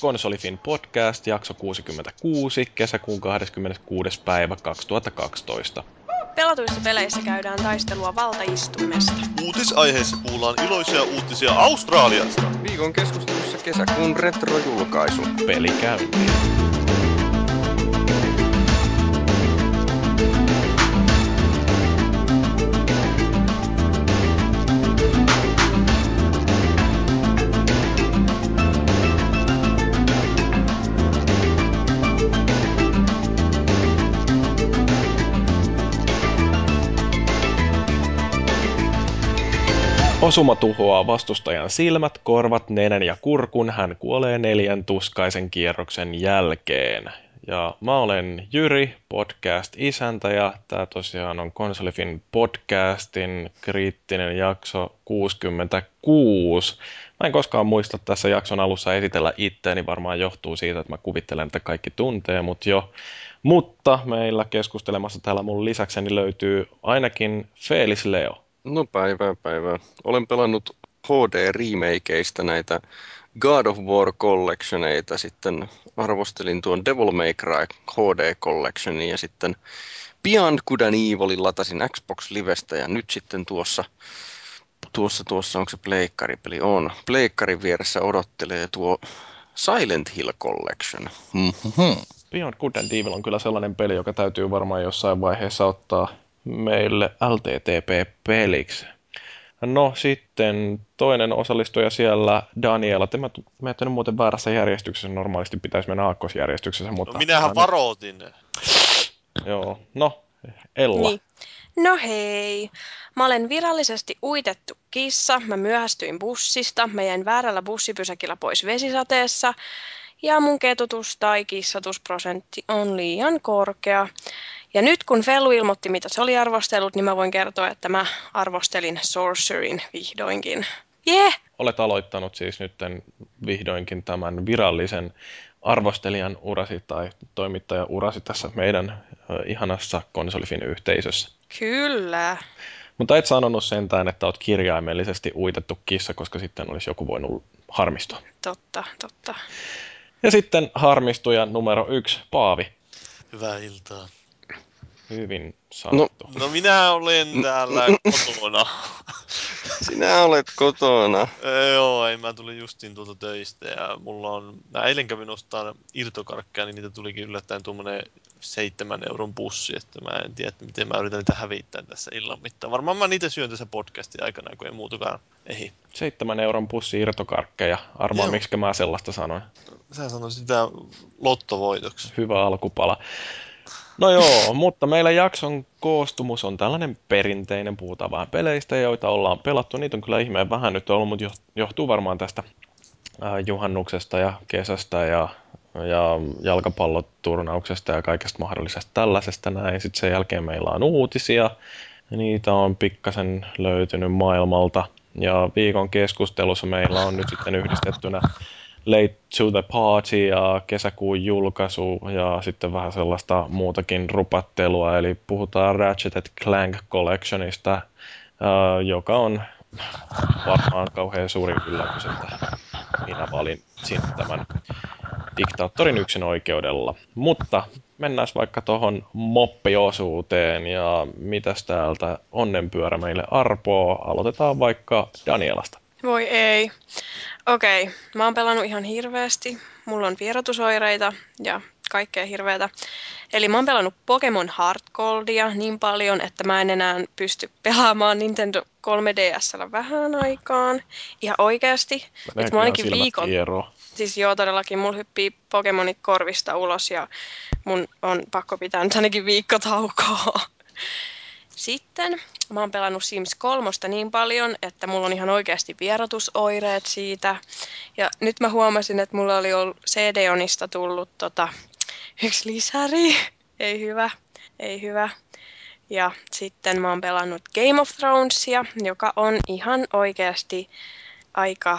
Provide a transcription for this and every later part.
Konsolifin podcast, jakso 66, kesäkuun 26. päivä 2012. Pelatuissa peleissä käydään taistelua valtaistumesta. Uutisaiheessa kuullaan iloisia uutisia Australiasta. Viikon keskustelussa kesäkuun retrojulkaisu. Peli käyntiin. Osuma tuhoaa vastustajan silmät, korvat, nenän ja kurkun. Hän kuolee neljän tuskaisen kierroksen jälkeen. Ja mä olen Jyri, podcast-isäntä, ja tämä tosiaan on Konsolifin podcastin kriittinen jakso 66. Mä en koskaan muista tässä jakson alussa esitellä itteeni, varmaan johtuu siitä, että mä kuvittelen, että kaikki tuntee mut jo. Mutta meillä keskustelemassa täällä mun lisäkseni löytyy ainakin Felis Leo. No päivää päivää. Olen pelannut HD-remakeista näitä God of War Collectioneita, sitten arvostelin tuon Devil May Cry HD Collectionin ja sitten Beyond Good and Evilin latasin Xbox Livestä ja nyt sitten tuossa, tuossa, tuossa onko se pleikkaripeli? On. Pleikkarin vieressä odottelee tuo Silent Hill Collection. Mm-hmm. Beyond Good and Evil on kyllä sellainen peli, joka täytyy varmaan jossain vaiheessa ottaa meille LTTP-peliksi. No sitten toinen osallistuja siellä, Daniela. Te mä, mä nyt muuten väärässä järjestyksessä, normaalisti pitäisi mennä aakkosjärjestyksessä, mutta... No minähän Dani... varoitin. Joo, no, Ella. Niin. No hei, mä olen virallisesti uitettu kissa, mä myöhästyin bussista, mä jäin väärällä bussipysäkillä pois vesisateessa, ja mun ketutus tai kissatusprosentti on liian korkea. Ja nyt kun Fellu ilmoitti, mitä se oli arvostellut, niin mä voin kertoa, että mä arvostelin Sorcerin vihdoinkin. Yeah! Olet aloittanut siis nyt vihdoinkin tämän virallisen arvostelijan urasi tai toimittajan urasi tässä meidän ihanassa konsolifin yhteisössä. Kyllä. Mutta et sanonut sentään, että olet kirjaimellisesti uitettu kissa, koska sitten olisi joku voinut harmistua. Totta, totta. Ja sitten harmistuja numero yksi, Paavi. Hyvää iltaa. Hyvin sanottu. No, no minä olen täällä kotona. Sinä olet kotona. Joo, ei mä tulin justiin tuolta töistä ja mulla on, mä eilen kävin ostaa irtokarkkeja, niin niitä tulikin yllättäen tuommoinen seitsemän euron bussi, että mä en tiedä, että miten mä yritän niitä hävittää tässä illan mittaan. Varmaan mä niitä syön tässä podcastin aikana, kun ei muutukaan ehi. Seitsemän euron bussi irtokarkkeja. Arvaa, miksi mä sellaista sanoin. Sä sanoit sitä lottovoitoksi. Hyvä alkupala. No joo, mutta meillä jakson koostumus on tällainen perinteinen, puhutaan vähän peleistä, joita ollaan pelattu. Niitä on kyllä ihmeen vähän nyt ollut, mutta johtuu varmaan tästä juhannuksesta ja kesästä ja, ja jalkapalloturnauksesta ja kaikesta mahdollisesta tällaisesta näin. Sitten sen jälkeen meillä on uutisia, niitä on pikkasen löytynyt maailmalta. Ja viikon keskustelussa meillä on nyt sitten yhdistettynä Late to the Party ja kesäkuun julkaisu ja sitten vähän sellaista muutakin rupattelua. Eli puhutaan Ratchet Clank Collectionista, joka on varmaan kauhean suuri yllätys, että minä valin sinne tämän diktaattorin yksin oikeudella. Mutta mennään vaikka tuohon moppiosuuteen ja mitäs täältä onnenpyörä meille arpoo. Aloitetaan vaikka Danielasta. Voi ei. Okei, okay. mä oon pelannut ihan hirveästi. Mulla on vierotusoireita ja kaikkea hirveätä. Eli mä oon pelannut Pokemon Heart Goldia niin paljon, että mä en enää pysty pelaamaan Nintendo 3DSllä vähän aikaan. Ihan oikeasti. Että mä ainakin viikon... Kieroo. Siis joo, todellakin. Mulla hyppii Pokemonit korvista ulos ja mun on pakko pitää nyt ainakin viikko taukoa. Sitten mä oon pelannut Sims 3 niin paljon, että mulla on ihan oikeasti vierotusoireet siitä. Ja nyt mä huomasin, että mulla oli ollut CD-onista tullut tota, yksi lisäri. Ei hyvä, ei hyvä. Ja sitten mä oon pelannut Game of Thronesia, joka on ihan oikeasti aika,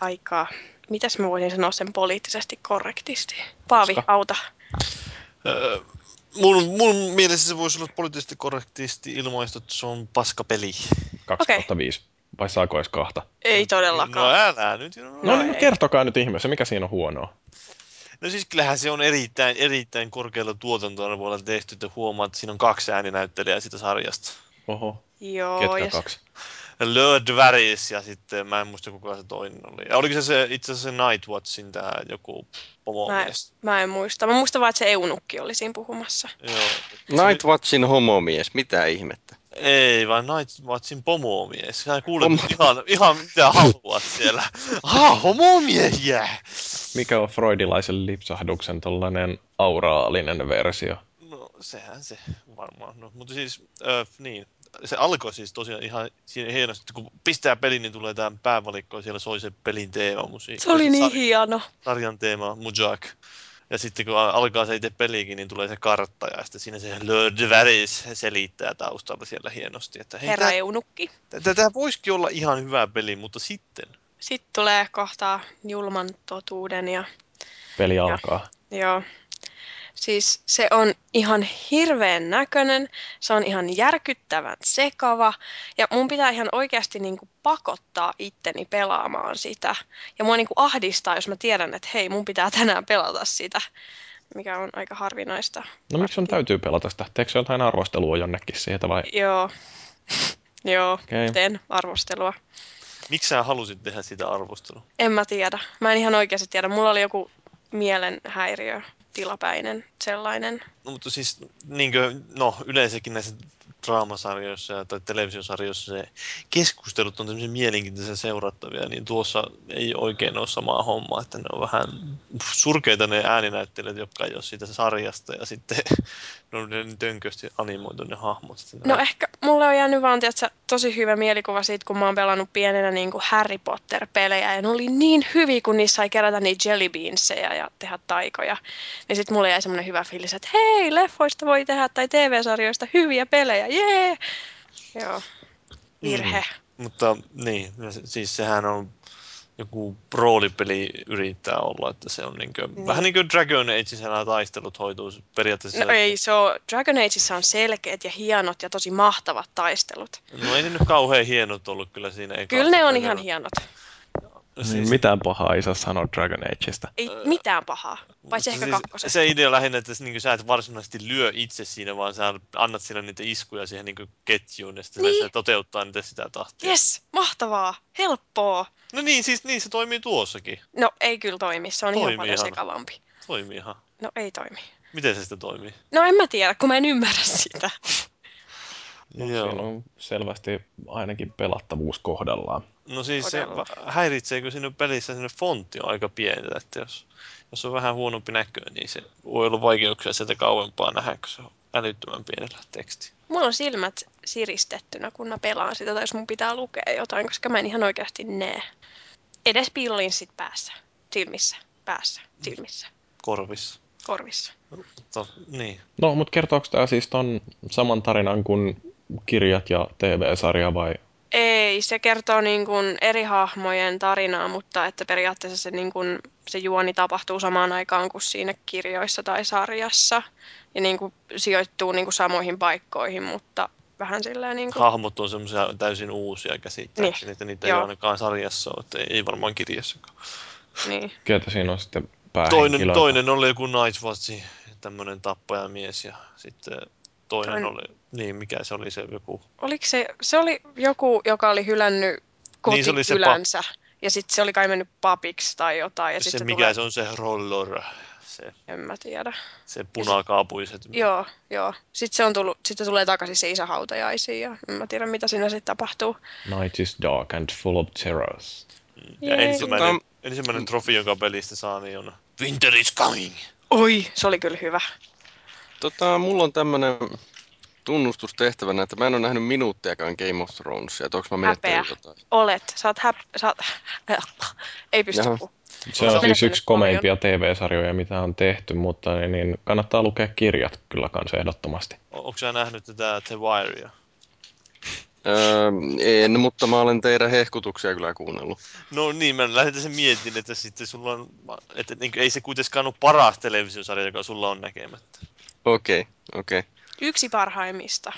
aika, mitäs mä voisin sanoa sen poliittisesti korrektisti. Paavi, auta. Öö, mun, mun mielestä se voisi olla poliittisesti korrektisti ilmaistu, että se on paskapeli. 2005 okay. vai saako edes kahta? Ei No todellakaan. älä nyt. No, No niin, ei. kertokaa nyt ihmeessä, mikä siinä on huonoa. No siis kyllähän se on erittäin, erittäin korkealla tuotantoarvoilla tehty, että huomaat, että siinä on kaksi ääninäyttelijää siitä sarjasta. Oho, Joo, ketkä ja kaksi? Lord Varys ja sitten mä en muista kuka se toinen oli. Ja oliko se, se itse asiassa se Nightwatchin tää joku pomomies? mä en muista. Mä muistan vaan, että se Eunukki oli siinä puhumassa. Joo. Nightwatchin homomies, mitä ihmettä? Ei, vaan Nightwatchin pomomies. Sä kuulet Pomo- nyt ihan, ihan mitä haluat siellä. Ah, homomiehiä! Mikä on freudilaisen lipsahduksen tollanen auraalinen versio? No, sehän se varmaan. No, mutta siis, äh, niin. Se alkoi siis tosiaan ihan siinä hienosti, että kun pistää pelin, niin tulee tämä päävalikko ja siellä soi se pelin teema musiikki. Se oli niin Sar- hieno. sarjan teema, Mujak. Ja sitten kun alkaa se itse pelikin, niin tulee se kartta ja sitten siinä se Lord Varys selittää taustalla siellä hienosti, että hei, Herra Eunukki. tämä voisikin olla ihan hyvä peli, mutta sitten. Sitten tulee kohta julman totuuden ja Peli alkaa. joo. Siis se on ihan hirveän näköinen, se on ihan järkyttävän sekava ja mun pitää ihan oikeasti niinku pakottaa itteni pelaamaan sitä. Ja mua niinku ahdistaa, jos mä tiedän, että hei, mun pitää tänään pelata sitä, mikä on aika harvinaista. No miksi sun täytyy pelata sitä? Teekö sä jotain arvostelua jonnekin siitä vai? Joo, joo, Okei. teen arvostelua. Miksi sä halusit tehdä sitä arvostelua? En mä tiedä. Mä en ihan oikeasti tiedä. Mulla oli joku mielenhäiriö, tilapäinen sellainen. No mutta siis, niinkö, no yleensäkin näissä draamasarjoissa tai televisiosarjoissa se keskustelut on tämmöisiä mielenkiintoisia seurattavia, niin tuossa ei oikein ole samaa hommaa, että ne on vähän surkeita ne ääninäyttelijät, jotka ei ole siitä sarjasta ja sitten ne on ne tönkösti animoitu ne hahmot. No ehkä mulle on jäänyt vaan tiedätkö, tosi hyvä mielikuva siitä, kun mä oon pelannut pienenä niin kuin Harry Potter-pelejä. Ja ne oli niin hyviä, kun niissä sai kerätä niitä jelly beansseja ja tehdä taikoja. Niin sitten mulle jäi semmoinen hyvä fiilis, että hei, leffoista voi tehdä tai TV-sarjoista hyviä pelejä, jee! Joo, virhe. Mutta niin, siis sehän on joku roolipeli yrittää olla, että se on niinkö, Niin. vähän niin kuin Dragon Ageissa nämä taistelut hoituu periaatteessa. No ei, se on, Dragon Ageissa on selkeät ja hienot ja tosi mahtavat taistelut. No ei ne nyt kauhean hienot ollut kyllä siinä Kyllä ne on ihan hienot. Siis, Niin, mitään pahaa ei saa sanoa Dragon Ageista. Ei mitään pahaa, paitsi ehkä siis kakkosessa. Se idea lähinnä, että niin sä et varsinaisesti lyö itse siinä, vaan sä annat sille niitä iskuja siihen niin ketjuun ja sitten Niin. se toteuttaa niitä sitä tahtia. Yes, mahtavaa, helppoa. No niin, siis niin se toimii tuossakin. No ei kyllä toimi, se on ihan Toimii paljon ihan. sekavampi. Toimii ihan. No ei toimi. Miten se sitten toimii? No en mä tiedä, kun mä en ymmärrä sitä. No, siinä on selvästi ainakin pelattavuus kohdallaan. No siis se häiritseekö sinne pelissä sinne fontti on aika pieni, että jos, jos on vähän huonompi näkö, niin se voi olla vaikeuksia sieltä kauempaa nähdä, kun se on älyttömän pienellä teksti. Mulla on silmät siristettynä, kun mä pelaan sitä, tai jos mun pitää lukea jotain, koska mä en ihan oikeasti näe. Edes piilolinssit päässä, silmissä, päässä, silmissä, Korvissa. korvissa. Mutta niin. No, mutta kertooko tämä siis ton saman tarinan kuin kirjat ja TV-sarja vai? Ei, se kertoo niin kuin eri hahmojen tarinaa, mutta että periaatteessa se, niin kuin, se juoni tapahtuu samaan aikaan kuin siinä kirjoissa tai sarjassa. Ja niin kuin sijoittuu niin kuin samoihin paikkoihin, mutta vähän silleen niin kuin... Hahmot on semmoisia täysin uusia käsittääkseni, että niitä ei Joo. ole ainakaan sarjassa ole, että ei, ei varmaan kirjassakaan. Niin. Ketä siinä on sitten Toinen, päähenkilö? toinen oli joku Nightwatch, tämmöinen tappajamies ja sitten toinen Toinen- oli, niin mikä se oli se joku, Oliko se, se oli joku, joka oli hylännyt Niin, se oli se kotikylänsä. ja sitten se oli kai mennyt papiksi tai jotain. Ja se, sit se mikä tulee... se on se roller, se, En mä tiedä. se punakaapuiset. Joo, joo. Sitten se, on tullut, sit se tulee takaisin se isä hautajaisiin ja en mä tiedä mitä siinä sitten tapahtuu. Night is dark and full of terrors. Ja Jee. ensimmäinen, Tota- ensimmäinen trofi, jonka pelistä saa, niin on Winter is coming. Oi, se oli kyllä hyvä. Tota, mulla on tämmönen tunnustustehtävänä, että mä en ole nähnyt minuuttiakaan Game of Thronesia, että onko mä menettänyt Häpeä. jotain. Olet. Sä oot häp... Sä oot... Ei pysty Jaha. puhumaan. Se on siis yksi komeimpia TV-sarjoja, mitä on tehty, mutta niin, niin kannattaa lukea kirjat kyllä kanssa ehdottomasti. Onko sä nähnyt tätä The Wirea? Öö, en, mutta mä olen teidän hehkutuksia kyllä kuunnellut. No niin, mä lähdin sen mietin, että sitten sulla on, että niin ei se kuitenkaan ole paras televisiosarja, joka sulla on näkemättä. Okei, okei. Yksi parhaimmista.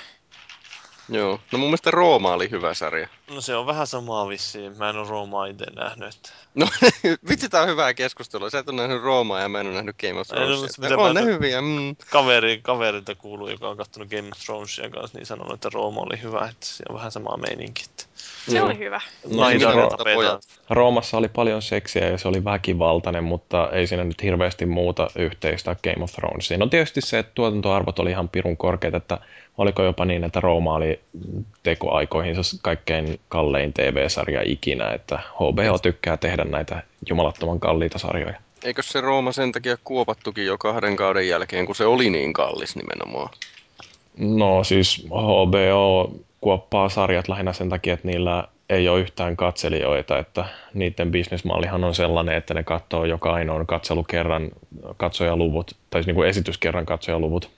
Joo. No mun mielestä Rooma oli hyvä sarja. No se on vähän samaa vissiin. Mä en ole Roomaa itse nähnyt. Että... No vitsi, tää on hyvää keskustelua. Sä et ole nähnyt Roomaa ja mä en ole nähnyt Game of Ei, no, Thronesia. mitä on ne hyviä. Mm. Kaveri, kaverilta kuuluu, joka on katsonut Game of Thronesia kanssa, niin sanonut, että Rooma oli hyvä, että se on vähän samaa meininki. Että Se oli hyvä. No, ja Ro-. Roomassa oli paljon seksiä ja se oli väkivaltainen, mutta ei siinä nyt hirveästi muuta yhteistä Game of Thronesiin. No tietysti se, että tuotantoarvot oli ihan pirun korkeat, että oliko jopa niin, että Rooma oli tekoaikoihinsa kaikkein kallein TV-sarja ikinä, että HBO tykkää tehdä näitä jumalattoman kalliita sarjoja. Eikö se Rooma sen takia kuopattukin jo kahden kauden jälkeen, kun se oli niin kallis nimenomaan? No siis HBO kuoppaa sarjat lähinnä sen takia, että niillä ei ole yhtään katselijoita, että niiden bisnesmallihan on sellainen, että ne katsoo joka ainoan katselukerran katsojaluvut, tai siis niin kuin esityskerran katsojaluvut.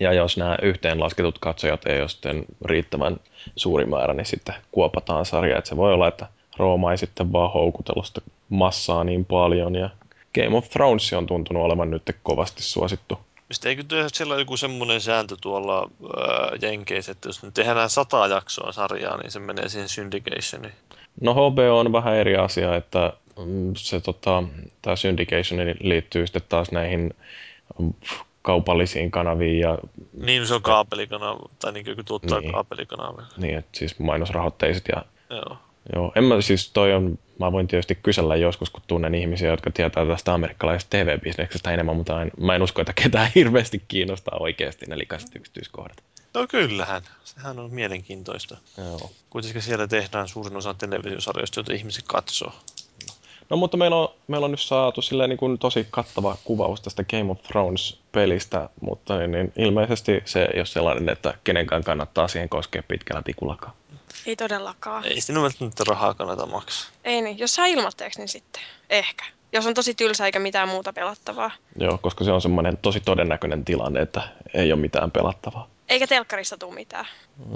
Ja jos nämä yhteenlasketut katsojat ei ole sitten riittävän suuri määrä, niin sitten kuopataan sarja. Että se voi olla, että Rooma ei sitten vaan houkutella sitä massaa niin paljon. Ja Game of Thrones on tuntunut olevan nyt kovasti suosittu. Mistä eikö siellä ole joku semmoinen sääntö tuolla äh, Jenkeissä, että jos nyt tehdään sata jaksoa sarjaa, niin se menee siihen syndicationiin. No HBO on vähän eri asia, että mm, se tota, tämä syndication liittyy sitten taas näihin mm, kaupallisiin kanaviin ja Niin se on kaapelikanava, tai niin kuin tuottaa Niin. kaapelikanava. niin, että siis mainosrahoitteiset ja Joo. joo, en mä siis toi on, mä voin tietysti kysellä joskus, kun tunnen ihmisiä, jotka tietää tästä amerikkalaisesta TV-bisneksestä enemmän, mutta en, mä en usko, että ketään hirveästi kiinnostaa oikeasti ne likaiset yksityiskohdat. No kyllähän, sehän on mielenkiintoista. Joo. Kuitenkin siellä tehdään suurin osa televisiosarjoista, joita ihmiset katsoo. No mutta meillä on, meillä on nyt saatu silleen niin kuin tosi kattava kuvaus tästä Game of Thrones-pelistä, mutta niin, niin ilmeisesti se ei ole sellainen, että kenenkään kannattaa siihen koskea pitkällä tikullakaan. Ei todellakaan. Ei siinä välttämättä rahaa kannata maksaa. Ei niin. Jos saa ilmatteeksi, niin sitten. Ehkä. Jos on tosi tylsä eikä mitään muuta pelattavaa. Joo, koska se on semmoinen tosi todennäköinen tilanne, että ei ole mitään pelattavaa. Eikä telkkarista tule mitään.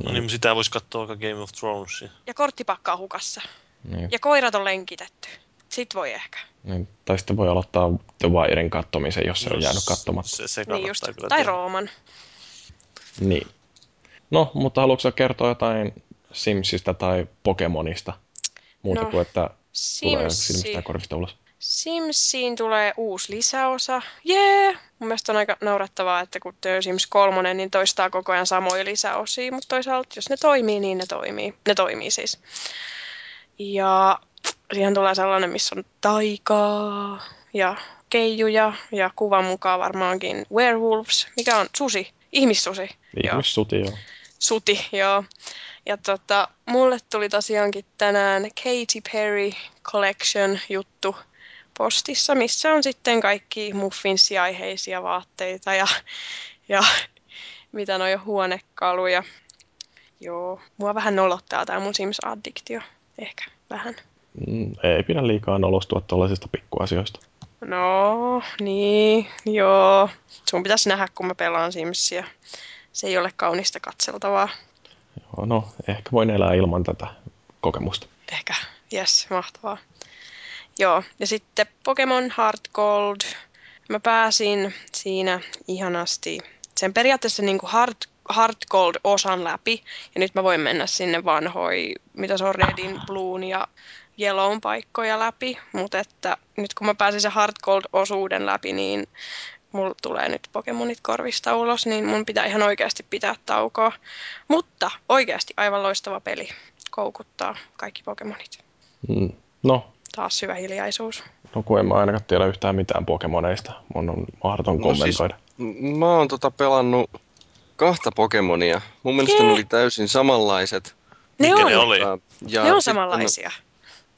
No niin, sitä voisi katsoa vaikka Game of Thronesia. Ja korttipakka on hukassa. Niin, Ja koirat on lenkitetty. Sit voi ehkä. niin, tai sitten voi aloittaa The Wiren kattomisen, jos se on jäänyt katsomatta. Se, se Niin kannattaa just. kyllä Tai tehdä. Rooman. Niin. No, mutta haluatko kertoa jotain Simsistä tai Pokemonista? Muuta No, kuin, että tulee Simsi. silmistä ja korvista ulos. Simsiin tulee uusi lisäosa. Jee! Yeah! Mun mielestä on aika naurettavaa, että kun The Sims 3, niin toistaa koko ajan samoja lisäosia, mutta toisaalta jos ne toimii, niin ne toimii. Ne toimii siis. Ja siihen tulee sellainen, missä on taikaa ja keijuja ja kuvan mukaan varmaankin werewolves, mikä on susi, ihmissusi. Joo. Ihmissuti, joo. Suti, joo. Ja tota, mulle tuli tosiaankin tänään Katy Perry Collection juttu postissa, missä on sitten kaikki muffinsiaiheisia vaatteita ja, ja mitä noin huonekaluja. Joo, mua vähän nolottaa tämä mun Sims-addiktio. Ehkä vähän. Mm, ei pidä liikaa nolostua tuollaisista pikkuasioista. No, niin, joo. Sun pitäisi nähdä, kun mä pelaan Simsia. Se ei ole kaunista katseltavaa. Joo, no, ehkä voin elää ilman tätä kokemusta. Ehkä, yes, mahtavaa. Joo, ja sitten Pokemon Heart Gold. Mä pääsin siinä ihanasti sen periaatteessa niin kuin Heart, Heart Gold-osan läpi. Ja nyt mä voin mennä sinne vanhoi, mitä se on Redin, Bluun ja Yellown paikkoja läpi. Mutta että nyt kun mä pääsin sen Heart Gold-osuuden läpi, niin mulla tulee nyt Pokemonit korvista ulos, niin mun pitää ihan oikeasti pitää taukoa. Mutta oikeasti aivan loistava peli. Koukuttaa kaikki Pokemonit. Mm, no, Taas syvä hiljaisuus. no kun en mä ainakaan tiedä yhtään mitään Pokemoneista. Mun on mahdoton No siis- kommentoida. M- Mä oon tota pelannut kahta Pokemonia. Mun mielestä ne Jee. oli täysin samanlaiset. Ne Mitkä on, ne oli? Ja ne on samanlaisia.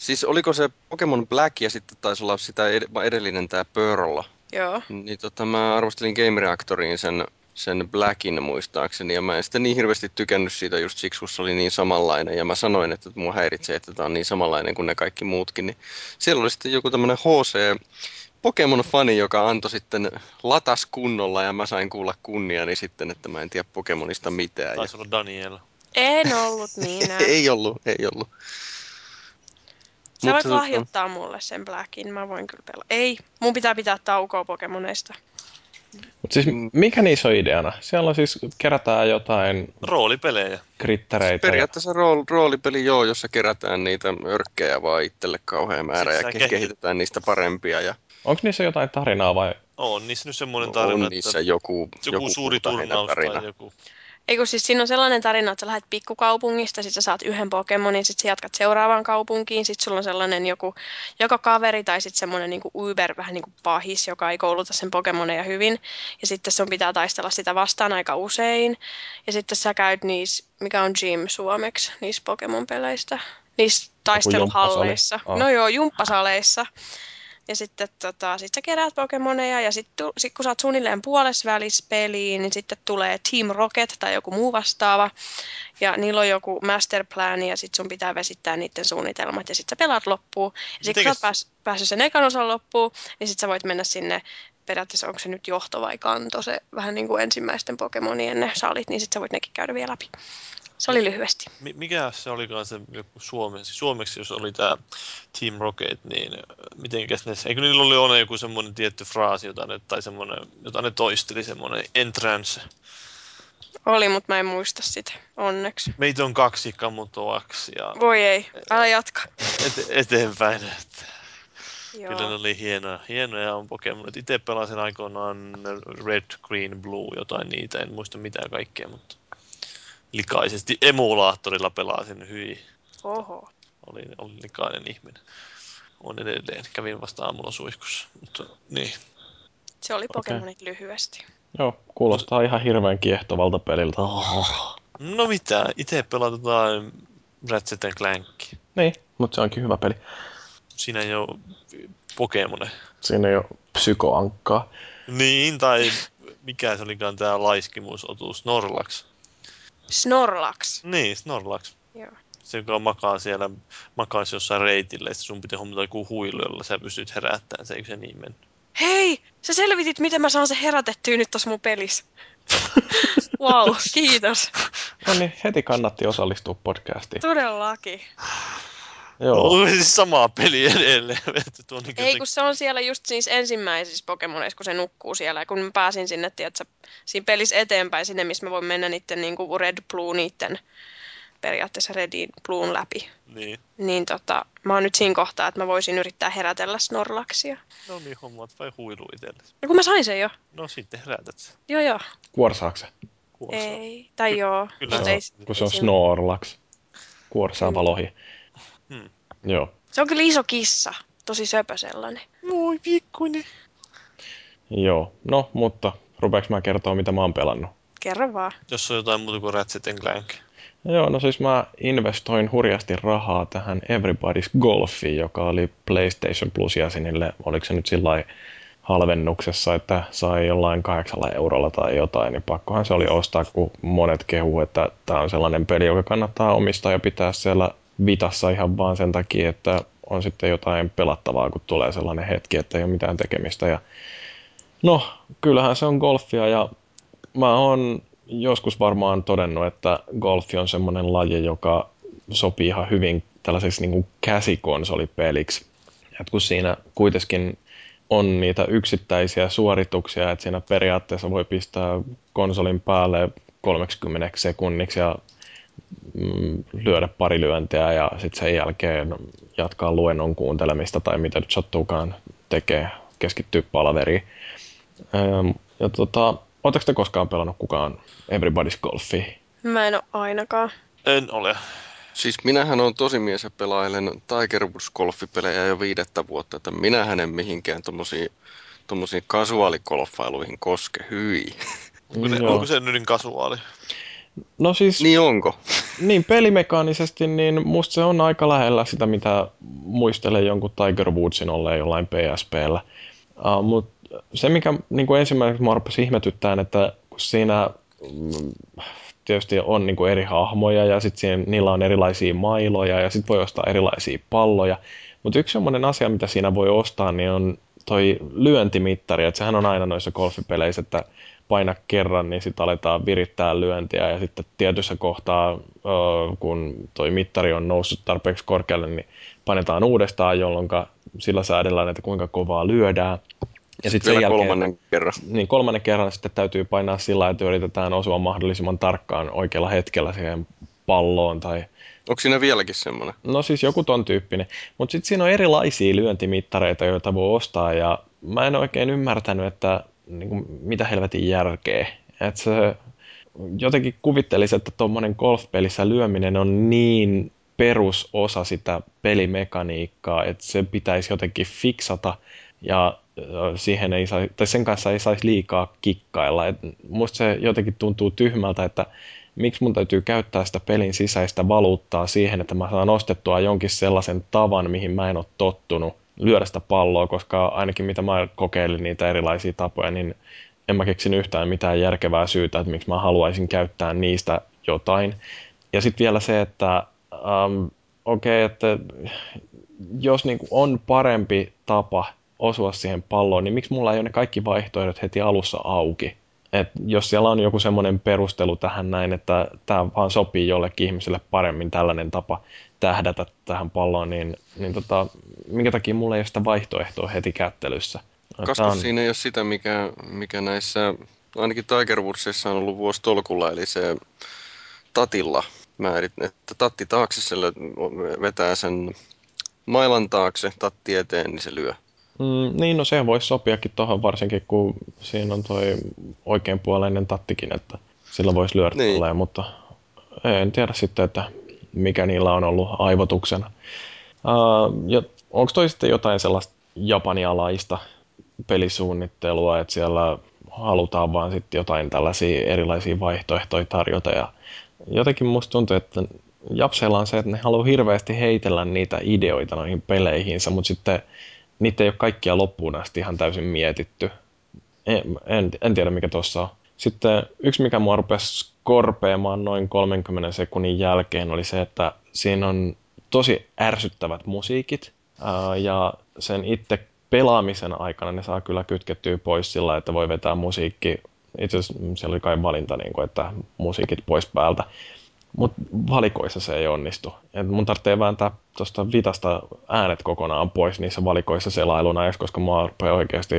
Siis oliko se Pokemon Black ja sitten taisi olla sitä ed- edellinen tää Pearl. Joo. Niin tota, mä arvostelin Game Reactoriin sen, sen Blackin muistaakseni, ja mä en sitten niin hirveästi tykännyt siitä just siksi, kun se oli niin samanlainen, ja mä sanoin, että mua häiritsee, että tämä on niin samanlainen kuin ne kaikki muutkin, niin siellä oli sitten joku tämmönen HC Pokemon-fani, joka antoi sitten latas kunnolla, ja mä sain kuulla kunniani sitten, että mä en tiedä Pokemonista mitään. Ja... Taisi olla Daniel. En ollut niin näin. ei ollut, ei ollut. Sä voit lahjoittaa mulle sen Blackin, mä voin kyllä pelaa. Ei, mun pitää pitää taukoa Pokemoneista. Mutta siis Mm. mikä niissä on ideana? Siellä on siis kerätään jotain Roolipelejä. krittereitä. Ja... Periaatteessa rool, roolipeli joo, jossa kerätään niitä örkkejä vaan itselle kauhean määrä Sit ja sä ke- kehität- kehitetään niistä parempia. Ja Onko niissä jotain tarinaa vai? On niissä nyt semmoinen tarina, on että niissä joku, joku, suuri turnaus tai joku. Ei kun siis siinä on sellainen tarina, että sä lähdet pikkukaupungista, sit sä saat yhden Pokemonin, sit sä jatkat seuraavaan kaupunkiin, sit sulla on sellainen joku, joko kaveri tai sit semmoinen niinku Uber, vähän niin kuin pahis, joka ei kouluta sen Pokemoneja hyvin. Ja sitten sun pitää taistella sitä vastaan aika usein. Ja sitten sä käyt niissä, mikä on gym suomeksi, niissä Pokemon-peleistä. Niissä taisteluhalleissa. Ah. No joo, jumppasaleissa. Ja sitten tota, sit sä keräät Pokemoneja ja sitten sit kun sä oot suunnilleen puolessa välissä peliin, niin sitten tulee Team Rocket tai joku muu vastaava. Ja niillä on joku master plan ja sitten sun pitää vesittää niiden suunnitelmat ja sitten sä pelaat loppuun. Ja sitten kun sä oot pääs, päässyt sen ekan osan loppuun, niin sitten sä voit mennä sinne periaatteessa onko se nyt johto vai kanto, se vähän niin kuin ensimmäisten Pokemonien ne salit, niin sitten sä voit nekin käydä vielä läpi. Se oli lyhyesti. Mi- mikä se olikaan se joku suomeksi, suomeksi, jos oli tämä Team Rocket, niin mitenkäs ne, eikö niillä oli ole joku semmoinen tietty fraasi, jota ne, tai semmoinen, jota ne toisteli, semmoinen entrance. Oli, mutta mä en muista sitä, onneksi. Meitä on kaksi kamutoaksi ja Voi ei, älä jatka. et- eteenpäin. Että Joo. kyllä ne oli hienoja, hienoja on Pokemon. Itse pelasin aikoinaan Red, Green, Blue, jotain niitä, en muista mitään kaikkea, mutta likaisesti emulaattorilla pelasin, hyi. Oho. Olin, olin likainen ihminen. On edelleen. Kävin vasta aamulla suihkussa. Mutta niin. Se oli Pokemonit lyhyesti. Joo, kuulostaa ihan hirveän kiehtovalta peliltä. Oh. No mitä, itse pelataan Ratchet Clank. Niin, mutta se onkin hyvä peli. Siinä ei ole Pokemone. Siinä ei ole psykoankkaa. Niin, tai mikä se olikaan tämä laiskimusotus, Snorlax. Snorlax. Niin, Snorlax. Joo. Se, joka makaa siellä, makaisi jossain reitillä, sitten sun pitää hommata joku huilu, jolla sä pystyt herättämään se, eikö se niin mennyt? Hei! Sä selvitit, miten mä saan se herätettyä nyt tossa mun pelissä. wow, kiitos. No niin, heti kannatti osallistua podcastiin. Todellakin. Joo, siis samaa peli edelleen. Tuo on niin Ei, kun se on siellä just siis ensimmäisissä Pokemoneissa, kun se nukkuu siellä. Ja kun mä pääsin sinne, tiedätkö, siinä pelissä eteenpäin, sinne missä mä voin mennä niiden niin kuin Red Blue, niiden periaatteessa Redin Bluun läpi. Niin. Niin tota, mä oon nyt siinä kohtaa, että mä voisin yrittää herätellä Snorlaxia. No niin, hommat vai huilu itsellesi. No kun mä sain sen jo. No sitten herätät se. Joo joo. kuorsaakse. Kuorsaa. Ei. Tai joo. kyllä Mut se ei, on. Kun se on Snorlax. Kuorsaava lohi. Hmm. Joo. Se on kyllä iso kissa. Tosi söpö sellainen. Voi pikkuinen. Joo. No, mutta rupeeks mä kertoa, mitä mä oon pelannut? Kerro vaan. Jos on jotain muuta kuin Ratchet Clank. Joo, no siis mä investoin hurjasti rahaa tähän Everybody's Golfiin, joka oli PlayStation Plus jäsenille, oliko se nyt sillä halvennuksessa, että sai jollain kahdeksalla eurolla tai jotain, niin pakkohan se oli ostaa, kun monet kehuu, että tämä on sellainen peli, joka kannattaa omistaa ja pitää siellä vitassa ihan vaan sen takia, että on sitten jotain pelattavaa, kun tulee sellainen hetki, että ei ole mitään tekemistä. Ja no, kyllähän se on golfia ja mä oon joskus varmaan todennut, että golfi on semmoinen laji, joka sopii ihan hyvin tällaiseksi niin kuin käsikonsolipeliksi. Et kun siinä kuitenkin on niitä yksittäisiä suorituksia, että siinä periaatteessa voi pistää konsolin päälle 30 sekunniksi ja lyödä pari lyöntiä ja sitten sen jälkeen jatkaa luennon kuuntelemista tai mitä nyt sattuukaan tekee, keskittyy palaveriin. Ja tota, Oletteko te koskaan pelannut kukaan Everybody's Golfia? Mä en oo ainakaan. En ole. Siis minähän on tosimies ja pelailen Tiger Woods golfipelejä jo viidettä vuotta, että minähän en mihinkään tommosiin, tommosiin kasuaalikolfailuihin koske, hyi. Onko, ne, Joo. onko se nyt niin kasuaali? No siis, niin. Onko? niin pelimekaanisesti, niin musta se on aika lähellä sitä, mitä muistelen jonkun Tiger Woodsin olleen jollain PSPllä. Uh, Mutta se, mikä niin kuin ensimmäiseksi mua rupesi ihmetyttämään, että kun siinä mm, tietysti on niin kuin eri hahmoja ja sitten niillä on erilaisia mailoja ja sitten voi ostaa erilaisia palloja. Mutta yksi semmoinen asia, mitä siinä voi ostaa, niin on toi lyöntimittari. Että sehän on aina noissa golfipeleissä, että paina kerran, niin sitten aletaan virittää lyöntiä ja sitten tietyssä kohtaa, kun toi mittari on noussut tarpeeksi korkealle, niin painetaan uudestaan, jolloin sillä säädellään, että kuinka kovaa lyödään. Ja sitten vielä jälkeen, kolmannen kerran. Niin, kolmannen kerran sitten täytyy painaa sillä, että yritetään osua mahdollisimman tarkkaan oikealla hetkellä siihen palloon tai Onko siinä vieläkin semmoinen? No siis joku ton tyyppinen. Mutta sitten siinä on erilaisia lyöntimittareita, joita voi ostaa ja mä en oikein ymmärtänyt, että niin kuin, mitä helvetin järkeä. Että se jotenkin kuvittelisi, että tuommoinen golfpelissä lyöminen on niin perusosa sitä pelimekaniikkaa, että se pitäisi jotenkin fiksata ja siihen ei saa, tai sen kanssa ei saisi liikaa kikkailla. Et musta se jotenkin tuntuu tyhmältä, että miksi mun täytyy käyttää sitä pelin sisäistä valuuttaa siihen, että mä saan ostettua jonkin sellaisen tavan, mihin mä en ole tottunut lyödä sitä palloa, koska ainakin mitä mä kokeilin niitä erilaisia tapoja, niin en mä keksin yhtään mitään järkevää syytä, että miksi mä haluaisin käyttää niistä jotain. Ja sitten vielä se, että um, okei, okay, että jos niinku on parempi tapa osua siihen palloon, niin miksi mulla ei ole ne kaikki vaihtoehdot heti alussa auki? Et jos siellä on joku semmoinen perustelu tähän näin, että tämä vaan sopii jollekin ihmiselle paremmin tällainen tapa tähdätä tähän palloon, niin, niin tota, minkä takia mulla ei ole sitä vaihtoehtoa heti kättelyssä? Koska on... siinä ei ole sitä, mikä, mikä näissä, ainakin Tiger Woodsissa on ollut vuosi tolkulla, eli se tatilla määrit, että tatti taakse vetää sen mailan taakse, tatti eteen, niin se lyö. Mm, niin, no se voisi sopiakin tuohon varsinkin, kun siinä on toi oikeanpuoleinen tattikin, että sillä voisi lyödä niin. tolleen, mutta en tiedä sitten, että mikä niillä on ollut aivotuksena. Uh, onko toi sitten jotain sellaista japanialaista pelisuunnittelua, että siellä halutaan vaan sitten jotain tällaisia erilaisia vaihtoehtoja tarjota ja jotenkin musta tuntuu, että Japseilla on se, että ne haluaa hirveästi heitellä niitä ideoita noihin peleihinsä, mutta sitten niitä ei ole kaikkia loppuun asti ihan täysin mietitty. En, en, en tiedä mikä tuossa on. Sitten yksi, mikä mua rupesi korpeamaan noin 30 sekunnin jälkeen, oli se, että siinä on tosi ärsyttävät musiikit, ja sen itse pelaamisen aikana ne saa kyllä kytkettyä pois sillä, että voi vetää musiikki. Itse asiassa siellä oli kai valinta, niin että musiikit pois päältä. Mutta valikoissa se ei onnistu. Et mun tarvitsee vääntää tuosta vitasta äänet kokonaan pois niissä valikoissa selailuna, koska mua oikeasti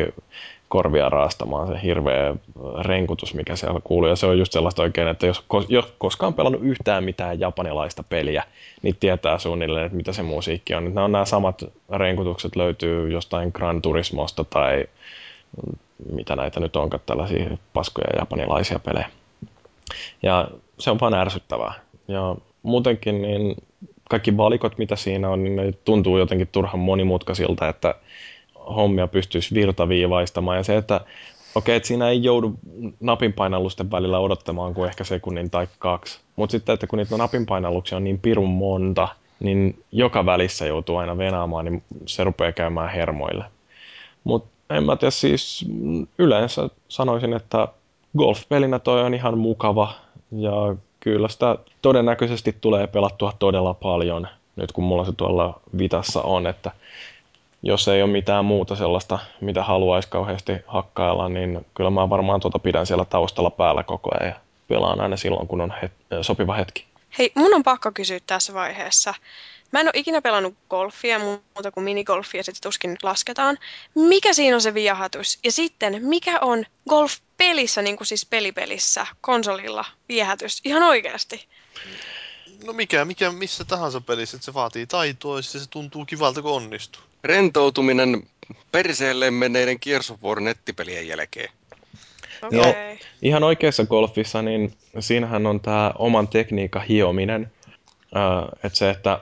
korvia raastamaan se hirveä renkutus, mikä siellä kuuluu. Ja se on just sellaista oikein, että jos, jos koskaan pelannut yhtään mitään japanilaista peliä, niin tietää suunnilleen, että mitä se musiikki on. Nämä on nämä samat renkutukset löytyy jostain Gran Turismosta tai mitä näitä nyt onkaan, tällaisia paskoja japanilaisia pelejä. Ja se on vaan ärsyttävää. Ja muutenkin niin kaikki valikot, mitä siinä on, niin ne tuntuu jotenkin turhan monimutkaisilta, että hommia pystyisi virtaviivaistamaan. Ja se, että okei, että siinä ei joudu napinpainallusten välillä odottamaan kuin ehkä sekunnin tai kaksi. Mutta sitten, että kun niitä napinpainalluksia on niin pirun monta, niin joka välissä joutuu aina venaamaan, niin se rupeaa käymään hermoille. Mutta en mä tiedä, siis yleensä sanoisin, että golfpelinä toi on ihan mukava ja kyllä sitä todennäköisesti tulee pelattua todella paljon nyt kun mulla se tuolla vitassa on, että jos ei ole mitään muuta sellaista, mitä haluaisi kauheasti hakkailla, niin kyllä mä varmaan tuota pidän siellä taustalla päällä koko ajan ja pelaan aina silloin, kun on het- sopiva hetki. Hei, mun on pakko kysyä tässä vaiheessa. Mä en ole ikinä pelannut golfia muuta kuin minigolfia, sitten tuskin lasketaan. Mikä siinä on se viahatus? Ja sitten, mikä on golf-pelissä, niin kuin siis pelipelissä, konsolilla, viehätys? Ihan oikeasti. No mikä, mikä missä tahansa pelissä, että se vaatii taitoa ja se tuntuu kivalta, kun onnistuu. Rentoutuminen perseelle menneiden Gears of War nettipelien jälkeen. Okay. No, ihan oikeassa golfissa, niin siinähän on tämä oman tekniikan hiominen. Uh, että se, että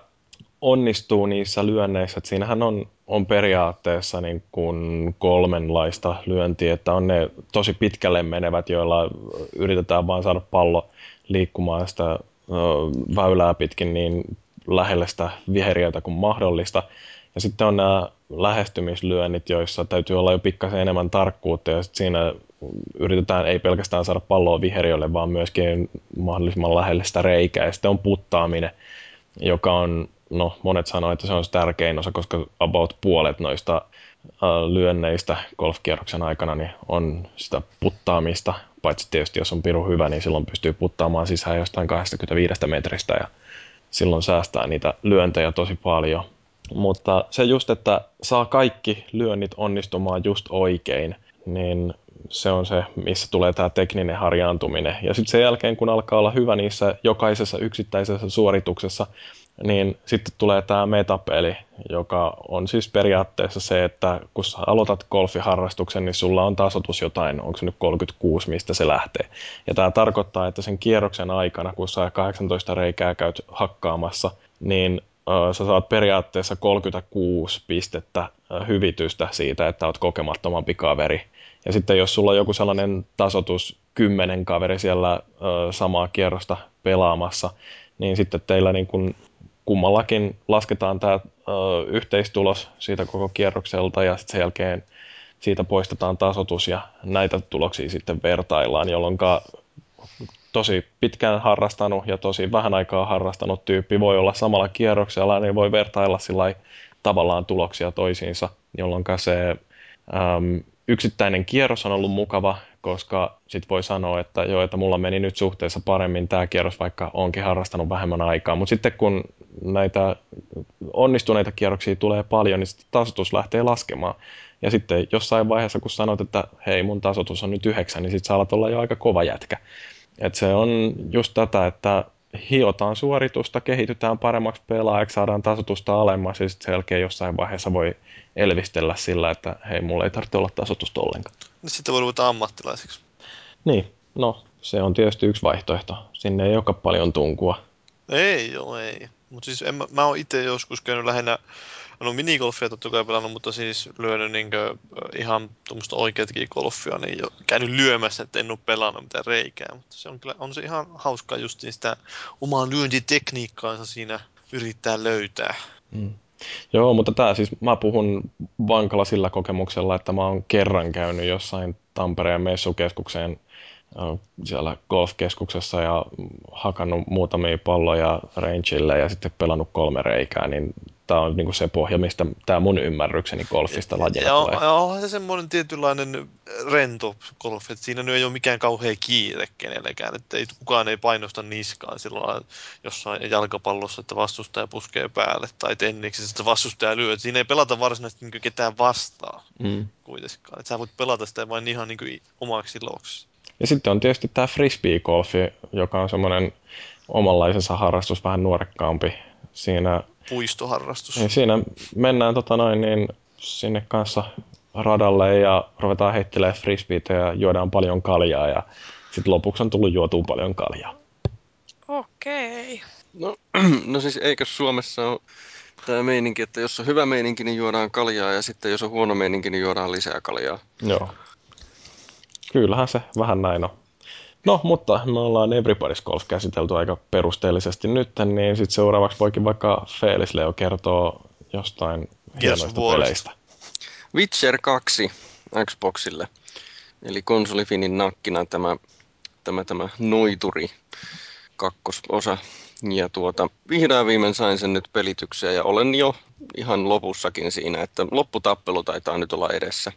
onnistuu niissä lyönneissä, että siinähän on, on periaatteessa niin kuin kolmenlaista lyöntiä, että on ne tosi pitkälle menevät, joilla yritetään vain saada pallo liikkumaan sitä väylää pitkin niin lähelle sitä viheriötä kuin mahdollista. Ja sitten on nämä lähestymislyönnit, joissa täytyy olla jo pikkasen enemmän tarkkuutta ja sitten siinä yritetään ei pelkästään saada palloa viheriölle, vaan myöskin mahdollisimman lähelle sitä reikää. Ja sitten on puttaaminen, joka on, no monet sanoo, että se on se tärkein osa, koska about puolet noista lyönneistä golfkierroksen aikana niin on sitä puttaamista, paitsi tietysti jos on piru hyvä, niin silloin pystyy puttaamaan sisään jostain 25 metristä ja silloin säästää niitä lyöntejä tosi paljon. Mutta se just, että saa kaikki lyönnit onnistumaan just oikein, niin se on se, missä tulee tämä tekninen harjaantuminen. Ja sitten sen jälkeen, kun alkaa olla hyvä niissä jokaisessa yksittäisessä suorituksessa, niin sitten tulee tämä metapeli, joka on siis periaatteessa se, että kun sä aloitat golfiharrastuksen, niin sulla on tasotus jotain, onko se nyt 36, mistä se lähtee. Ja tämä tarkoittaa, että sen kierroksen aikana, kun sä 18 reikää käyt hakkaamassa, niin sä saat periaatteessa 36 pistettä hyvitystä siitä, että oot kokemattomampi kaveri. Ja sitten jos sulla on joku sellainen tasotus kymmenen kaveri siellä samaa kierrosta pelaamassa, niin sitten teillä niin kuin kummallakin lasketaan tämä yhteistulos siitä koko kierrokselta ja sitten sen jälkeen siitä poistetaan tasotus ja näitä tuloksia sitten vertaillaan, jolloin tosi pitkään harrastanut ja tosi vähän aikaa harrastanut tyyppi voi olla samalla kierroksella, niin voi vertailla sillä tavallaan tuloksia toisiinsa, jolloin se äm, yksittäinen kierros on ollut mukava, koska sit voi sanoa, että joo, että mulla meni nyt suhteessa paremmin tämä kierros, vaikka onkin harrastanut vähemmän aikaa. Mutta sitten kun näitä onnistuneita kierroksia tulee paljon, niin sitten tasotus lähtee laskemaan. Ja sitten jossain vaiheessa, kun sanot, että hei, mun tasotus on nyt yhdeksän, niin sitten sä alat olla jo aika kova jätkä. Et se on just tätä, että hiotaan suoritusta, kehitytään paremmaksi pelaajaksi, saadaan tasotusta alemmas ja sitten sen jälkeen jossain vaiheessa voi elvistellä sillä, että hei, mulla ei tarvitse olla tasotusta ollenkaan. Niin sitten voi ruveta ammattilaiseksi. Niin, no se on tietysti yksi vaihtoehto. Sinne ei olekaan paljon tunkua. Ei joo, ei. Mutta siis en, mä, mä oon itse joskus käynyt lähinnä no minigolfia totta kai pelannut, mutta siis lyönyt niinkö ihan tuommoista oikeatakin golfia, niin jo käynyt lyömässä, että en ole pelannut mitään reikää. Mutta se on kyllä, on se ihan hauskaa just sitä omaa lyöntitekniikkaansa siinä yrittää löytää. Mm. Joo, mutta tämä siis, mä puhun vankalla sillä kokemuksella, että mä oon kerran käynyt jossain Tampereen messukeskukseen siellä golfkeskuksessa ja hakannut muutamia palloja rangeille ja sitten pelannut kolme reikää, niin tämä on niinku se pohja, mistä tämä mun ymmärrykseni golfista lajina joo, tulee. Joo, se semmoinen tietynlainen rento golf, että siinä nyt ei ole mikään kauhean kiire kenellekään, että ei, kukaan ei painosta niskaan silloin jossain jalkapallossa, että vastustaja puskee päälle, tai tenniksessä, että vastustaja lyö. Että siinä ei pelata varsinaisesti niin ketään vastaan mm. kuitenkaan. Että sä voit pelata sitä vain ihan niin omaksi iloksi. Ja sitten on tietysti tämä frisbee-golfi, joka on semmoinen omanlaisensa harrastus, vähän nuorekkaampi. Siinä, Puistoharrastus. Niin siinä mennään tota noin, niin sinne kanssa radalle ja ruvetaan heittelemään frisbeitä ja juodaan paljon kaljaa ja sitten lopuksi on tullut juotua paljon kaljaa. Okei. No, no siis eikö Suomessa ole tämä meininki, että jos on hyvä meininki, niin juodaan kaljaa ja sitten jos on huono meininki, niin juodaan lisää kaljaa. Joo. Kyllähän se vähän näin on. No, mutta me ollaan Everybody's Golf käsitelty aika perusteellisesti nyt, niin sitten seuraavaksi voikin vaikka Felis Leo kertoa jostain hienoista yes, peleistä. Witcher 2 Xboxille, eli konsolifinin nakkina tämä, tämä, tämä noituri kakkososa. Ja tuota, vihdoin viimein sain sen nyt pelitykseen ja olen jo ihan lopussakin siinä, että lopputappelu taitaa nyt olla edessä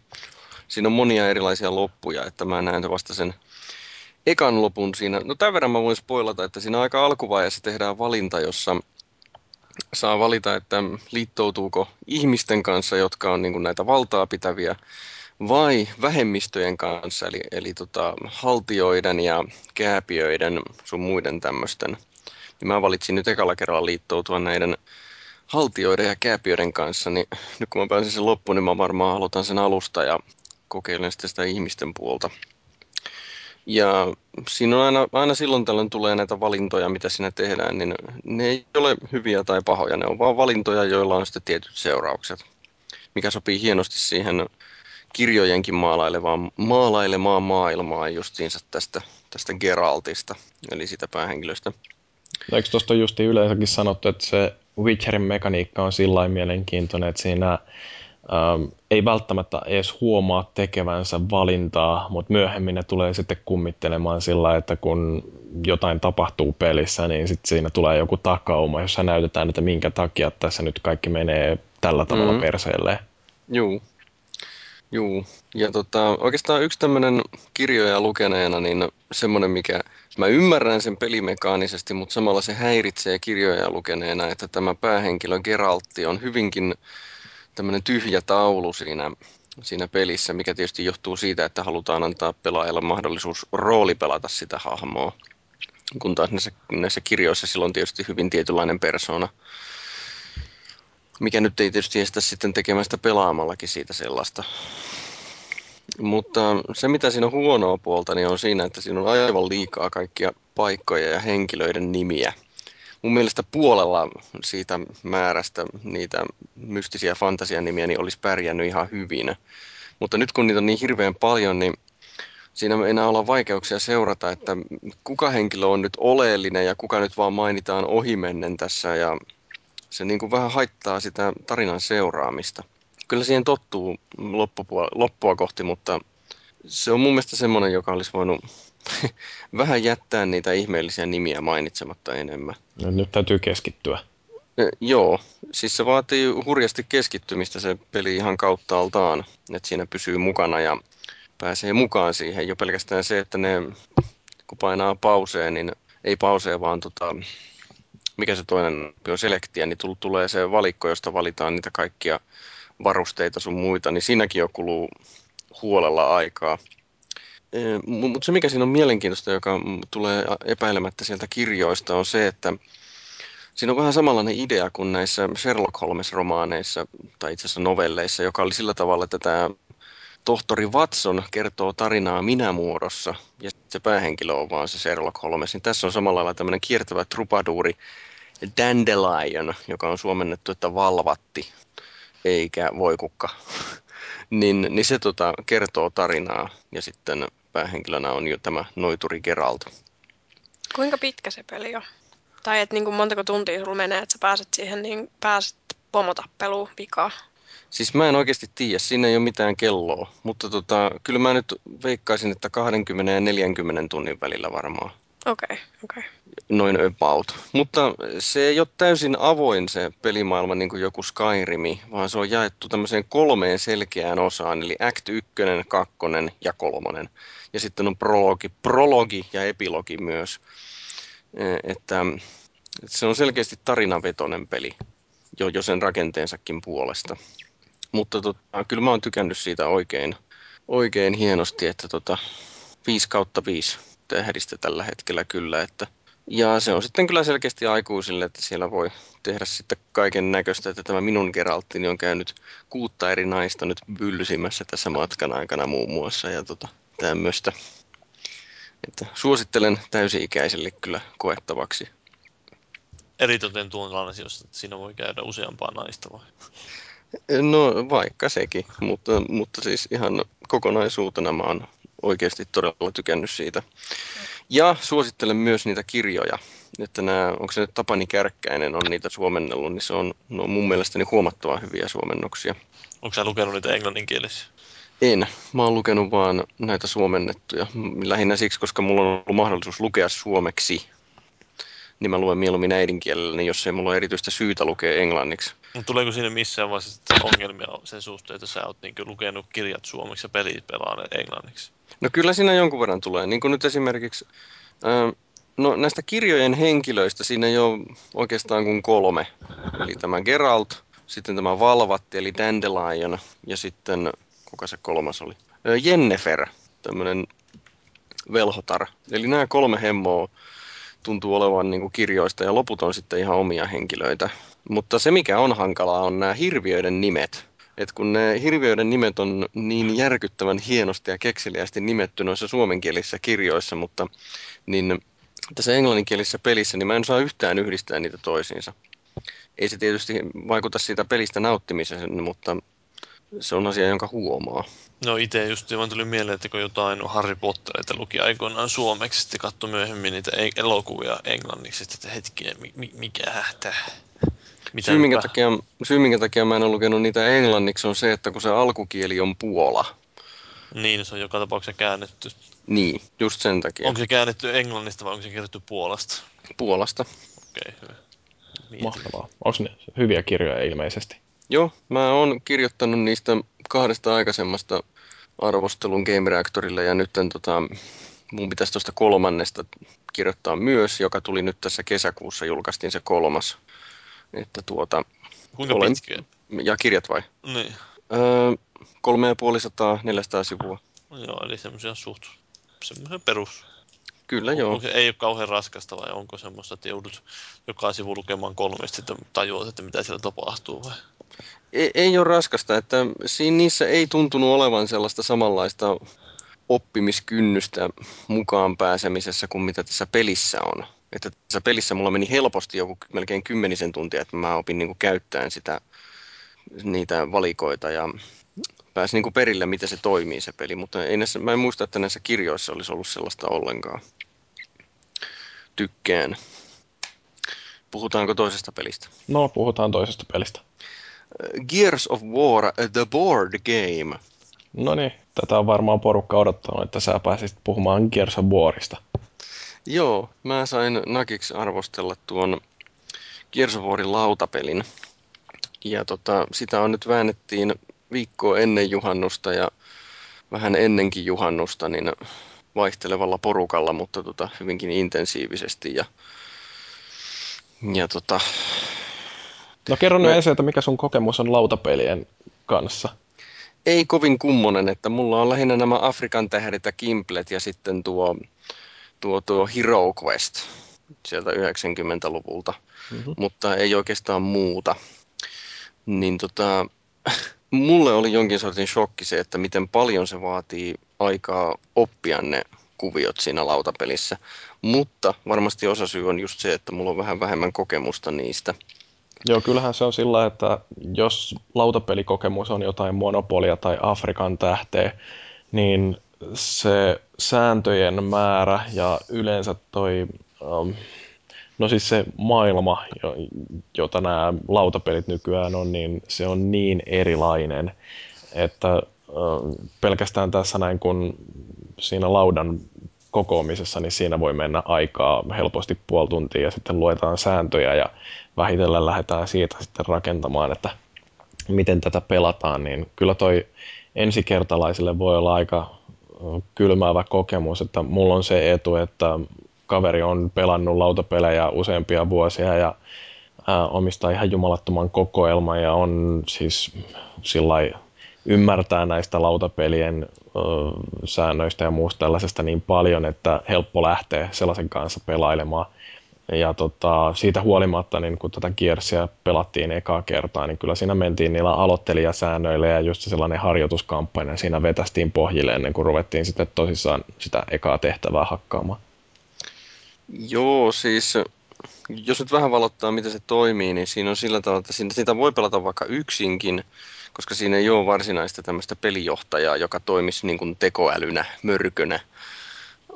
siinä on monia erilaisia loppuja, että mä näen vasta sen ekan lopun siinä. No tämän verran mä voin spoilata, että siinä aika alkuvaiheessa tehdään valinta, jossa saa valita, että liittoutuuko ihmisten kanssa, jotka on niin näitä valtaa pitäviä, vai vähemmistöjen kanssa, eli, eli tota, haltioiden ja kääpiöiden sun muiden tämmöisten. Niin mä valitsin nyt ekalla kerralla liittoutua näiden haltioiden ja kääpiöiden kanssa, niin nyt kun mä pääsen sen loppuun, niin mä varmaan aloitan sen alusta ja kokeilen sitten sitä ihmisten puolta. Ja siinä on aina, aina silloin tällöin tulee näitä valintoja, mitä siinä tehdään, niin ne ei ole hyviä tai pahoja, ne on vaan valintoja, joilla on sitten tietyt seuraukset. Mikä sopii hienosti siihen kirjojenkin maalailevaan, maalailemaan maailmaa justiinsa tästä, tästä Geraltista, eli sitä päähenkilöstä. Eikö tuosta justi yleensäkin sanottu, että se Witcherin mekaniikka on sillä mielenkiintoinen, että siinä ähm, ei välttämättä edes huomaa tekevänsä valintaa, mutta myöhemmin ne tulee sitten kummittelemaan sillä, että kun jotain tapahtuu pelissä, niin sitten siinä tulee joku takauma, jossa näytetään, että minkä takia tässä nyt kaikki menee tällä tavalla mm-hmm. perseelleen. Joo. Juu, ja tota, oikeastaan yksi tämmöinen kirjoja lukeneena, niin semmoinen, mikä mä ymmärrän sen pelimekaanisesti, mutta samalla se häiritsee kirjoja lukeneena, että tämä päähenkilö Geraltti on hyvinkin tämmöinen tyhjä taulu siinä, siinä pelissä, mikä tietysti johtuu siitä, että halutaan antaa pelaajalle mahdollisuus roolipelata sitä hahmoa. Kun taas näissä, näissä kirjoissa silloin tietysti hyvin tietynlainen persona. Mikä nyt ei tietysti estä sitten tekemästä pelaamallakin siitä sellaista. Mutta se, mitä siinä on huonoa puolta, niin on siinä, että siinä on aivan liikaa kaikkia paikkoja ja henkilöiden nimiä. Mun mielestä puolella siitä määrästä niitä mystisiä fantasianimiä niin olisi pärjännyt ihan hyvin. Mutta nyt kun niitä on niin hirveän paljon, niin siinä ei enää olla vaikeuksia seurata, että kuka henkilö on nyt oleellinen ja kuka nyt vaan mainitaan ohimennen tässä. Ja se niin kuin vähän haittaa sitä tarinan seuraamista. Kyllä siihen tottuu loppupua, loppua kohti, mutta se on mun mielestä semmoinen, joka olisi voinut vähän jättää niitä ihmeellisiä nimiä mainitsematta enemmän. No, nyt täytyy keskittyä. E, joo, siis se vaatii hurjasti keskittymistä se peli ihan kauttaaltaan, että siinä pysyy mukana ja pääsee mukaan siihen. Jo pelkästään se, että ne, kun painaa pauseen, niin ei pauseen, vaan tota, mikä se toinen on selektiä, niin tulee se valikko, josta valitaan niitä kaikkia varusteita sun muita, niin siinäkin jo kuluu huolella aikaa. Mutta se, mikä siinä on mielenkiintoista, joka tulee epäilemättä sieltä kirjoista, on se, että siinä on vähän samanlainen idea kuin näissä Sherlock Holmes-romaaneissa, tai itse asiassa novelleissa, joka oli sillä tavalla, että tämä tohtori Watson kertoo tarinaa minä-muodossa, ja se päähenkilö on vaan se Sherlock Holmes. Niin tässä on samalla lailla tämmöinen kiertävä trupaduuri Dandelion, joka on suomennettu, että valvatti, eikä voikukka. niin, niin se tota, kertoo tarinaa, ja sitten päähenkilönä on jo tämä noituri Geralt. Kuinka pitkä se peli on? Tai että niin kuin montako tuntia sulla menee, että sä pääset siihen, niin pääset pomotappeluun vikaan? Siis mä en oikeasti tiedä, siinä ei ole mitään kelloa, mutta tota, kyllä mä nyt veikkaisin, että 20 ja 40 tunnin välillä varmaan. Okei, okay, okei. Okay. Noin about. Mutta se ei ole täysin avoin se pelimaailma niin kuin joku Skyrimi, vaan se on jaettu tämmöiseen kolmeen selkeään osaan, eli Act 1, 2 ja 3. Ja sitten on prologi, prologi ja epilogi myös. E, että se on selkeästi tarinavetoinen peli jo, jo sen rakenteensakin puolesta. Mutta tota, kyllä mä oon tykännyt siitä oikein, oikein hienosti, että tota, 5 kautta 5 tähdistä tällä hetkellä kyllä. Että, ja se on sitten kyllä selkeästi aikuisille, että siellä voi tehdä sitten kaiken näköistä, että tämä minun Geraltini on käynyt kuutta eri naista nyt byllysimässä tässä matkan aikana muun muassa ja tota, tämmöistä. Että suosittelen täysi-ikäiselle kyllä koettavaksi. Eritoten tuon jossa siinä voi käydä useampaa naista vai? No vaikka sekin, mutta, mutta siis ihan kokonaisuutena mä oon oikeasti todella tykännyt siitä. Ja suosittelen myös niitä kirjoja, että nämä, onko se nyt Tapani Kärkkäinen on niitä suomennellut, niin se on no, mun mielestäni huomattavan hyviä suomennoksia. Onko sä lukenut niitä englanninkielisiä? En. Mä oon lukenut vaan näitä suomennettuja. Lähinnä siksi, koska mulla on ollut mahdollisuus lukea suomeksi. Niin mä luen mieluummin äidinkielellä, niin jos ei mulla ole erityistä syytä lukea englanniksi. No, tuleeko sinne missään vaiheessa ongelmia sen suhteen, että sä oot niin lukenut kirjat suomeksi ja pelit pelaa englanniksi? No kyllä siinä jonkun verran tulee. Niin kuin nyt esimerkiksi, ää, no näistä kirjojen henkilöistä siinä ei ole oikeastaan kuin kolme. Eli tämä Geralt, sitten tämä Valvatti eli Dandelion ja sitten, kuka se kolmas oli? Jennefer, tämmöinen velhotar. Eli nämä kolme hemmoa tuntuu olevan niin kuin kirjoista ja loput on sitten ihan omia henkilöitä. Mutta se mikä on hankalaa on nämä hirviöiden nimet. Et kun ne hirviöiden nimet on niin järkyttävän hienosti ja kekseliästi nimetty noissa suomenkielisissä kirjoissa, mutta niin tässä englanninkielisessä pelissä niin mä en saa yhtään yhdistää niitä toisiinsa. Ei se tietysti vaikuta siitä pelistä nauttimiseen, mutta se on asia, jonka huomaa. No itse just vaan tuli mieleen, että kun jotain Harry Pottereita luki aikoinaan suomeksi, sitten katsoi myöhemmin niitä elokuvia englanniksi, että hetkinen, mikä hähtää. Mitä syy, minkä takia, syy, minkä takia mä en ole lukenut niitä englanniksi, on se, että kun se alkukieli on Puola. Niin, se on joka tapauksessa käännetty. Niin, just sen takia. Onko se käännetty englannista vai onko se kirjoitettu Puolasta? Puolasta. Okei, okay, hyvä. Mietin. Mahtavaa. Onko ne hyviä kirjoja ilmeisesti? Joo, mä oon kirjoittanut niistä kahdesta aikaisemmasta arvostelun Game Reactorille ja nyt tota, mun pitäisi tuosta kolmannesta kirjoittaa myös, joka tuli nyt tässä kesäkuussa, julkaistiin se kolmas. Että tuota, Kuinka Olen- pitkiä? ja kirjat vai? Niin. Öö, kolme ja puoli sataa, 400 sivua. No joo, eli semmoisia suht, semmoisia perus. Kyllä On- joo. Onko, ei ole kauhean raskasta vai onko semmoista, että joudut joka sivu lukemaan kolmesti, että tajuat, että mitä siellä tapahtuu vai? Ei, ei ole raskasta, että siinä niissä ei tuntunut olevan sellaista samanlaista oppimiskynnystä mukaan pääsemisessä kuin mitä tässä pelissä on. Että tässä pelissä mulla meni helposti joku melkein kymmenisen tuntia, että mä opin niin käyttämään sitä, niitä valikoita ja pääsin niin perille, miten se toimii se peli, mutta ei näissä, mä en muista, että näissä kirjoissa olisi ollut sellaista ollenkaan. Tykkään. Puhutaanko toisesta pelistä? No, puhutaan toisesta pelistä. Gears of War, The Board Game. No niin, tätä on varmaan porukka odottanut, että sä pääsisit puhumaan Gears of Warista. Joo, mä sain Nakiksi arvostella tuon Gears of Warin lautapelin. Ja tota, sitä on nyt väännettiin viikkoa ennen juhannusta ja vähän ennenkin juhannusta, niin vaihtelevalla porukalla, mutta tota, hyvinkin intensiivisesti. Ja, ja tota, No kerro nyt Me- ensin, että mikä sun kokemus on lautapelien kanssa. ei kovin kummonen, että mulla on lähinnä nämä Afrikan tähdet ja Kimplet ja sitten tuo, tuo, tuo Hero Quest sieltä 90-luvulta, Mm-hmm. mutta ei oikeastaan muuta. Niin tota, mulle oli jonkin sortin shokki se, että miten paljon se vaatii aikaa oppia ne kuviot siinä lautapelissä. Mutta varmasti osasyy on just se, että mulla on vähän vähemmän kokemusta niistä. Joo, kyllähän se on sillä, että jos lautapelikokemus on jotain Monopolia tai Afrikan tähteä, niin se sääntöjen määrä ja yleensä toi, um, no siis se maailma, jo- jota nämä lautapelit nykyään on, niin se on niin erilainen, että uh, pelkästään tässä näin kun siinä laudan kokoamisessa, niin siinä voi mennä aikaa helposti puoli tuntia ja sitten luetaan sääntöjä ja vähitellen lähdetään siitä sitten rakentamaan, että miten tätä pelataan, niin kyllä toi ensikertalaisille voi olla aika kylmäävä kokemus, että mulla on se etu, että kaveri on pelannut lautapelejä useampia vuosia ja omistaa ihan jumalattoman kokoelman ja on siis sillä ymmärtää näistä lautapelien säännöistä ja muusta tällaisesta niin paljon, että helppo lähteä sellaisen kanssa pelailemaan. Ja tota, siitä huolimatta, niin kun tätä Gearsia pelattiin ekaa kertaa, niin kyllä siinä mentiin niillä aloittelijasäännöillä ja just sellainen harjoituskampanja siinä vetästiin pohjille ennen kuin ruvettiin sitten tosissaan sitä ekaa tehtävää hakkaamaan. Joo, siis jos nyt vähän valottaa, miten se toimii, niin siinä on sillä tavalla, että sitä voi pelata vaikka yksinkin, koska siinä ei ole varsinaista tämmöistä pelijohtajaa, joka toimisi niin kuin tekoälynä, mörkönä,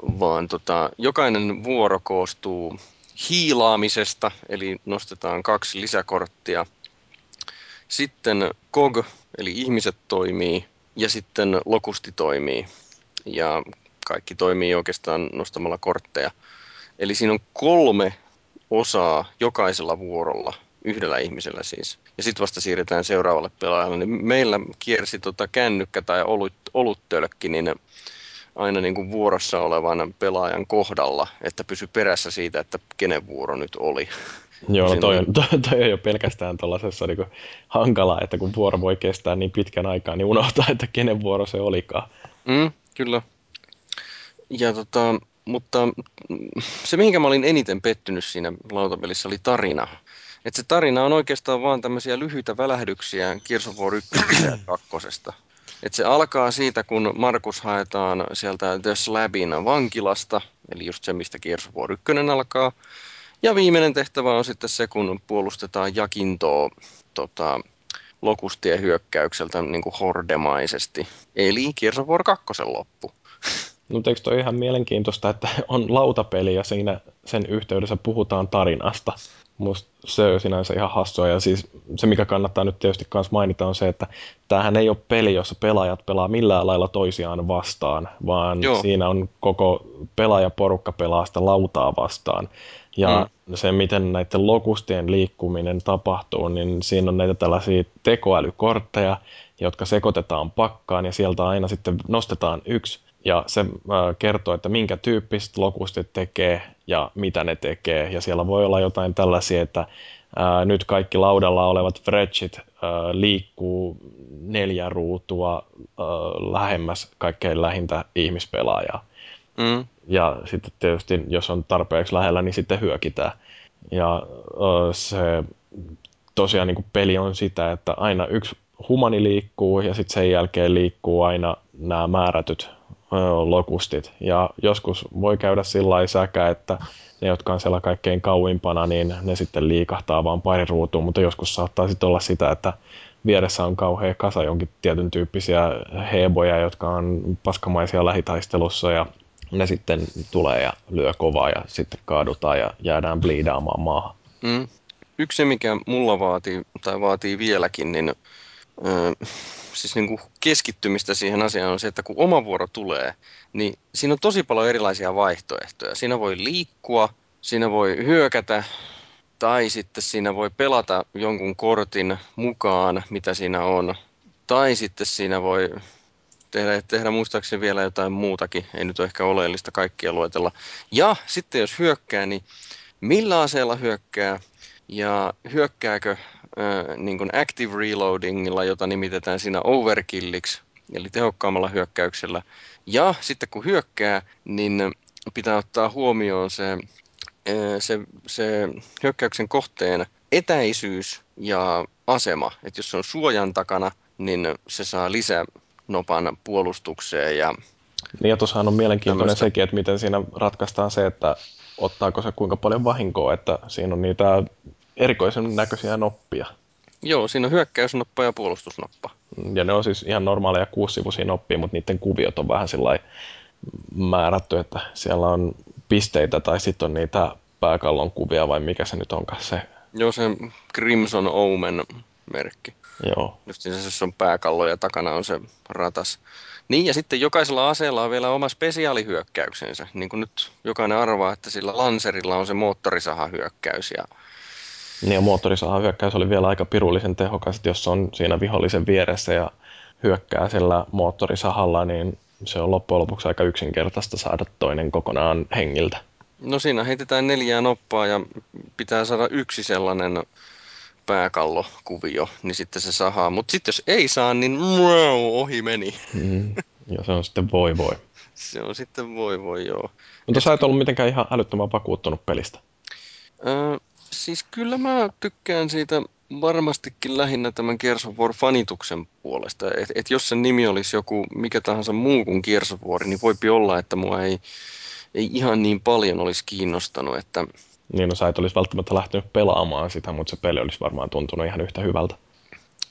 vaan tota, jokainen vuoro koostuu hiilaamisesta, eli nostetaan kaksi lisäkorttia. Sitten KOG, eli ihmiset toimii, ja sitten lokusti toimii. Ja kaikki toimii oikeastaan nostamalla kortteja. Eli siinä on kolme osaa jokaisella vuorolla, yhdellä ihmisellä siis. Ja sitten vasta siirretään seuraavalle pelaajalle. Niin meillä kiersi tota kännykkä tai olut, oluttölkki, niin aina niin kuin vuorossa olevan pelaajan kohdalla, että pysy perässä siitä, että kenen vuoro nyt oli. Joo, no toi, on- toi, toi on jo pelkästään tuollaisessa niin hankalaa, että kun vuoro voi kestää niin pitkän aikaa, niin unohtaa, että kenen vuoro se olikaan. Mm, kyllä. Ja tota, mutta se, mihinkä mä olin eniten pettynyt siinä lautapelissä, oli tarina. Et se tarina on oikeastaan vaan tämmöisiä lyhyitä välähdyksiä Gears of War 1 ja 2. Et se alkaa siitä, kun Markus haetaan sieltä The Slabin vankilasta, eli just se, mistä Gears of War 1 alkaa. Ja viimeinen tehtävä on sitten se, kun puolustetaan Jakintoa tota, lokustien hyökkäykseltä niin kuin hordemaisesti. Eli Gears of War 2 loppu. Mutta eikö toi ihan mielenkiintoista, että on lautapeli ja siinä sen yhteydessä puhutaan tarinasta? Musta se on sinänsä ihan hassua. Ja siis se, mikä kannattaa nyt tietysti myös mainita, on se, että tämähän ei ole peli, jossa pelaajat pelaa millään lailla toisiaan vastaan, vaan Joo. siinä on koko pelaajaporukka pelaa sitä lautaa vastaan. Ja mm. se, miten näiden lokustien liikkuminen tapahtuu, niin siinä on näitä tällaisia tekoälykortteja, jotka sekoitetaan pakkaan ja sieltä aina sitten nostetaan yksi ja se kertoo, että minkä tyyppiset lokustit tekee ja mitä ne tekee. Ja siellä voi olla jotain tällaisia, että ää, nyt kaikki laudalla olevat fretchit liikkuu neljä ruutua ää, lähemmäs kaikkein lähintä ihmispelaajaa. Mm. Ja sitten tietysti, jos on tarpeeksi lähellä, niin sitten hyökitään. Ja ää, se tosiaan niin kuin peli on sitä, että aina yksi humani liikkuu ja sitten sen jälkeen liikkuu aina nämä määrätyt lokustit. Ja joskus voi käydä sillä säkä, että ne, jotka on siellä kaikkein kauimpana, niin ne sitten liikahtaa vaan pari ruutuun, mutta joskus saattaa sitten olla sitä, että vieressä on kauhea kasa jonkin tietyn tyyppisiä heboja, jotka on paskamaisia lähitaistelussa ja ne sitten tulee ja lyö kovaa ja sitten kaadutaan ja jäädään bliidaamaan maahan. Mm. Yksi mikä mulla vaatii, tai vaatii vieläkin, niin siis niin kuin keskittymistä siihen asiaan on se, että kun oma vuoro tulee, niin siinä on tosi paljon erilaisia vaihtoehtoja. Siinä voi liikkua, siinä voi hyökätä, tai sitten siinä voi pelata jonkun kortin mukaan, mitä siinä on. Tai sitten siinä voi tehdä, tehdä muistaakseni vielä jotain muutakin, ei nyt ole ehkä oleellista kaikkia luetella. Ja sitten jos hyökkää, niin millä aseella hyökkää ja hyökkääkö niin kuin active reloadingilla, jota nimitetään siinä overkilliksi, eli tehokkaammalla hyökkäyksellä. Ja sitten kun hyökkää, niin pitää ottaa huomioon se, se, se hyökkäyksen kohteen etäisyys ja asema. Että jos se on suojan takana, niin se saa lisää nopan puolustukseen. Ja niin ja tuossahan on mielenkiintoinen tämmöistä. sekin, että miten siinä ratkaistaan se, että ottaako se kuinka paljon vahinkoa, että siinä on niitä erikoisen näköisiä noppia. Joo, siinä on hyökkäysnoppa ja puolustusnoppa. Ja ne on siis ihan normaaleja kuusivuisia noppia, mutta niiden kuviot on vähän sillä määrätty, että siellä on pisteitä tai sitten on niitä pääkallon kuvia vai mikä se nyt onkaan se. Joo, se Crimson Omen merkki. Joo. Just se, se on pääkallo ja takana on se ratas. Niin, ja sitten jokaisella aseella on vielä oma spesiaalihyökkäyksensä. Niin kuin nyt jokainen arvaa, että sillä Lancerilla on se moottorisahahyökkäys ja niin ja moottorisahan hyökkäys oli vielä aika pirullisen tehokas, että jos on siinä vihollisen vieressä ja hyökkää sillä moottorisahalla, niin se on loppujen lopuksi aika yksinkertaista saada toinen kokonaan hengiltä. No siinä heitetään neljää noppaa ja pitää saada yksi sellainen pääkallokuvio, niin sitten se sahaa. Mutta sitten jos ei saa, niin ohi meni. Mm, ja se on sitten voi voi. se on sitten voi voi, joo. Mutta sä et ollut mitenkään ihan älyttömän vakuuttunut pelistä. Öö, siis kyllä mä tykkään siitä varmastikin lähinnä tämän Gears of War-fanituksen puolesta. Et, et jos sen nimi olisi joku mikä tahansa muu kuin Gears of War, niin voipi olla, että mua ei, ei ihan niin paljon olisi kiinnostanut. Että... Niin, no sä et olisi välttämättä lähtenyt pelaamaan sitä, mutta se peli olisi varmaan tuntunut ihan yhtä hyvältä.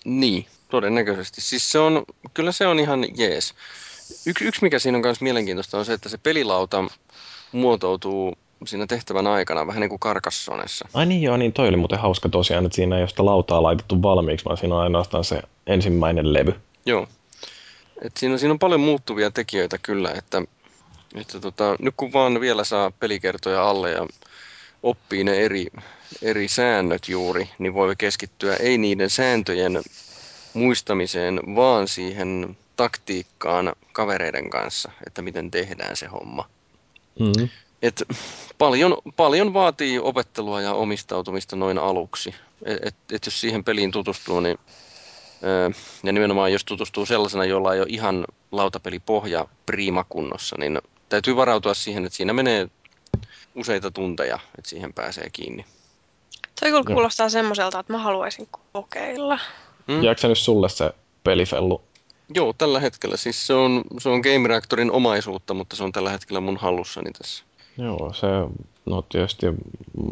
Niin, todennäköisesti. Siis se on, kyllä se on ihan jees. Yksi, yksi mikä siinä on myös mielenkiintoista on se, että se pelilauta muotoutuu siinä tehtävän aikana, vähän niin kuin Karkassonessa. Ai niin joo, niin toi oli muuten hauska tosiaan, että siinä ei ole sitä lautaa laitettu valmiiksi, vaan siinä on ainoastaan se ensimmäinen levy. Joo. Et siinä, siinä on paljon muuttuvia tekijöitä kyllä, että, että tota, nyt kun vaan vielä saa pelikertoja alle ja oppii ne eri, eri säännöt juuri, niin voi keskittyä ei niiden sääntöjen muistamiseen, vaan siihen taktiikkaan kavereiden kanssa, että miten tehdään se homma. Mm-hmm. Et paljon, paljon vaatii opettelua ja omistautumista noin aluksi. Et, et, et jos siihen peliin tutustuu, niin ja nimenomaan jos tutustuu sellaisena, jolla ei ole ihan lautapelipohja priimakunnossa, niin täytyy varautua siihen, että siinä menee useita tunteja, että siihen pääsee kiinni. Toi kyllä kuulostaa semmoiselta, että mä haluaisin kokeilla. Hmm? Jääkö nyt sulle se pelifellu? Joo, tällä hetkellä. Siis se on, se on Game Reactorin omaisuutta, mutta se on tällä hetkellä mun hallussani tässä. Joo, se, no tietysti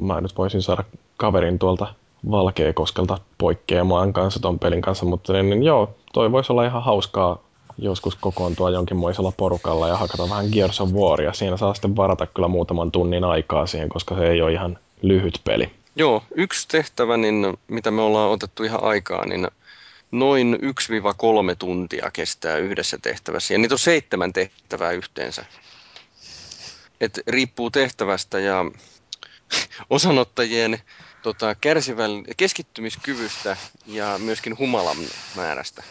mä nyt voisin saada kaverin tuolta Valkeakoskelta poikkeamaan kanssa ton pelin kanssa, mutta niin, niin joo, toi voisi olla ihan hauskaa joskus kokoontua jonkinmoisella porukalla ja hakata vähän Gears of Waria. Siinä saa sitten varata kyllä muutaman tunnin aikaa siihen, koska se ei ole ihan lyhyt peli. Joo, yksi tehtävä, niin mitä me ollaan otettu ihan aikaa, niin noin 1-3 tuntia kestää yhdessä tehtävässä. Ja niitä on seitsemän tehtävää yhteensä. Et riippuu tehtävästä ja osanottajien tota, kärsiväl, keskittymiskyvystä ja myöskin humalan määrästä.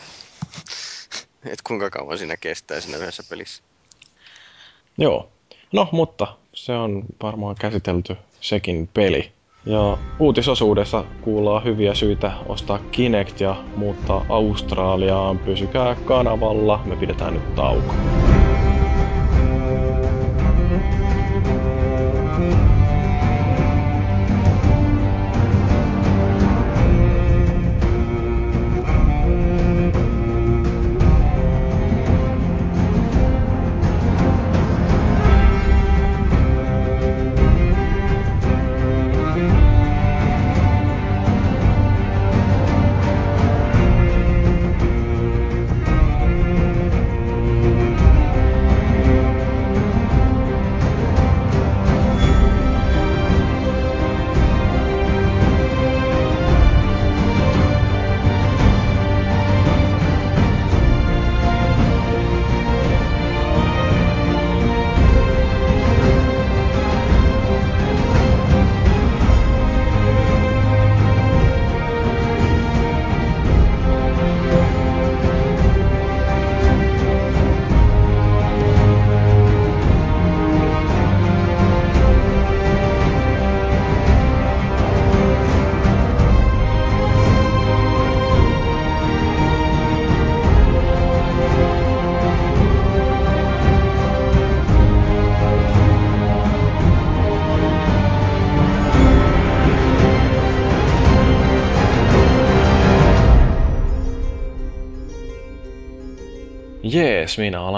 Et kuinka kauan siinä kestää siinä yhdessä pelissä. Joo. No, mutta se on varmaan käsitelty sekin peli. Ja uutisosuudessa kuullaan hyviä syitä ostaa Kinect ja muuttaa Australiaan. Pysykää kanavalla, me pidetään nyt tauko.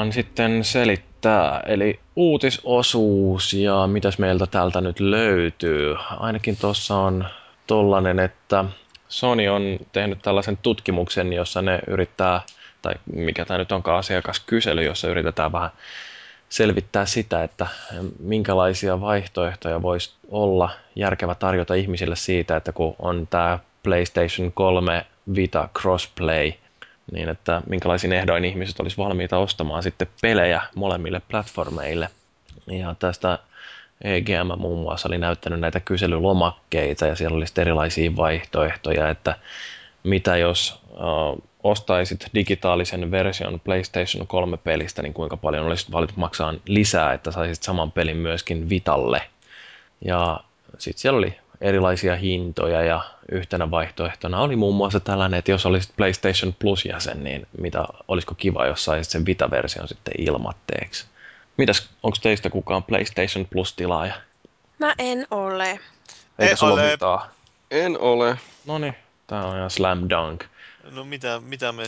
Alan sitten selittää. Eli uutisosuus ja mitäs meiltä täältä nyt löytyy. Ainakin tuossa on tollanen, että Sony on tehnyt tällaisen tutkimuksen, jossa ne yrittää, tai mikä tämä nyt onkaan asiakaskysely, jossa yritetään vähän selvittää sitä, että minkälaisia vaihtoehtoja voisi olla järkevä tarjota ihmisille siitä, että kun on tämä PlayStation 3 Vita Crossplay – niin että minkälaisin ehdoin ihmiset olisi valmiita ostamaan sitten pelejä molemmille platformeille. Ja tästä EGM muun muassa oli näyttänyt näitä kyselylomakkeita ja siellä oli erilaisia vaihtoehtoja, että mitä jos uh, ostaisit digitaalisen version PlayStation 3 pelistä, niin kuinka paljon olisit valittu maksaa lisää, että saisit saman pelin myöskin Vitalle. Ja sitten siellä oli erilaisia hintoja ja yhtenä vaihtoehtona oli muun muassa tällainen, että jos olisit PlayStation Plus-jäsen, niin mitä, olisiko kiva, jos saisit sen Vita-version sitten ilmatteeksi. Mitäs, onko teistä kukaan PlayStation Plus-tilaaja? Mä en ole. Eikä En sulla ole. ole mitään. En ole. No niin, tää on ihan slam dunk. No mitä, mitä me,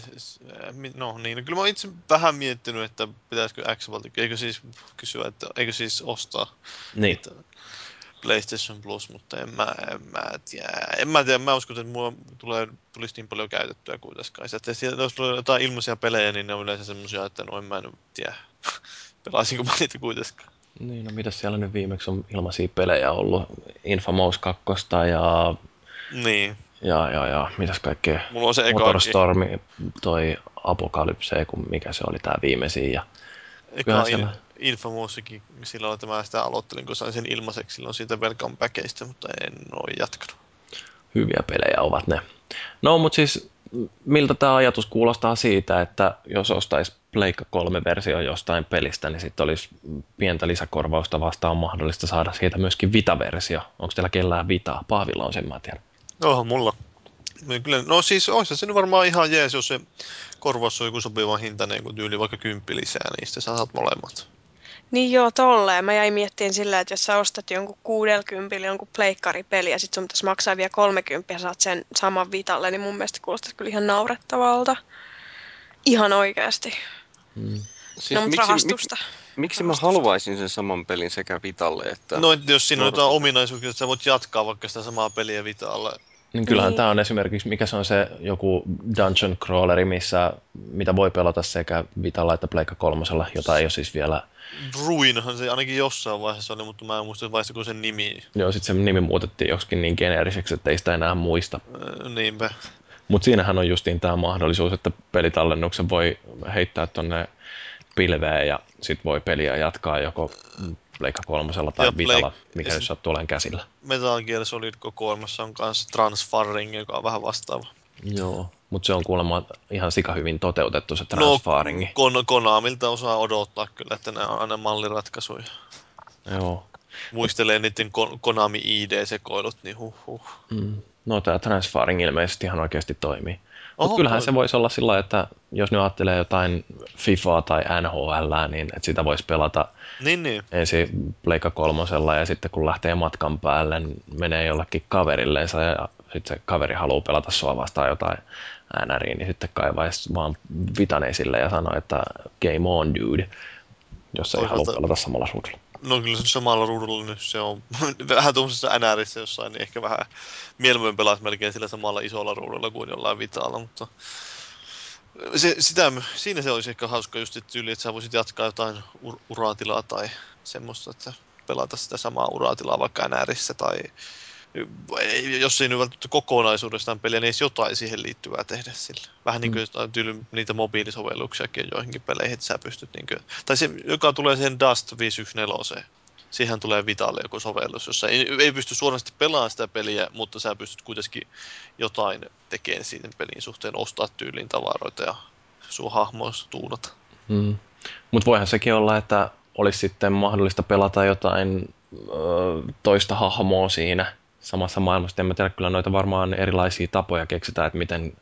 no niin, no kyllä mä oon itse vähän miettinyt, että pitäisikö x eikö siis kysyä, että eikö siis ostaa Niin. niitä PlayStation Plus, mutta en mä, en mä tiedä, en mä tiedä, mä uskon, että mulla tulee, tulisi niin paljon käytettyä kuitenkaan. Sieltä, jos tulee jotain ilmaisia pelejä, niin ne on yleensä semmosia, että no en mä nyt tiedä, pelaisinko mä niitä kuitenkaan. Niin, no mitäs siellä nyt viimeksi on ilmaisia pelejä ollut? Infamous 2 ja, Niin, ja, ja, ja mitäs kaikkea? mulla on se Motorstormi, toi Apokalypse, kun mikä se oli tää viimeisin. Ja eka kyllähän il, Infamousikin, silloin että mä sitä aloittelin, kun sain sen ilmaiseksi silloin siitä Welcome Backista, mutta en oo jatkanut. hyviä pelejä ovat ne. No, mutta siis miltä tämä ajatus kuulostaa siitä, että jos ostaisi Pleikka 3-versio jostain pelistä, niin sitten olisi pientä lisäkorvausta vastaan mahdollista saada siitä myöskin Vita-versio. Onko teillä kellään Vitaa? Paavilla on sen, mä tiedän. Onhan mulla. Kyllä, no siis olisi se varmaan ihan jees, jos se korvaus on joku sopiva hintainen, kun tyyli vaikka kymppi lisää, niin sitten sä saat molemmat. Niin joo, tolleen. Mä jäin miettimään sillä, että jos sä ostat jonkun 60 jonkun pleikkaripeli ja sit sun pitäisi maksaa vielä 30 ja saat sen saman vitalle, niin mun mielestä kuulostaa kyllä ihan naurettavalta. Ihan oikeasti. Siis no, mutta miksi, rahastusta. miksi, miksi mä Rahastusta. haluaisin sen saman pelin sekä Vitalle että... No, että jos siinä on jotain ominaisuuksia, että sä voit jatkaa vaikka sitä samaa peliä Vitalla Niin kyllähän Niin. tämä on esimerkiksi, mikä se on se joku dungeon crawleri, missä, mitä voi pelata sekä Vitalla että Pleikka kolmosella, jota ei ole siis vielä, Ruinhan se ainakin jossain vaiheessa oli, mutta mä en muista vaiheessa sen nimi. joo sit se nimi muutettiin joksikin niin geneeriseksi, että ei sitä enää muista. Öö, niinpä. Mutta siinähän on justiin tämä mahdollisuus, että pelitallennuksen voi heittää tonne pilveen ja sit voi peliä jatkaa joko Pleikka kolmosella tai Ja Vitalla, mikä nyt sattuu olemaan käsillä. Metal Gear Solid kokoelmassa on kanssa Transfarring, joka on vähän vastaava. Joo, mutta se on kuulemma ihan sika hyvin toteutettu se transfaringi. No, Kon- Konamilta osaa odottaa kyllä, että nämä on aina malliratkaisuja. Joo. Muistelee niiden Kon- Konami ID-sekoilut, niin huh huh. Mm. No tämä transfaring ilmeisesti ihan oikeasti toimii. Mutta kyllähän se voisi olla sillä että jos nyt ajattelee jotain FIFAa tai NHL, niin että sitä voisi pelata Niin, niin. ensin Pleikka kolmosella ja sitten kun lähtee matkan päälle, niin menee jollekin kaverilleensa ja sitten se kaveri haluaa pelata sua vastaan jotain NRiä, niin sitten kaivaisi vaan vitan esille ja sanoo, että game on dude, jos ei halua pelata samalla ruudulla. No kyllä se samalla ruudulla nyt se on. Vähän tuommoisessa NRissä jossain, niin ehkä vähän mieluummin pelaisi melkein sillä samalla isolla ruudulla kuin jollain Vitalla, mutta se, sitä, siinä se olisi ehkä hauska just että tyyli, että sä voisit jatkaa jotain ur- uratilaa tai semmoista, että pelata sitä samaa uratilaa vaikka NRissä tai jos ei nyt välttämättä kokonaisuudestaan peliä, niin edes jotain siihen liittyvää tehdä sillä. Vähän niin kuin jotain tyyli, niitä mobiilisovelluksiakin on joihinkin peleihin, että sä pystyt niin kuin, tai se, joka tulee siihen Dust 514. Siihen tulee Vitalle joku sovellus, jossa ei, ei pysty suorasti pelaamaan sitä peliä, mutta sä pystyt kuitenkin jotain tekemään siinä pelin suhteen, ostaa tyyliin tavaroita ja sun hahmoissa tuunata. Mm. Mutta voihan sekin olla, että olisi sitten mahdollista pelata jotain ö, toista hahmoa siinä samassa maailmassa. En mä tiedä, kyllä noita varmaan erilaisia tapoja keksitään, että miten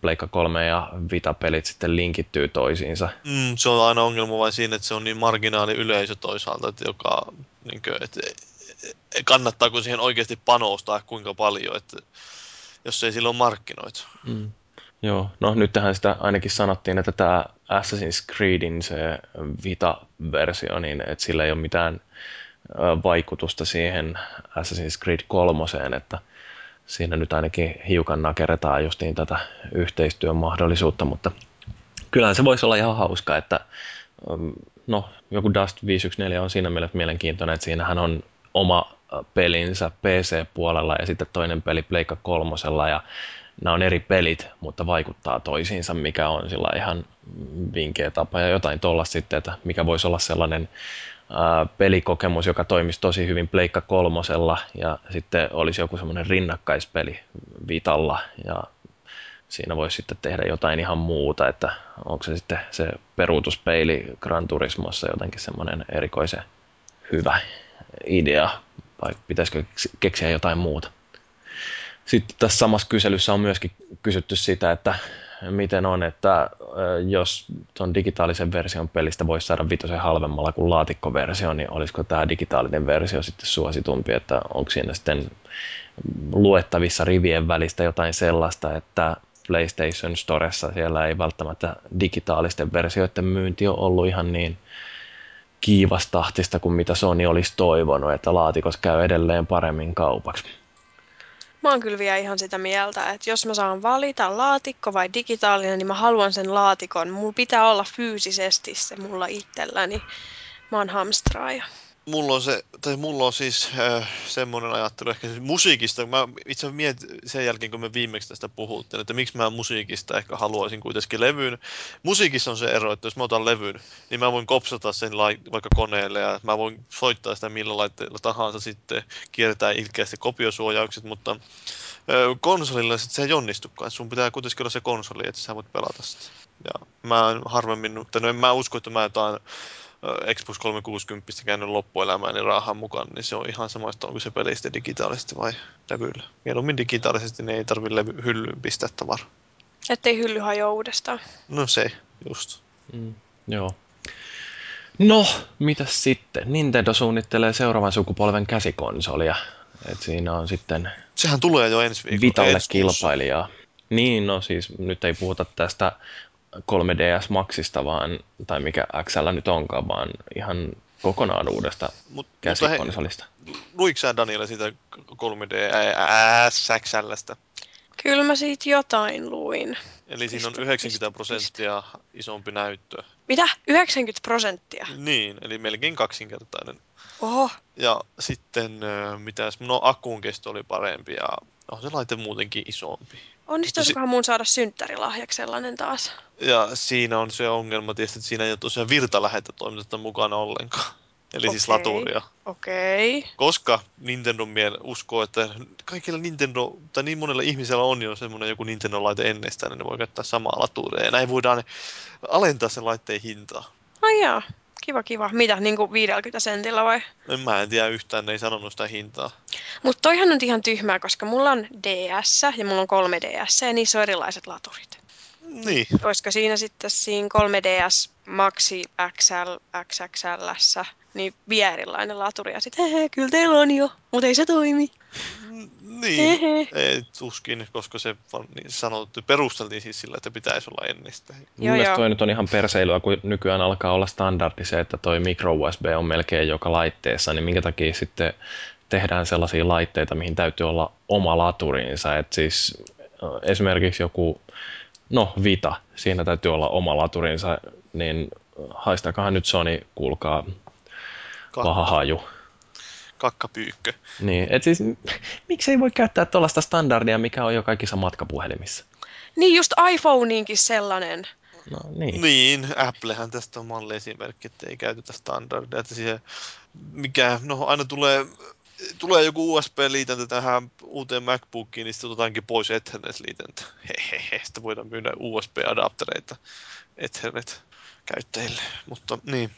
Pleikka 3 ja Vita-pelit sitten linkittyy toisiinsa. Mm, se on aina ongelma vain siinä, että se on niin marginaali yleisö toisaalta, että joka, niin kuin, että kannattaako siihen oikeasti panostaa kuinka paljon, että jos ei sillä ole markkinoita. Mm. Joo, no nyt tähän sitä ainakin sanottiin, että tämä Assassin's Creedin se Vita-versio, niin että sillä ei ole mitään vaikutusta siihen Assassin's Creed 3, että siinä nyt ainakin hiukan nakerretaan justiin tätä yhteistyön mahdollisuutta, mutta kyllähän se voisi olla ihan hauska, että öm, no, joku Dust 514 on siinä mielessä mielenkiintoinen, että siinähän on oma pelinsä PC-puolella ja sitten toinen peli Pleikka kolmosella ja nämä on eri pelit, mutta vaikuttaa toisiinsa, mikä on sillä ihan vinkeä tapa ja jotain tuolla sitten, että mikä voisi olla sellainen pelikokemus, joka toimisi tosi hyvin Pleikka kolmosella ja sitten olisi joku semmoinen rinnakkaispeli Vitalla ja siinä voisi sitten tehdä jotain ihan muuta, että onko se sitten se peruutuspeili Gran Turismossa jotenkin semmoinen erikoisen hyvä idea vai pitäisikö keksiä jotain muuta. Sitten tässä samassa kyselyssä on myöskin kysytty sitä, että miten on, että jos tuon digitaalisen version pelistä voisi saada vitosen halvemmalla kuin laatikkoversio, niin olisiko tämä digitaalinen versio sitten suositumpi, että onko siinä sitten luettavissa rivien välistä jotain sellaista, että PlayStation Storessa siellä ei välttämättä digitaalisten versioiden myynti ole ollut ihan niin kiivastahtista kuin mitä Sony olisi toivonut, että laatikossa käy edelleen paremmin kaupaksi. Mä oon kyllä vielä ihan sitä mieltä, että jos mä saan valita laatikko vai digitaalinen, niin mä haluan sen laatikon. Mulla pitää olla fyysisesti se mulla itselläni. Mä oon hamstraaja. Mulla on, se, tai mulla on siis äh, semmoinen ajattelu ehkä siis musiikista. Mä itse mietin sen jälkeen, kun me viimeksi tästä puhuttiin, että miksi mä musiikista ehkä haluaisin kuitenkin levyyn. Musiikissa on se ero, että jos mä otan levyn, niin mä voin kopsata sen lai, vaikka koneelle ja mä voin soittaa sitä millä laitteella tahansa sitten, kiertää ilkeästi kopiosuojaukset, mutta ö, konsolilla sit se ei onnistukaan. Sun pitää kuitenkin olla se konsoli, että sä voit pelata sitä. Ja mä en harvemmin, mutta no en mä usko, että mä jotain Xbox 360 käynyt loppuelämääni rahan mukaan, niin se on ihan sama, että onko se pelistä digitaalisesti vai levyllä. Mieluummin digitaalisesti, niin ei tarvi levy hyllyyn pistää tavaraa. Ettei hylly hajoa uudestaan. No se, just. Mm, joo. No, mitäs sitten? Nintendo suunnittelee seuraavan sukupolven käsikonsolia. Et siinä on sitten Sehän tulee jo ensi viikolla. Vitalle ensi kilpailijaa. Niin, no siis nyt ei puhuta tästä 3DS Maxista, vaan, tai mikä XL nyt onkaan, vaan ihan kokonaan uudesta Mut, käsikonsolista. luiko sä Daniela siitä 3D SXLstä. Kyllä mä siitä jotain luin. Eli siinä on Piste, 90 piste, prosenttia isompi näyttö. Mitä? 90 prosenttia? Niin, eli melkein kaksinkertainen. Oho, Ja sitten, mitäs, no akkuun kesto oli parempi ja on se laite muutenkin isompi. Onnistuisikohan mun saada synttärilahjaksi sellainen taas? Ja siinä on se ongelma tietysti, että siinä ei ole tosiaan virtalähettätoimitetta mukana ollenkaan. Eli siis Okei. laturia. Okei. Koska Nintendo miel uskoo, että kaikilla Nintendo, tai niin monella ihmisellä on jo semmoinen joku Nintendo-laite ennestään, niin ne voi käyttää samaa laturia. Ja näin voidaan alentaa sen laitteen hintaa. Ai jaa, kiva kiva. Mitä, niinku 50 sentillä vai? En mä en tiedä yhtään, ne ei sanonut sitä hintaa. Mutta toihan on ihan tyhmää, koska mulla on DS ja mulla on 3DS ja niissä on erilaiset laturit. Niin, Olisiko siinä sitten siinä 3DS Maxi XL XXL niin vielä erilainen laturi ja sitten kyllä teillä on jo, mutta ei se toimi. Niin. Ei, tuskin, koska se on niin sanottu, perusteltiin siis sillä, että pitäisi olla ennestään. Joo, Mun mielestä toi nyt on ihan perseilyä, kun nykyään alkaa olla standardi se, että toi micro USB on melkein joka laitteessa, niin minkä takia sitten tehdään sellaisia laitteita, mihin täytyy olla oma laturinsa. Et siis esimerkiksi joku, no Vita, siinä täytyy olla oma laturinsa, niin haistakahan nyt Sony, kuulkaa, paha haju. Kakkapyykkö. Niin, et siis miksi ei voi käyttää tuollaista standardia, mikä on jo kaikissa matkapuhelimissa? Niin just iPhoneinkin sellainen. No niin. Niin, Applehän tästä on malliesimerkki, että ei käytetä standardia. Että siihen, mikä, no aina tulee, tulee joku USB-liitäntä tähän uuteen MacBookiin, niin sitten otetaankin pois Ethernet-liitäntä. Hehehe, sitten voidaan myydä USB-adaptereita Ethernet-käyttäjille. Mutta niin.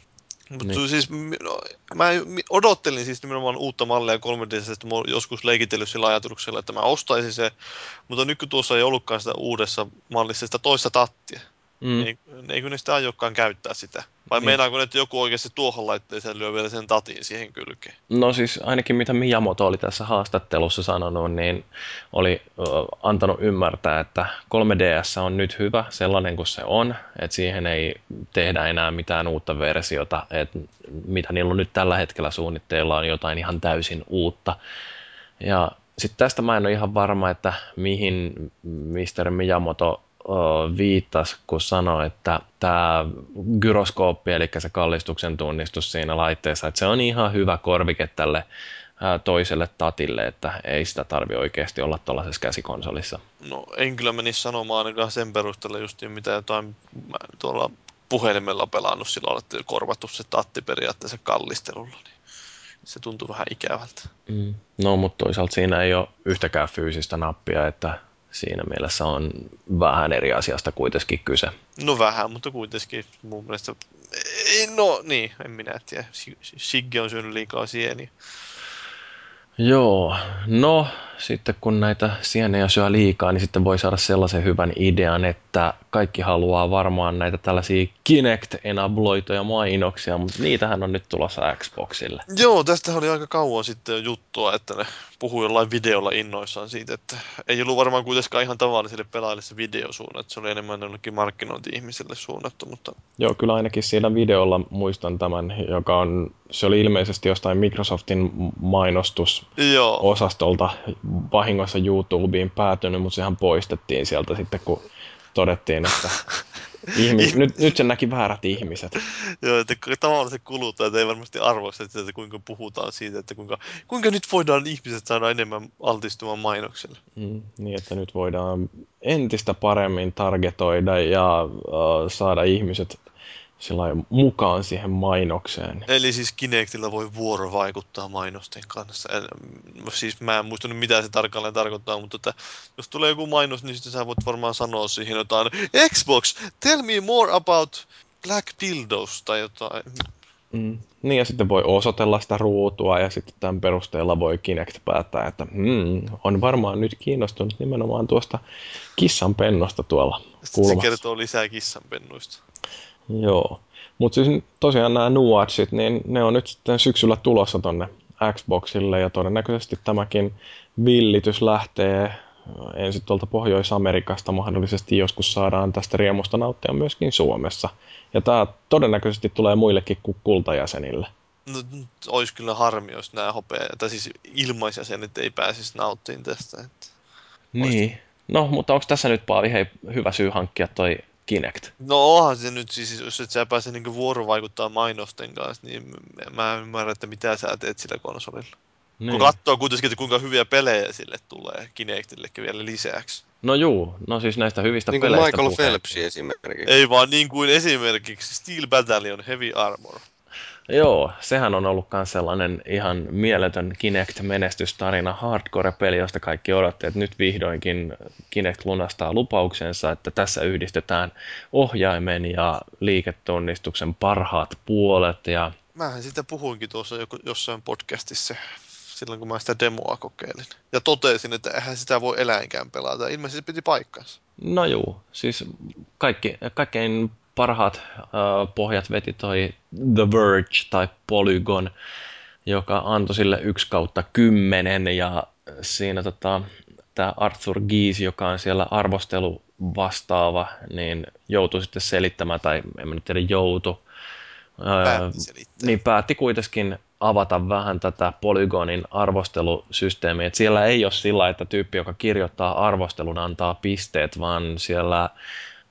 Mutta Niin. siis, no, mä odottelin siis nimenomaan uutta mallia 3 että mä oon joskus leikitellyt sillä ajatuksella, että mä ostaisin se, mutta nyt kun tuossa ei ollutkaan sitä uudessa mallissa sitä toista tattia, Mm. Eikö, ne sitä aiokaan käyttää sitä? Vai Niin. meinaako ne, että joku oikeasti tuohon laitteeseen lyö vielä sen tatin siihen kylkeen? No siis ainakin mitä Miyamoto oli tässä haastattelussa sanonut, niin oli ö, antanut ymmärtää, että 3DS on nyt hyvä sellainen kuin se on, että siihen ei tehdä enää mitään uutta versiota, että mitä niillä on nyt tällä hetkellä suunnitteilla on jotain ihan täysin uutta. Ja sitten tästä mä en ole ihan varma, että mihin Mr. Miyamoto viittasi, kun sanoi, että tämä gyroskooppi, eli se kallistuksen tunnistus siinä laitteessa, että se on ihan hyvä korvike tälle toiselle tatille, että ei sitä tarvi oikeasti olla tuollaisessa käsikonsolissa. No en kyllä menisi sanomaan ainakaan sen perusteella justiin mitä jotain mä tuolla puhelimella pelannut sillä että korvattu se tatti periaatteessa kallistelulla. Niin se tuntuu vähän ikävältä. Mm. No, mutta toisaalta siinä ei ole yhtäkään fyysistä nappia, että siinä mielessä on vähän eri asiasta kuitenkin kyse. No vähän, mutta kuitenkin mun mielestä... No niin, en minä tiedä. Si- Sigge on syönyt liikaa sieniä. Joo, no sitten kun näitä sienejä syö liikaa, niin sitten voi saada sellaisen hyvän idean, että kaikki haluaa varmaan näitä tällaisia Kinect-enabloituja mainoksia, mutta niitähän on nyt tulossa Xboxille. Joo, tästä oli aika kauan sitten juttua, että ne puhui jollain videolla innoissaan siitä, että ei ollut varmaan kuitenkaan ihan tavallisille pelaajille se videosuunnattu, että se oli enemmän jollekin markkinointi-ihmisille suunnattu, mutta Joo, kyllä ainakin siinä videolla muistan tämän, joka on, se oli ilmeisesti jostain Microsoftin mainostusosastolta joo, vahingossa YouTubeen päätynyt, mutta sehän poistettiin sieltä sitten, kun todettiin, että ihmis, nyt, nyt se näki väärät ihmiset. joo että tavalliset kuluttajat ei varmasti arvosta sitä, että kuinka puhutaan siitä, että kuinka, kuinka nyt voidaan ihmiset saada enemmän altistumaan mainokselle. Mm, niin, että nyt voidaan entistä paremmin targetoida ja uh, saada ihmiset mukaan siihen mainokseen. Eli siis Kinectillä voi vuorovaikuttaa mainosten kanssa. En, siis mä en muista nyt mitä se tarkalleen tarkoittaa, mutta että jos tulee joku mainos, niin sitten sä voit varmaan sanoa siihen jotain Xbox, tell me more about Black Dildos tai jotain. Mm. Niin, ja sitten voi osoitella sitä ruutua ja sitten tämän perusteella voi Kinect päättää, että hmm, on varmaan nyt kiinnostunut nimenomaan tuosta kissan pennosta tuolla Sitten se kulmassa. kertoo lisää kissanpennuista. Joo. Mutta siis tosiaan nämä Nuatsit, niin ne on nyt sitten syksyllä tulossa tonne Xboxille ja todennäköisesti tämäkin villitys lähtee ensin tuolta Pohjois-Amerikasta mahdollisesti joskus saadaan tästä riemusta nauttia myöskin Suomessa. Ja tämä todennäköisesti tulee muillekin kuin kultajäsenille. No, olisi kyllä harmi, jos nämä hopea, tai siis ilmaisjäsenet ei pääsisi nauttiin tästä. Että. Niin. No, mutta onko tässä nyt Paavi hei, hyvä syy hankkia toi Kinect? No onhan se nyt siis, jos et sä pääse niinku vuorovaikuttaa mainosten kanssa, niin mä en ymmärrä, että mitä sä teet sillä konsolilla. Niin. Kun katsoo kuitenkin, että kuinka hyviä pelejä sille tulee Kinectillekin vielä lisäksi. No juu, no siis näistä hyvistä Niin kuin peleistä Michael puheen. Phelps esimerkiksi. Ei vaan niin kuin esimerkiksi Steel Battalion Heavy Armor. Joo, sehän on ollut myös sellainen ihan mieletön Kinect-menestystarina, hardcore-peli, josta kaikki odotti, että nyt vihdoinkin Kinect lunastaa lupauksensa, että tässä yhdistetään ohjaimen ja liiketunnistuksen parhaat puolet ja Mähän sitä puhuinkin tuossa jossain podcastissa silloin, kun mä sitä demoa kokeilin. Ja totesin, että eihän sitä voi eläinkään pelata. Ilmeisesti se piti paikkansa. No juu, siis kaikki, kaikkein parhaat äh, pohjat veti toi The Verge tai Polygon, joka antoi sille 1 kautta 10 ja siinä tota, tämä Arthur Gies, joka on siellä arvostelu vastaava, niin joutui sitten selittämään, tai en mä nyt tiedä joutu, Päätti niin päätti kuitenkin avata vähän tätä Polygonin arvostelusysteemiä. Et siellä ei ole sillä, että tyyppi, joka kirjoittaa arvostelun, antaa pisteet, vaan siellä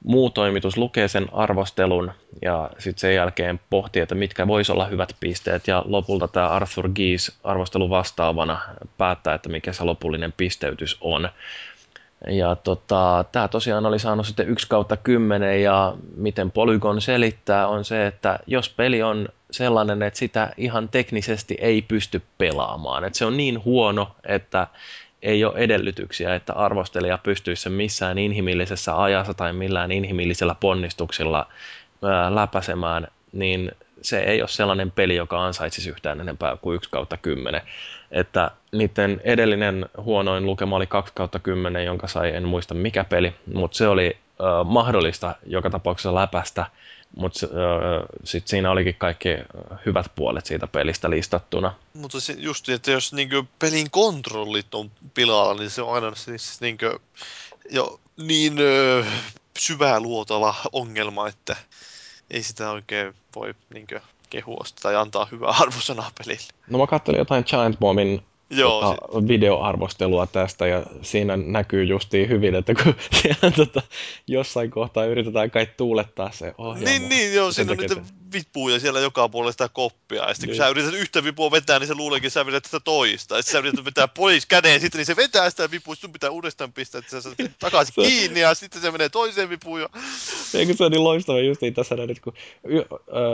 muu toimitus lukee sen arvostelun ja sitten sen jälkeen pohtii, että mitkä voisi olla hyvät pisteet ja lopulta tämä Arthur Gies arvostelu vastaavana päättää, että mikä se lopullinen pisteytys on. Ja tota, tämä tosiaan oli saanut sitten 1 kautta 10 ja miten Polygon selittää on se, että jos peli on sellainen, että sitä ihan teknisesti ei pysty pelaamaan, että se on niin huono, että ei ole edellytyksiä, että arvostelija pystyisi sen missään inhimillisessä ajassa tai millään inhimillisellä ponnistuksilla ää, läpäisemään, niin se ei ole sellainen peli, joka ansaitsisi yhtään enempää kuin 1 kautta 10. Että niiden edellinen huonoin lukema oli 2 kautta 10, jonka sai, en muista mikä peli, mutta se oli äh, mahdollista joka tapauksessa läpästä, mutta äh, sitten siinä olikin kaikki hyvät puolet siitä pelistä listattuna. Mutta se just, että jos niinku pelin kontrollit on pilalla, niin se on aina siis niinku jo niin ö, syvää luotava ongelma, että ei sitä oikein voi niinkö kehua sitä tai antaa hyvää arvosanaa pelille. No mä katselin jotain Giant Bombin Joo, tota, videoarvostelua tästä ja siinä näkyy justiin hyvin, että kun siellä tota, jossain kohtaa yritetään kai tuulettaa se ohjelma. Niin, niin, joo, siinä on niitä vipuja siellä joka puolella sitä koppia. Ja sitten kun Niin. sä yrität yhtä vipua vetää, niin se luuleekin, että sä vedät sitä toista. Ja sitten sä yrität vetää pois käden, sitten niin se vetää sitä vipua, sun pitää uudestaan pistää, että sä saat takaisin Se- kiinni, ja sitten se menee toiseen vipuun. Ja... Eikö se on niin loistava justiin tässä näin, että kun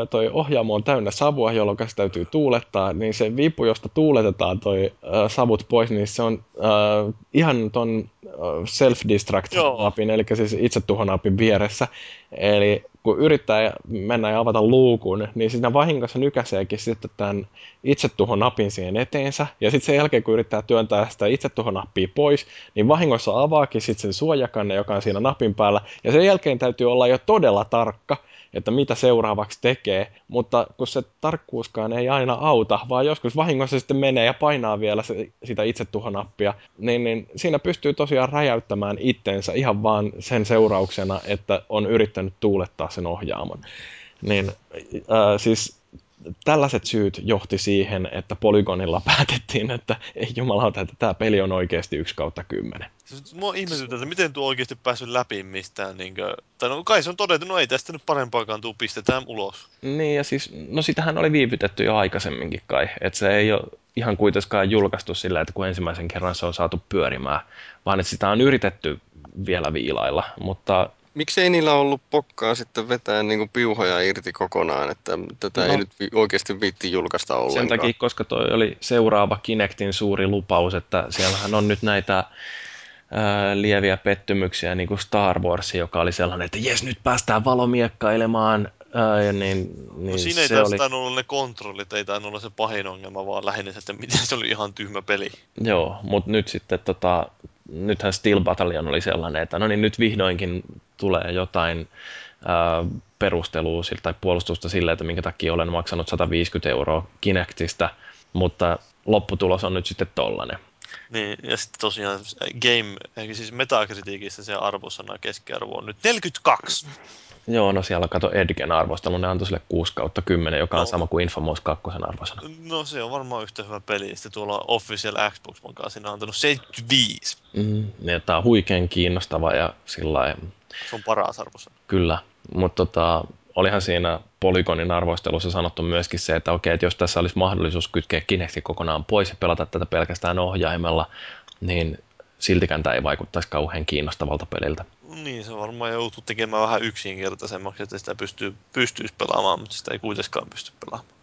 toi ohjaamo on täynnä savua, jolloin se täytyy tuulettaa, niin se vipu, josta tuuletetaan toi ö, savut pois, niin se on ö, ihan ton ö, self-destruct-napin, eli siis itsetuhonapin vieressä. Eli kun yrittää mennä ja avata luukun, niin siinä vahingossa nykäseekin sitten tämän itsetuhonapin siihen eteensä. Ja sitten sen jälkeen, kun yrittää työntää sitä itsetuhonappia pois, niin vahingossa avaakin sitten sen suojakanne, joka on siinä napin päällä. Ja sen jälkeen täytyy olla jo todella tarkka, että mitä seuraavaksi tekee, mutta kun se tarkkuuskaan ei aina auta, vaan joskus vahingossa sitten menee ja painaa vielä se, sitä itsetuhonappia, niin, niin siinä pystyy tosiaan räjäyttämään itsensä ihan vaan sen seurauksena, että on yrittänyt tuulettaa sen ohjaamon. Niin äh, siis tällaiset syyt johti siihen, että Polygonilla päätettiin, että ei jumalauta, että tämä peli on oikeasti 1 kautta 10. Siis Mua ihmetyttää, että miten tuo oikeasti päässyt läpi mistään. Niin kuin... Tai no kai se on todettu, no ei tästä nyt parempaakaan tuu, pistetään ulos. Niin ja siis, no sitähän oli viivytetty jo aikaisemminkin kai, että se ei ole ihan kuitenkaan julkaistu sillä, että kun ensimmäisen kerran se on saatu pyörimään, vaan että sitä on yritetty vielä viilailla, mutta Miksei niillä ollut pokkaa sitten vetää niinku piuhoja irti kokonaan, että tätä no. No. ei nyt oikeasti viitti julkaista ollenkaan. sen takia, koska toi oli seuraava Kinectin suuri lupaus, että siellähän on nyt näitä ää, lieviä pettymyksiä, niin kuin Star Wars, joka oli sellainen, että jes, nyt päästään valomiekkailemaan, ää, ja niin, niin No siinä ei se oli, tainnut olla ne kontrollit, ei tainnut olla se pahin ongelma, vaan lähinnä se, että miten se oli ihan tyhmä peli. Joo, mutta nyt sitten tota, nythän Steel Battalion oli sellainen, että no niin nyt vihdoinkin tulee jotain ää, perustelua tai puolustusta sille, että minkä takia olen maksanut 150 euroa Kinectistä, mutta lopputulos on nyt sitten tollanen. Niin, ja sitten tosiaan game, eli siis metakritiikissä se arvosana keskiarvo on nyt 42. Joo, no siellä kato Edgen arvostelu, ne antoi sille 6 kautta 10, joka on No. sama kuin Infamous 2 arvosana. No se on varmaan yhtä hyvä peli. Sitten tuolla Official Xbox Magazine on antanut 75. Mm, niin, tämä on huikean kiinnostava ja sillä Se on paras arvosana. Kyllä, mutta tota, olihan siinä Polygonin arvostelussa sanottu myöskin se, että okei, että jos tässä olisi mahdollisuus kytkeä Kinecti kokonaan pois ja pelata tätä pelkästään ohjaimella, niin siltikään tämä ei vaikuttaisi kauhean kiinnostavalta peliltä. Niin, se varmaan joutuu tekemään vähän yksinkertaisemmaksi, että sitä pystyy, pystyisi pelaamaan, mutta sitä ei kuitenkaan pysty pelaamaan.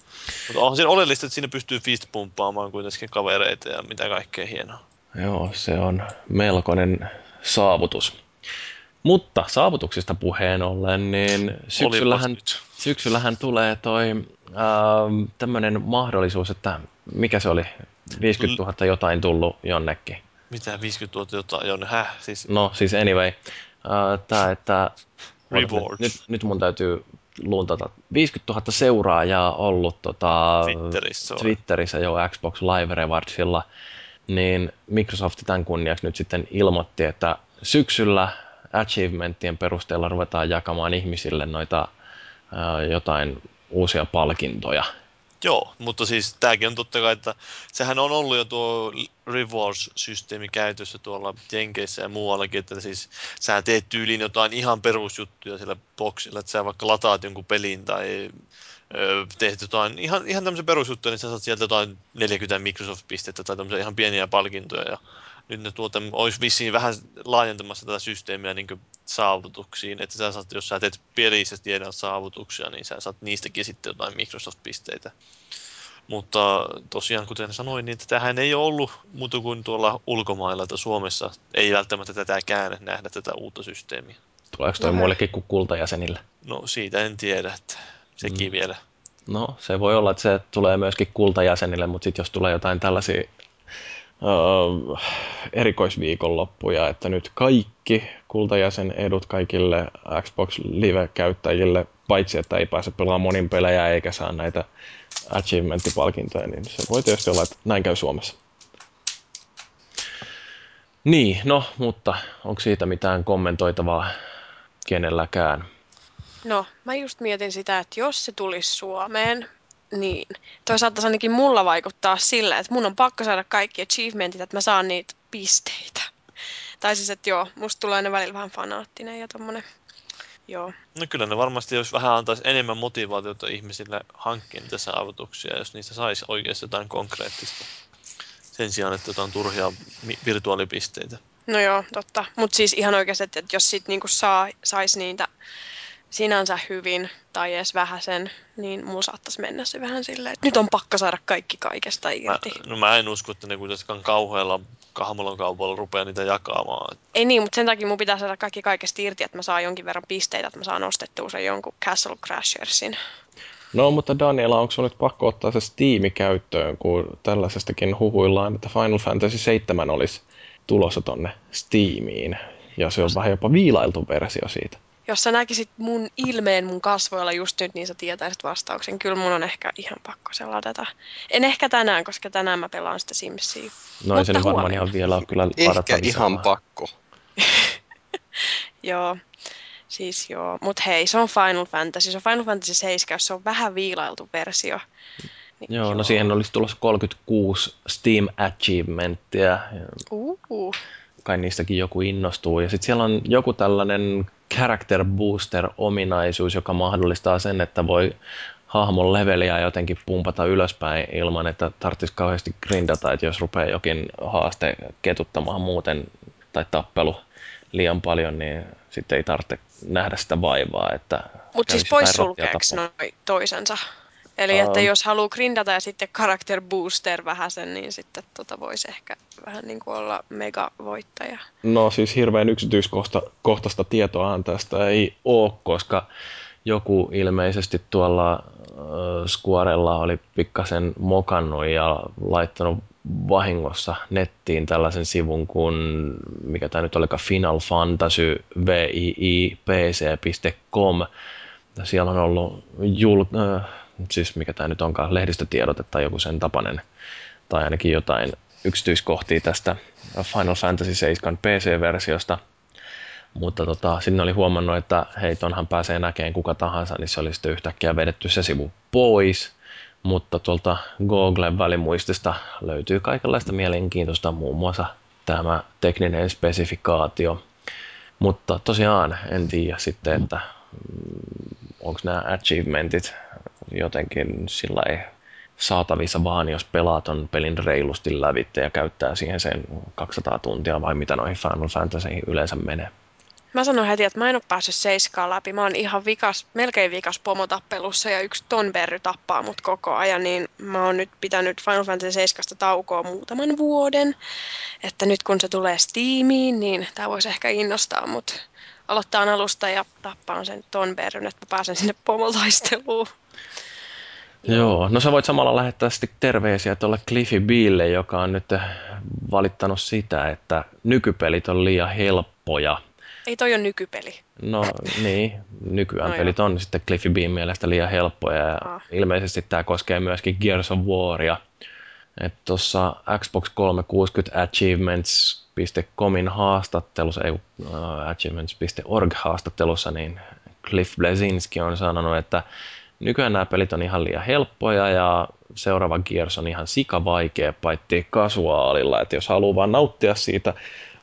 Mutta onhan siinä oleellista, että siinä pystyy fist pumppaamaan kuitenkin kavereita ja mitä kaikkea hienoa. Joo, se on melkoinen saavutus. Mutta saavutuksista puheen ollen, niin syksyllähän, syksyllähän tulee toi ähm, tämmöinen mahdollisuus, että mikä se oli, 50 000 jotain tullut jonnekin. Mitä 50 000 jotain, jonne, häh? Siis No siis anyway, äh, tää, että Rewards. Nyt, nyt mun täytyy luntata. 50 000 seuraajaa ollut tota, Twitterissä. Twitterissä jo Xbox Live Rewardsilla, niin Microsoft tämän kunniaksi nyt sitten ilmoitti, että syksyllä achievementtien perusteella ruvetaan jakamaan ihmisille noita ää, jotain uusia palkintoja. Joo, mutta siis tämäkin on totta kai, että sehän on ollut jo tuo rewards-systeemi käytössä tuolla Jenkeissä ja muuallakin, että siis sä teet tyyliin jotain ihan perusjuttuja sillä boksilla, että sä vaikka lataat jonkun pelin tai ö, teet jotain ihan, ihan tämmöisen perusjuttuja, niin sä saat sieltä jotain 40 Microsoft-pistettä tai tämmöisiä ihan pieniä palkintoja ja nyt ne tuota, olisi vissiin vähän laajentamassa tätä systeemiä niin saavutuksiin, että sä saat, jos sä teet pelissä tiedän saavutuksia, niin sä saat niistäkin sitten jotain Microsoft-pisteitä. Mutta tosiaan, kuten sanoin, niin tämähän ei ole ollut muuta kuin tuolla ulkomailla, että Suomessa ei välttämättä tätäkään nähdä tätä uutta systeemiä. Tuleeko toi No. muillekin kuin kultajäsenille? No siitä en tiedä, että sekin Mm. vielä. No, se voi olla, että se tulee myöskin kultajäsenille, mutta sitten jos tulee jotain tällaisia uh, erikoisviikonloppuja, että nyt kaikki kultajäsen edut kaikille Xbox Live-käyttäjille, paitsi että ei pääse pelaamaan monin pelejä eikä saa näitä achievement-palkintoja, niin se voi tietysti olla, että näin käy Suomessa. Niin, no, mutta onko siitä mitään kommentoitavaa kenelläkään? No, mä just mietin sitä, että jos se tulisi Suomeen, niin toisaalta se ainakin mulla vaikuttaa sillä, että mun on pakko saada kaikki achievementit, että mä saan niitä pisteitä. Tai siis, että joo, musta tulee aina välillä vähän fanaattinen ja tommonen, joo. No kyllä ne varmasti, jos vähän antaisi enemmän motivaatiota ihmisille hankkia niitä saavutuksia, jos niistä saisi oikeasti jotain konkreettista. Sen sijaan, että jotain turhia virtuaalipisteitä. No joo, totta. Mutta siis ihan oikeasti, että jos sit niinku saa, sais niitä sinänsä hyvin tai edes vähäsen, niin mulla saattaisi mennä se vähän silleen, että nyt on pakko saada kaikki kaikesta Mä, irti. no mä en usko, että ne kuitenkaan kauhealla kahmolon kaupalla rupeaa niitä jakamaan. Ei niin, mutta sen takia mun pitää saada kaikki kaikesta irti, että mä saan jonkin verran pisteitä, että mä saan ostettua sen jonkun Castle Crashersin. No, mutta Daniela, onko sun nyt pakko ottaa se Steam käyttöön, kun tällaisestakin huhuillaan, että Final Fantasy 7 olisi tulossa tonne Steamiin, ja se on vähän jopa viilailtu versio siitä. Jos sä näkisit mun ilmeen mun kasvoilla just nyt, niin sä tietäisit vastauksen. Kyllä mun on ehkä ihan pakko ladata. En ehkä tänään, koska tänään mä pelaan sitä Simsia. No ei se Mutta nyt varmaan huomenna. ihan vielä ole kyllä Ehkä ihan pakko. Joo, siis joo. Mut hei, se on Final Fantasy. Se on Final Fantasy 7, jos se on vähän viilailtu versio. Niin, Joo, no siihen olisi tulossa 36 Steam Achievementtia, ja Uh, kai niistäkin joku innostuu. Ja sitten siellä on joku tällainen character booster-ominaisuus, joka mahdollistaa sen, että voi hahmon leveliä jotenkin pumpata ylöspäin ilman, että tarvitsisi kauheasti grindata, että jos rupeaa jokin haaste ketuttamaan muuten tai tappelu liian paljon, niin sitten ei tarvitse nähdä sitä vaivaa, että Mutta siis kävisi jotain poissulkeeko rottia tappaa. noi toisensa? Eli että Ähm. jos haluaa grindata ja sitten character booster vähän sen, niin sitten tota voisi ehkä vähän niin kuin olla mega voittaja. No siis hirveän yksityiskohtaista tietoahan tästä ei ole, koska joku ilmeisesti tuolla äh, Squarella oli pikkasen mokannut ja laittanut vahingossa nettiin tällaisen sivun kuin, mikä tämä nyt olikaan, Final Fantasy viipc.com. Siellä on ollut jul, äh, siis mikä tämä nyt onkaan, lehdistötiedote tai joku sen tapainen, tai ainakin jotain yksityiskohtia tästä Final Fantasy 7 PC-versiosta. Mutta tota, sinne oli huomannut, että hei, tonhan pääsee näkemään kuka tahansa, niin se oli sitten yhtäkkiä vedetty se sivu pois. Mutta tuolta Googlen välimuistista löytyy kaikenlaista mielenkiintoista, muun muassa tämä tekninen spesifikaatio. Mutta tosiaan en tiedä sitten, että onko nämä achievementit jotenkin sillä ei saatavissa vaan, jos pelaat on pelin reilusti lävitte ja käyttää siihen sen 200 tuntia vai mitä noihin Final Fantasy yleensä menee. Mä sanon heti, että mä en ole päässyt seiskaan läpi. Mä oon ihan vikas, melkein vikas pomotappelussa ja yksi tonberry tappaa mut koko ajan, niin mä oon nyt pitänyt Final Fantasy 7 taukoa muutaman vuoden. Että nyt kun se tulee Steamiin, niin tää voisi ehkä innostaa mut aloittaa alusta ja tappaa sen tonberryn, että mä pääsen sinne pomotaisteluun. Joo, no sä voit samalla lähettää sitten terveisiä tuolle Cliffy Bille, joka on nyt valittanut sitä, että nykypelit on liian helppoja. Ei toi ole nykypeli. No niin, nykyään No pelit on sitten Cliffy Bean mielestä liian helppoja ja Ah. ilmeisesti tämä koskee myöskin Gears of Waria. Että tuossa Xbox 360 Achievements.comin haastattelussa, ei uh, Achievements.org haastattelussa, niin Cliff Blesinski on sanonut, että nykyään nämä pelit on ihan liian helppoja ja seuraava Gears on ihan sikavaikea paitsi kasuaalilla, että jos haluaa vaan nauttia siitä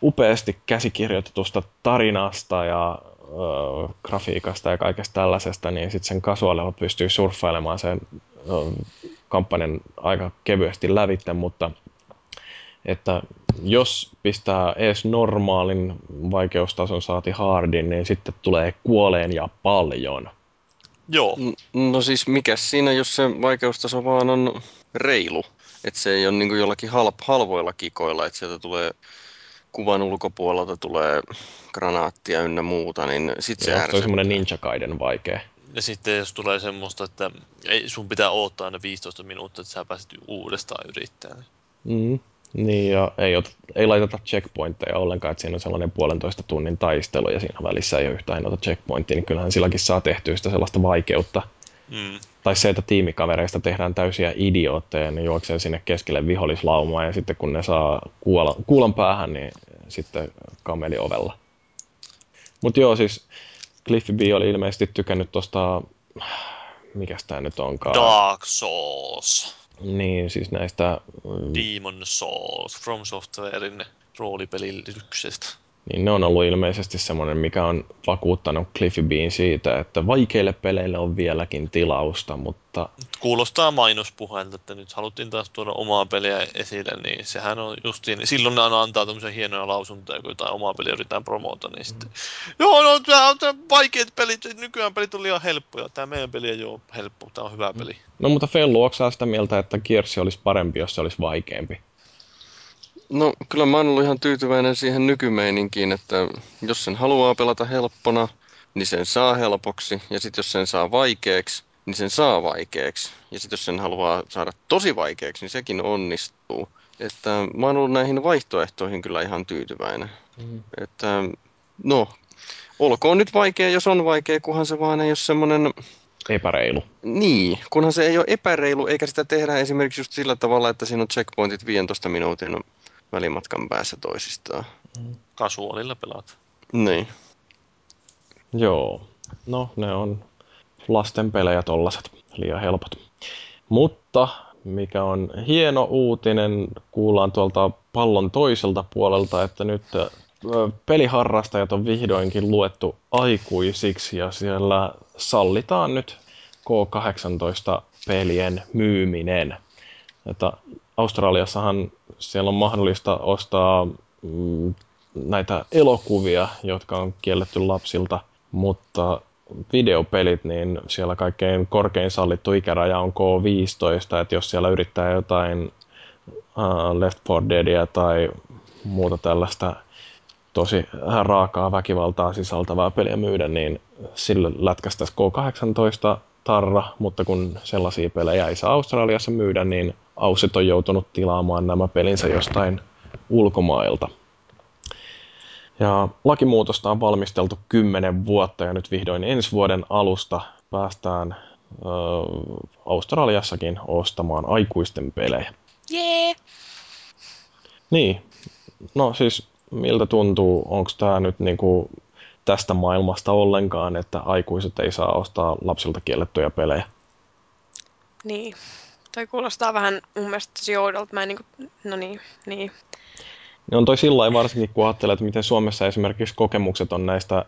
upeasti käsikirjoitetusta tarinasta ja ö, grafiikasta ja kaikesta tällaisesta, niin sitten sen kasuaalilla pystyy surffailemaan sen ö, kampanjan aika kevyesti lävitte, mutta että jos pistää edes normaalin vaikeustason saati hardin, niin sitten tulee kuoleen ja paljon. Joo. No siis mikä siinä, jos se vaikeustaso vaan on reilu. Että se ei ole niin jollakin halp, halvoilla kikoilla, että sieltä tulee kuvan ulkopuolelta tulee granaattia ynnä muuta, niin sit se Se on semmoinen Ninja Gaiden vaikea. Ja sitten jos tulee semmoista, että ei, sun pitää odottaa aina 15 minuuttia, että sä pääset uudestaan yrittämään. Mm. Niin, ja ei, ot, ei laiteta checkpointteja ollenkaan, että siinä on sellainen puolentoista tunnin taistelu ja siinä välissä ei ole yhtään noita checkpointtia, niin kyllähän silläkin saa tehtyä sitä sellaista vaikeutta. Mm. Tai se, että tiimikavereista tehdään täysiä idiootteja, niin juoksee sinne keskelle vihollislaumaa ja sitten kun ne saa kuulan päähän, niin sitten kameli ovella. Mutta joo, siis Cliffy B oli ilmeisesti tykännyt tosta, mikäs tää nyt onkaan? Dark Souls, Niin, siis näistä mm, Demon Souls, From Softwarein roolipelilyksestä. Niin ne on ollut ilmeisesti semmoinen, mikä on vakuuttanut Cliffy Bean siitä, että vaikeille peleille on vieläkin tilausta, mutta Kuulostaa mainospuheelta, että nyt haluttiin taas tuoda omaa peliä esille, niin sehän on justiin, silloin ne aina antaa tämmöisiä hienoja lausuntoja, kun jotain omaa peliä yritetään promota, niin sitten, joo, no tää on tää vaikeat pelit, nykyään pelit on liian helppoja, tää meidän peli ei ole helppo, tää on hyvä peli. No mutta Fellu, onko sitä mieltä, että Gears olisi parempi, jos se olisi vaikeampi? No kyllä mä oon ollut ihan tyytyväinen siihen nykymeininkiin, että jos sen haluaa pelata helppona, niin sen saa helpoksi. Ja sitten jos sen saa vaikeaksi, niin sen saa vaikeaksi. Ja sitten jos sen haluaa saada tosi vaikeaksi, niin sekin onnistuu. Että mä oon ollut näihin vaihtoehtoihin kyllä ihan tyytyväinen. Mm. Että no, olkoon nyt vaikea, jos on vaikea, kunhan se vaan ei ole semmoinen Epäreilu. niin, kunhan se ei ole epäreilu, eikä sitä tehdä esimerkiksi just sillä tavalla, että siinä on checkpointit 15 minuutin välimatkan päässä toisistaan. Kasuaalilla pelaat. Niin. Joo. No, ne on lasten pelejä tollaset, liian helpot. Mutta mikä on hieno uutinen, kuullaan tuolta pallon toiselta puolelta, että nyt peliharrastajat on vihdoinkin luettu aikuisiksi ja siellä sallitaan nyt K18-pelien myyminen. Että Australiassahan siellä on mahdollista ostaa mm, näitä elokuvia, jotka on kielletty lapsilta, mutta videopelit, niin siellä kaikkein korkein sallittu ikäraja on K15, että jos siellä yrittää jotain uh, Left 4 Deadia tai muuta tällaista tosi raakaa väkivaltaa sisältävää peliä myydä, niin sille lätkästäisiin K18 tarra, mutta kun sellaisia pelejä ei saa Australiassa myydä, niin Aussit on joutunut tilaamaan nämä pelinsä jostain ulkomailta. Ja lakimuutosta on valmisteltu 10 vuotta ja nyt vihdoin ensi vuoden alusta päästään ö, Australiassakin ostamaan aikuisten pelejä. Jee! Niin, no siis miltä tuntuu, onko tämä nyt niinku tästä maailmasta ollenkaan, että aikuiset ei saa ostaa lapsilta kiellettyjä pelejä. Niin. Toi kuulostaa vähän mun mielestä tosi oudolta. Mä en niinku, no niin, niin. Ne on toi sillä varsinkin, kun ajattelee, että miten Suomessa esimerkiksi kokemukset on näistä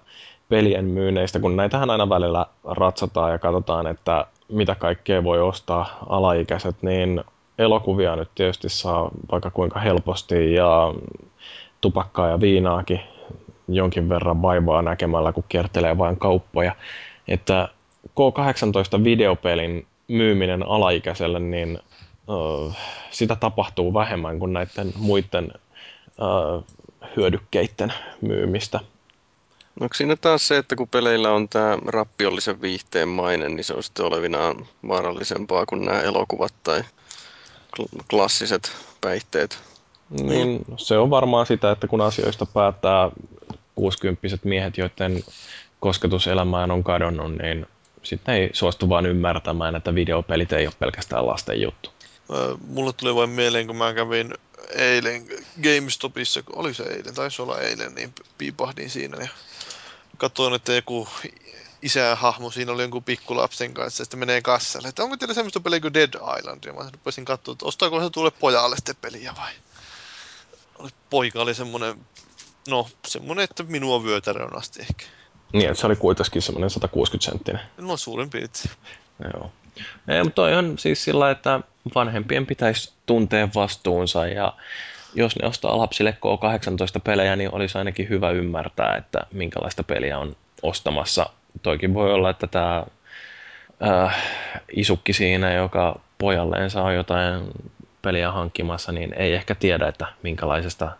pelien myynneistä, kun näitähän aina välillä ratsataan ja katsotaan, että mitä kaikkea voi ostaa alaikäiset, niin elokuvia nyt tietysti saa vaikka kuinka helposti ja tupakkaa ja viinaakin jonkin verran vaivaa näkemällä, kun kiertelee vain kauppoja. Että K18 videopelin myyminen alaikäiselle, niin uh, sitä tapahtuu vähemmän kuin näiden muiden uh, hyödykkeiden myymistä. Onko siinä taas se, että kun peleillä on tämä rappiollisen viihteen maine, niin se on sitten olevinaan vaarallisempaa kuin nämä elokuvat tai klassiset päihteet? Niin, se on varmaan sitä, että kun asioista päättää 60 miehet, joiden kosketus elämään on kadonnut, niin sitten ei suostu vaan ymmärtämään, että videopelit ei ole pelkästään lasten juttu. Mulle tuli vain mieleen, kun mä kävin eilen GameStopissa, oli se eilen, taisi olla eilen, niin piipahdin siinä ja katsoin, että joku isähahmo siinä oli jonkun pikkulapsen kanssa ja sitten menee kassalle, että onko teillä semmoista peliä kuin Dead Island? Ja mä rupesin katsoa, että ostaako se tuolle pojalle sitten peliä vai? Poika oli semmoinen, no semmoinen, että minua vyötärön asti ehkä. Niin, että se oli kuitenkin semmoinen 160 senttinen. No suurin piirtein. Joo. Ei, mutta toi on siis sillä, että vanhempien pitäisi tuntea vastuunsa ja jos ne ostaa lapsille K18 pelejä, niin olisi ainakin hyvä ymmärtää, että minkälaista peliä on ostamassa. Toikin voi olla, että tämä äh, isukki siinä, joka pojalleen saa jotain peliä hankkimassa, niin ei ehkä tiedä, että minkälaisesta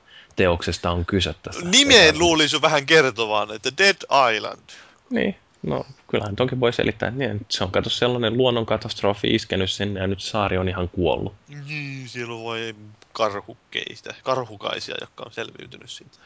teoksesta on kyse tässä. Nimeen luulisi vähän kertovan, että Dead Island. Niin, no kyllähän toki voi selittää, että niin, se on kato sellainen luonnonkatastrofi iskenyt sinne ja nyt saari on ihan kuollut. Niin, siellä on vain karhukkeista, karhukaisia, jotka on selviytynyt siitä.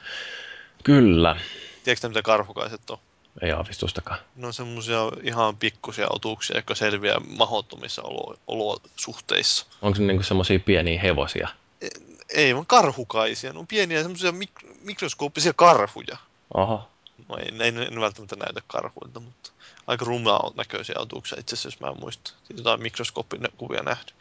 Kyllä. Tiedätkö mitä karhukaiset on? Ei aavistustakaan. Ne on semmoisia ihan pikkusia otuksia, jotka selviää mahottomissa olo- olosuhteissa. Onko ne niinku semmoisia pieniä hevosia? E- ei, vaan karhukaisia. Ne on pieniä semmoisia mik- mikroskooppisia karhuja. Aha. No ei, ei, en välttämättä näytä karhuilta, mutta aika rumaa näköisiä otuksia itse asiassa, jos mä en muista. Siitä jotain mikroskooppikuvia nähty.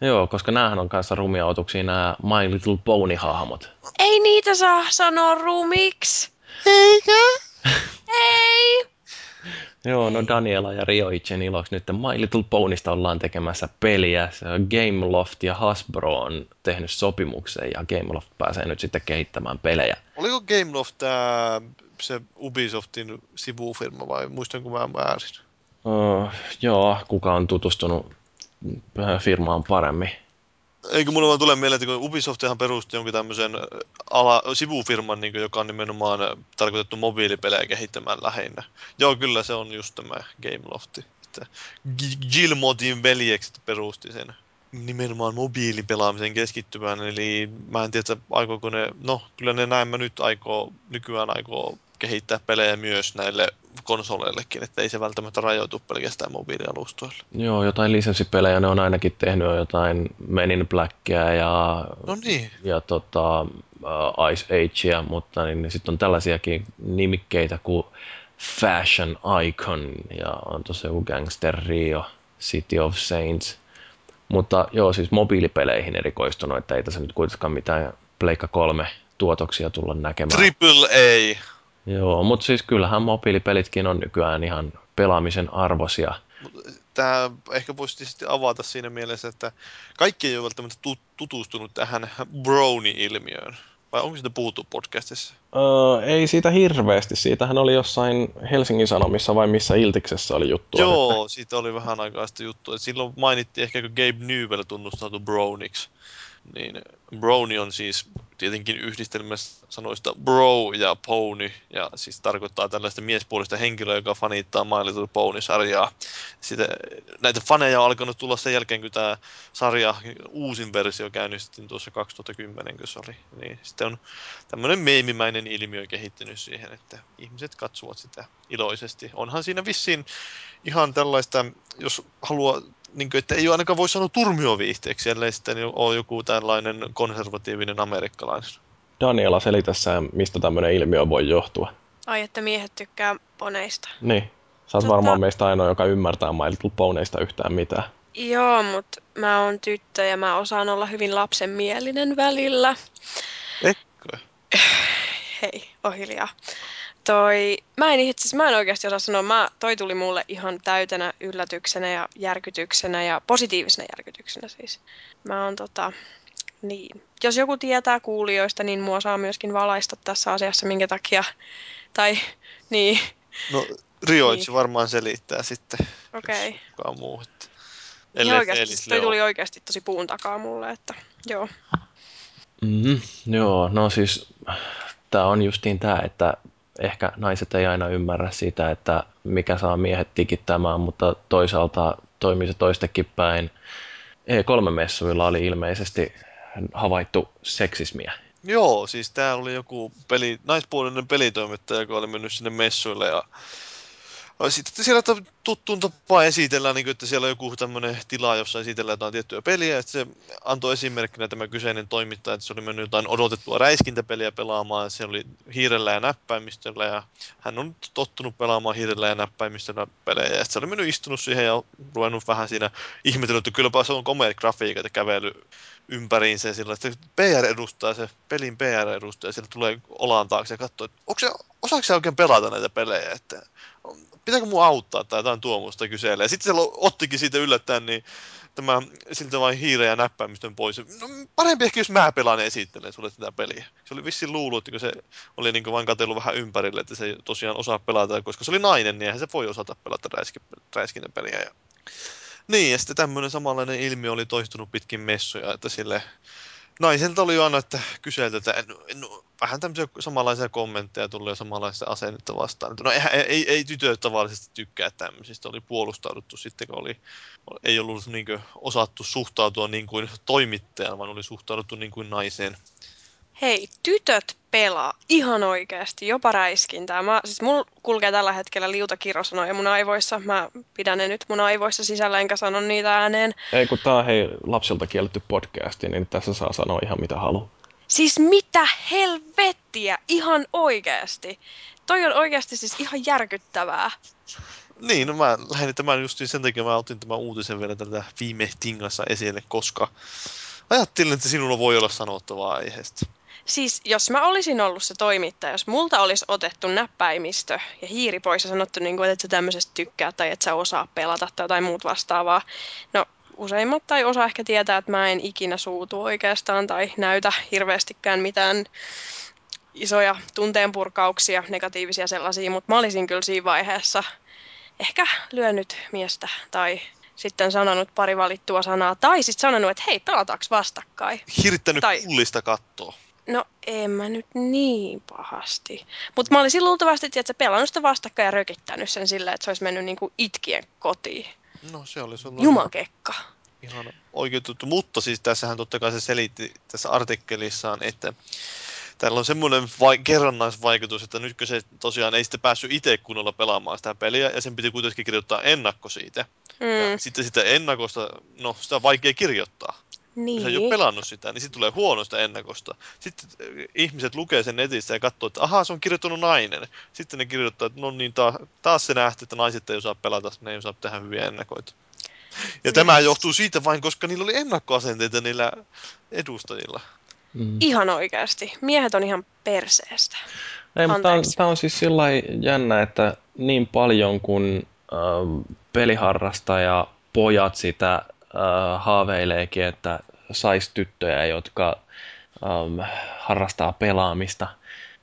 Joo, koska näähän on kanssa rumia otuksia nämä My Little Pony-hahmot. Ei niitä saa sanoa rumiksi. Eikä? Ei. Joo, no Daniela ja Rio itsen iloksi nyt My Little Ponysta ollaan tekemässä peliä. Gameloft ja Hasbro on tehnyt sopimuksen ja Gameloft pääsee nyt sitten kehittämään pelejä. Oliko Gameloft tää, se Ubisoftin sivufirma vai muistanko mä väärin? Uh, joo, kuka on tutustunut firmaan paremmin? Eikö mulle vaan tule mieleen, että kun Ubisoftihan perusti jonkin tämmöisen ala, sivufirman, niin kuin, joka on nimenomaan tarkoitettu mobiilipelejä kehittämään lähinnä. Joo, kyllä se on just tämä Gamelofti. Gilmotin veljekset perusti sen nimenomaan mobiilipelaamisen keskittymään, eli mä en tiedä, aikooko ne, no kyllä ne näin mä nyt aikoo, nykyään aikoo kehittää pelejä myös näille konsoleillekin, että ei se välttämättä rajoitu pelkästään mobiilialustoille. Joo, jotain lisenssipelejä ne on ainakin tehnyt jotain Men in Blackia ja, no niin. ja tota, uh, Ice Agea, mutta niin, niin sitten on tällaisiakin nimikkeitä kuin Fashion Icon ja on tosi joku Gangster Rio, City of Saints. Mutta joo, siis mobiilipeleihin erikoistunut, että ei tässä nyt kuitenkaan mitään Pleikka 3 tuotoksia tulla näkemään. Triple A. Joo, mutta siis kyllähän mobiilipelitkin on nykyään ihan pelaamisen arvosia. Tämä ehkä voisi sitten avata siinä mielessä, että kaikki ei ole välttämättä tutustunut tähän brownie-ilmiöön. Vai onko sitä puhuttu podcastissa? Öö, ei siitä hirveästi. Siitähän oli jossain Helsingin Sanomissa vai missä Iltiksessä oli juttu. Joo, että... siitä oli vähän aikaa sitten juttu. Silloin mainittiin ehkä, kun Gabe Newell tunnustautu Browniksi niin brownie on siis tietenkin yhdistelmässä sanoista bro ja pony, ja siis tarkoittaa tällaista miespuolista henkilöä, joka fanittaa My Little Pony-sarjaa. Sitten näitä faneja on alkanut tulla sen jälkeen, kun tämä sarja, uusin versio käynnistettiin tuossa 2010, kun se oli. Niin sitten on tämmöinen meemimäinen ilmiö kehittynyt siihen, että ihmiset katsovat sitä iloisesti. Onhan siinä vissiin ihan tällaista, jos haluaa niin kuin, että ei ainakaan voi sanoa turmioviihteeksi, ellei sitten ole joku tällainen konservatiivinen amerikkalainen. Daniela, selitä sä, mistä tämmöinen ilmiö voi johtua? Ai, että miehet tykkää poneista. Niin. Sä oot Tota- varmaan meistä ainoa, joka ymmärtää My Little yhtään mitään. Joo, mutta mä oon tyttö ja mä osaan olla hyvin lapsenmielinen välillä. Eikö? Hei, oh hiljaa. Toi, mä en itse asiassa, mä en oikeasti osaa sanoa, mä, toi tuli mulle ihan täytenä yllätyksenä ja järkytyksenä ja positiivisena järkytyksenä siis. Mä oon tota, niin. Jos joku tietää kuulijoista, niin mua saa myöskin valaista tässä asiassa, minkä takia, tai niin, No, Rioitsi Niin. varmaan selittää sitten, okei. jos kukaan muu. Että... Okay. Ellei oikeasti, Felis toi Leo. tuli oikeasti tosi puun takaa mulle, että joo. Mm, joo, no siis tämä on justiin tämä, että ehkä naiset ei aina ymmärrä sitä, että mikä saa miehet tikittämään, mutta toisaalta toimii se toistekin päin. E3-messuilla oli ilmeisesti havaittu seksismiä. Joo, siis täällä oli joku peli, naispuolinen pelitoimittaja, joka oli mennyt sinne messuille ja ja sitten siellä tuttuun tapaan esitellään, niin kuin, että siellä on joku tämmöinen tila, jossa esitellään jotain tiettyä peliä, ja se antoi esimerkkinä tämä kyseinen toimittaja, että se oli mennyt jotain odotettua räiskintäpeliä pelaamaan, ja se oli hiirellä ja näppäimistöllä, ja hän on tottunut pelaamaan hiirellä ja näppäimistöllä pelejä, ja se oli mennyt istunut siihen ja ruvennut vähän siinä ihmetellyt, että kylläpä se on komeat grafiikat ja kävely ympäriinsä ja sillä, että PR-edustaja, se pelin PR-edustaja, siellä tulee olaan taakse ja katsoo, että onko se, osaako se oikein pelata näitä pelejä, että pitääkö mun auttaa tai jotain tuomusta kyselee. Sitten se ottikin siitä yllättäen, niin tämä siltä vain hiire ja näppäimistön pois. No, parempi ehkä, jos mä pelaan esittelen sulle tätä peliä. Se oli vissiin luullut, että se oli niin vain katsellut vähän ympärille, että se ei tosiaan osaa pelata, koska se oli nainen, niin eihän se voi osata pelata räiski, räiskintäpeliä. Ja... Niin, ja sitten tämmöinen samanlainen ilmiö oli toistunut pitkin messuja, että sille naiselta oli jo aina, että kyselty, että en, en, vähän tämmöisiä samanlaisia kommentteja tuli ja samanlaista asennetta vastaan. No ei, ei, ei tytöt tavallisesti tykkää tämmöisistä, oli puolustauduttu sitten, kun oli, ei ollut niin osattu suhtautua niin kuin toimittajaan, vaan oli suhtauduttu niin kuin naiseen. Hei, tytöt pelaa ihan oikeasti, jopa räiskintää. Mä, siis mulla kulkee tällä hetkellä liutakirosanoja mun aivoissa. Mä pidän ne nyt mun aivoissa sisällä, enkä sano niitä ääneen. Ei kun tää on hei lapsilta kielletty podcasti, niin tässä saa sanoa ihan mitä haluaa. Siis mitä helvettiä, ihan oikeasti. Toi on oikeasti siis ihan järkyttävää. Niin, no mä lähdin tämän justiin sen takia, mä otin tämän uutisen vielä tätä viime tingassa esille, koska ajattelin, että sinulla voi olla sanottavaa aiheesta. Siis jos mä olisin ollut se toimittaja, jos multa olisi otettu näppäimistö ja hiiri pois ja sanottu, niin kuin, että sä tämmöisestä tykkää tai että sä osaa pelata tai jotain muut vastaavaa. No useimmat tai osa ehkä tietää, että mä en ikinä suutu oikeastaan tai näytä hirveästikään mitään isoja tunteenpurkauksia, negatiivisia sellaisia, mutta mä olisin kyllä siinä vaiheessa ehkä lyönyt miestä tai sitten sanonut pari valittua sanaa tai sitten sanonut, että hei, pelataanko vastakkain? Hirittänyt Tai- pullista kattoa. No en mä nyt niin pahasti. Mutta mä olisin luultavasti, että pelannut sitä vastakkain ja rökittänyt sen sillä, että se olisi mennyt niinku itkien kotiin. No se oli sulla Jumakekka. ihan oikeutettu. Mutta siis tässähän totta kai se selitti tässä artikkelissaan, että Täällä on semmoinen vai- kerrannaisvaikutus, että nyt kun se tosiaan ei sitten päässyt itse kunnolla pelaamaan sitä peliä, ja sen piti kuitenkin kirjoittaa ennakko siitä. Mm. Ja sitten sitä ennakosta, no sitä on vaikea kirjoittaa. Niin. Jos ei ole niin. pelannut sitä, niin sitten tulee huonosta ennakosta. Sitten äh, ihmiset lukee sen netissä ja katsoo, että ahaa, se on kirjoittanut nainen. Sitten ne kirjoittaa, että no niin, taas, taas se nähty, että naiset ei osaa pelata, ne ei osaa tehdä hyviä ennakoita. Ja tämä johtuu siitä vain, koska niillä oli ennakkoasenteita niillä edustajilla. Mm. Ihan oikeasti. Miehet on ihan perseestä. Ei, mutta tämä on, tää on siis sillä jännä, että niin paljon kuin ähm, peliharrastaja pojat sitä äh, haaveileekin, että sais tyttöjä, jotka ähm, harrastaa pelaamista,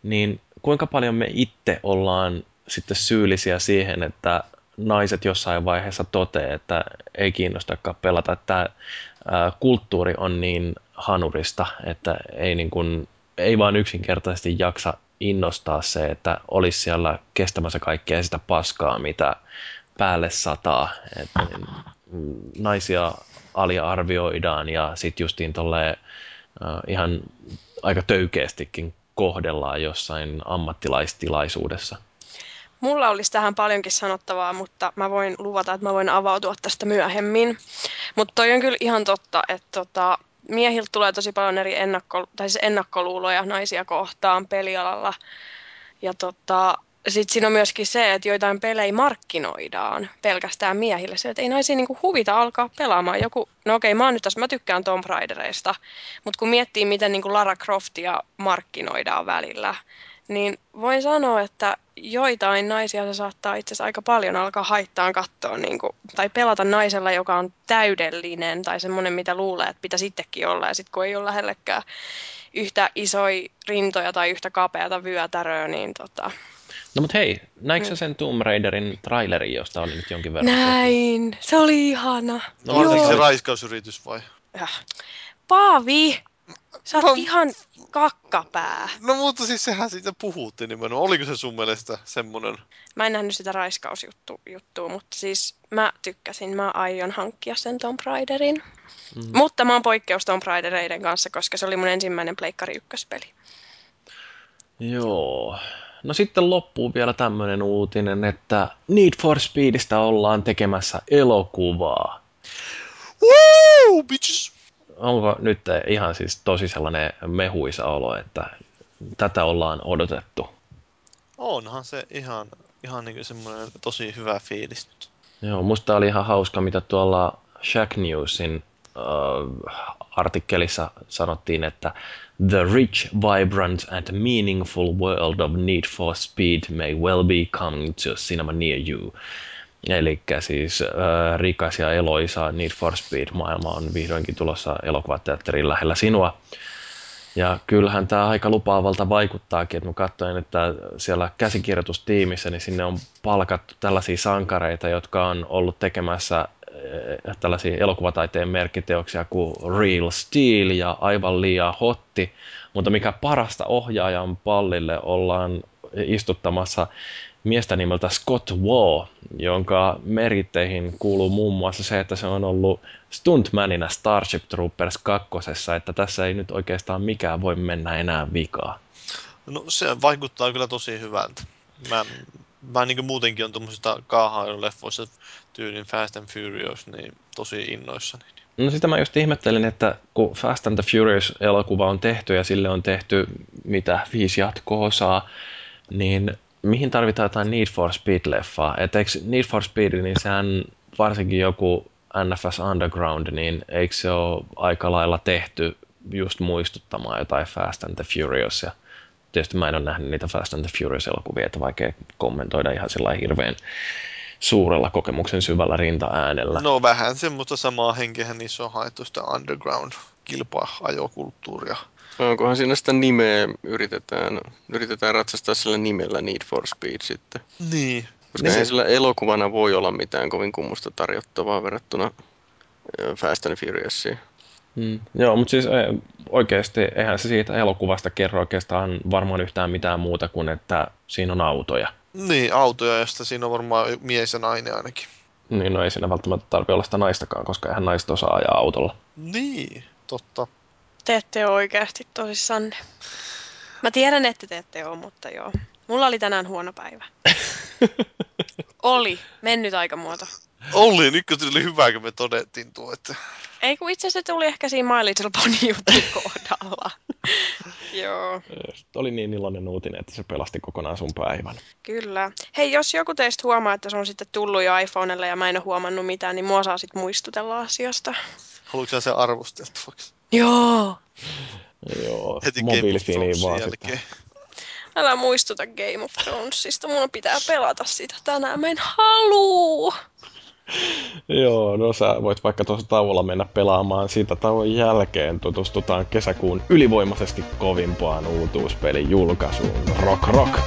niin kuinka paljon me itse ollaan sitten syyllisiä siihen, että naiset jossain vaiheessa toteaa, että ei kiinnostakaan pelata. Tämä äh, kulttuuri on niin hanurista, että ei, niin kuin, ei vaan yksinkertaisesti jaksa innostaa se, että olisi siellä kestämässä kaikkea sitä paskaa, mitä päälle sataa. Että mm, naisia aliarvioidaan ja sitten justiin tolleen äh, ihan aika töykeästikin kohdellaan jossain ammattilaistilaisuudessa. Mulla olisi tähän paljonkin sanottavaa, mutta mä voin luvata, että mä voin avautua tästä myöhemmin. Mutta toi on kyllä ihan totta, että tota, miehiltä tulee tosi paljon eri ennakko, tai siis ennakkoluuloja naisia kohtaan pelialalla. Ja tota, sitten siinä on myöskin se, että joitain pelejä markkinoidaan pelkästään miehille. Se, että ei naisia niinku huvita alkaa pelaamaan. Joku, no okei, mä nyt tässä, mä tykkään Tomb Raidereista, mutta kun miettii, miten niinku Lara Croftia markkinoidaan välillä, niin voin sanoa, että joitain naisia se saattaa itse asiassa aika paljon alkaa haittaan katsoa niin kuin, tai pelata naisella, joka on täydellinen tai semmoinen, mitä luulee, että pitäisi itsekin olla ja sitten kun ei ole lähellekään yhtä isoja rintoja tai yhtä kapeata vyötäröä, niin tota... No mut hei, näikö sen Tomb Raiderin trailerin, josta oli nyt jonkin verran? Näin, se oli ihana. No Joo. se raiskausyritys vai? Äh. Paavi, Sä oot no, ihan kakkapää. No mutta siis sehän siitä puhuttiin nimenomaan. Oliko se sun mielestä semmonen? Mä en nähnyt sitä raiskausjuttua, mutta siis mä tykkäsin. Mä aion hankkia sen Tomb Raiderin. Mm. Mutta mä oon poikkeus Tomb Raidereiden kanssa, koska se oli mun ensimmäinen Pleikkari ykköspeli. Joo. No sitten loppuu vielä tämmönen uutinen, että Need for Speedistä ollaan tekemässä elokuvaa. Woo, bitches! onko nyt ihan siis tosi sellainen mehuisa olo, että tätä ollaan odotettu? Onhan se ihan, ihan niin semmoinen tosi hyvä fiilis nyt. Joo, musta oli ihan hauska, mitä tuolla Shack Newsin artikkelissa sanottiin, että The rich, vibrant and meaningful world of Need for Speed may well be coming to cinema near you. Eli siis äh, rikas ja eloisa Need for Speed-maailma on vihdoinkin tulossa elokuvateatterin lähellä sinua. Ja kyllähän tämä aika lupaavalta vaikuttaakin, että mä katsoin, että siellä käsikirjoitustiimissä, niin sinne on palkattu tällaisia sankareita, jotka on ollut tekemässä tällaisia elokuvataiteen merkkiteoksia kuin Real Steel ja aivan liian hotti, mutta mikä parasta ohjaajan pallille ollaan istuttamassa miestä nimeltä Scott Waugh, jonka meritteihin kuuluu muun muassa se, että se on ollut stuntmanina Starship Troopers 2, että tässä ei nyt oikeastaan mikään voi mennä enää vikaa. No se vaikuttaa kyllä tosi hyvältä. Mä, mä niin muutenkin on tuommoisista kaahailuleffoista tyylin Fast and Furious, niin tosi innoissani. No sitä mä just ihmettelin, että kun Fast and the Furious-elokuva on tehty ja sille on tehty mitä viisi jatko-osaa, niin mihin tarvitaan jotain Need for Speed-leffaa? Et eikö Need for Speed, niin sehän varsinkin joku NFS Underground, niin eikö se ole aika lailla tehty just muistuttamaan jotain Fast and the Furious ja tietysti mä en ole nähnyt niitä Fast and the Furious-elokuvia, että vaikea kommentoida ihan sillä hirveän suurella kokemuksen syvällä rinta-äänellä. No vähän semmoista samaa henkehän niissä on haettu sitä underground-kilpa-ajokulttuuria. Onkohan siinä sitä nimeä yritetään, yritetään ratsastaa sillä nimellä Need for Speed sitten? Niin. Koska niin. ei sillä elokuvana voi olla mitään kovin kummusta tarjottavaa verrattuna Fast and Furiousiin. Mm. Joo, mutta siis oikeasti eihän se siitä elokuvasta kerro oikeastaan varmaan yhtään mitään muuta kuin, että siinä on autoja. Niin, autoja, josta siinä on varmaan mies ja nainen ainakin. Niin, no ei siinä välttämättä tarvitse olla sitä naistakaan, koska eihän naista osaa ajaa autolla. Niin, totta. Te ette ole oikeasti tosissanne. Mä tiedän, että te ette ole, mutta joo. Mulla oli tänään huono päivä. oli. Mennyt aikamuoto. Oli, nyt kun tuli hyvä, kun me todettiin tuo, että... Ei kun itse asiassa tuli ehkä siinä My Little Pony jutun kohdalla. Joo. Oli niin iloinen uutinen, että se pelasti kokonaan sun päivän. Kyllä. Hei, jos joku teistä huomaa, että se on sitten tullut jo iPhonelle ja mä en ole huomannut mitään, niin mua saa sitten muistutella asiasta. Haluatko se arvosteltavaksi? Joo. Joo, Heti mobiilifiniin vaan jälkeen. Älä muistuta Game of Thronesista, mun pitää pelata sitä tänään, mä en haluu. Joo, no sä voit vaikka tuossa tauolla mennä pelaamaan siitä tauon jälkeen. Tutustutaan kesäkuun ylivoimaisesti kovimpaan uutuuspelin julkaisuun. Rock Rock!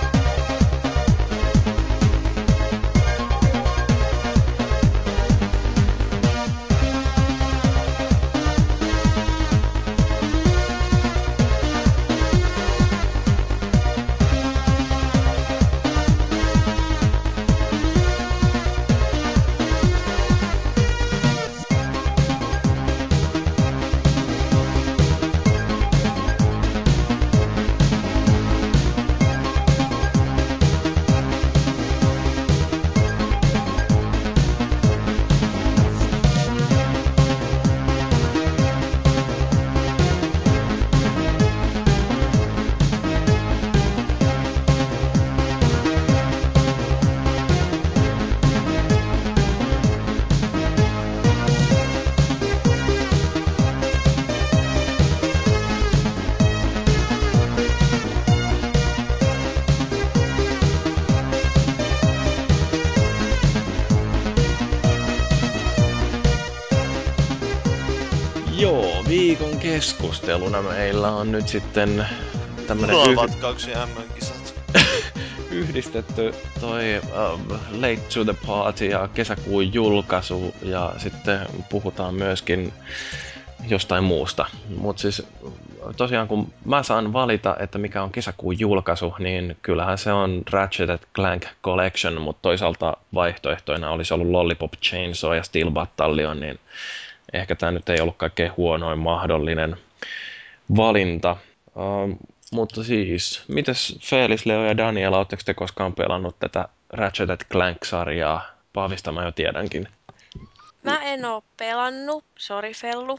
Sitten tämmönen Tulevat kaksi MM-kisat. yhdistetty toi um, Late to the Party ja kesäkuun julkaisu ja sitten puhutaan myöskin jostain muusta. Mutta siis tosiaan kun mä saan valita, että mikä on kesäkuun julkaisu, niin kyllähän se on Ratchet Clank Collection, mutta toisaalta vaihtoehtoina olisi ollut Lollipop Chainsaw ja Steel Battalion, niin ehkä tämä nyt ei ollut kaikkein huonoin mahdollinen valinta. Mutta siis, mites Felis, Leo ja Daniela, oletteko te koskaan pelannut tätä Ratchet Clank-sarjaa? Paavista mä jo tiedänkin. Mä en oo pelannut, sori Fellu.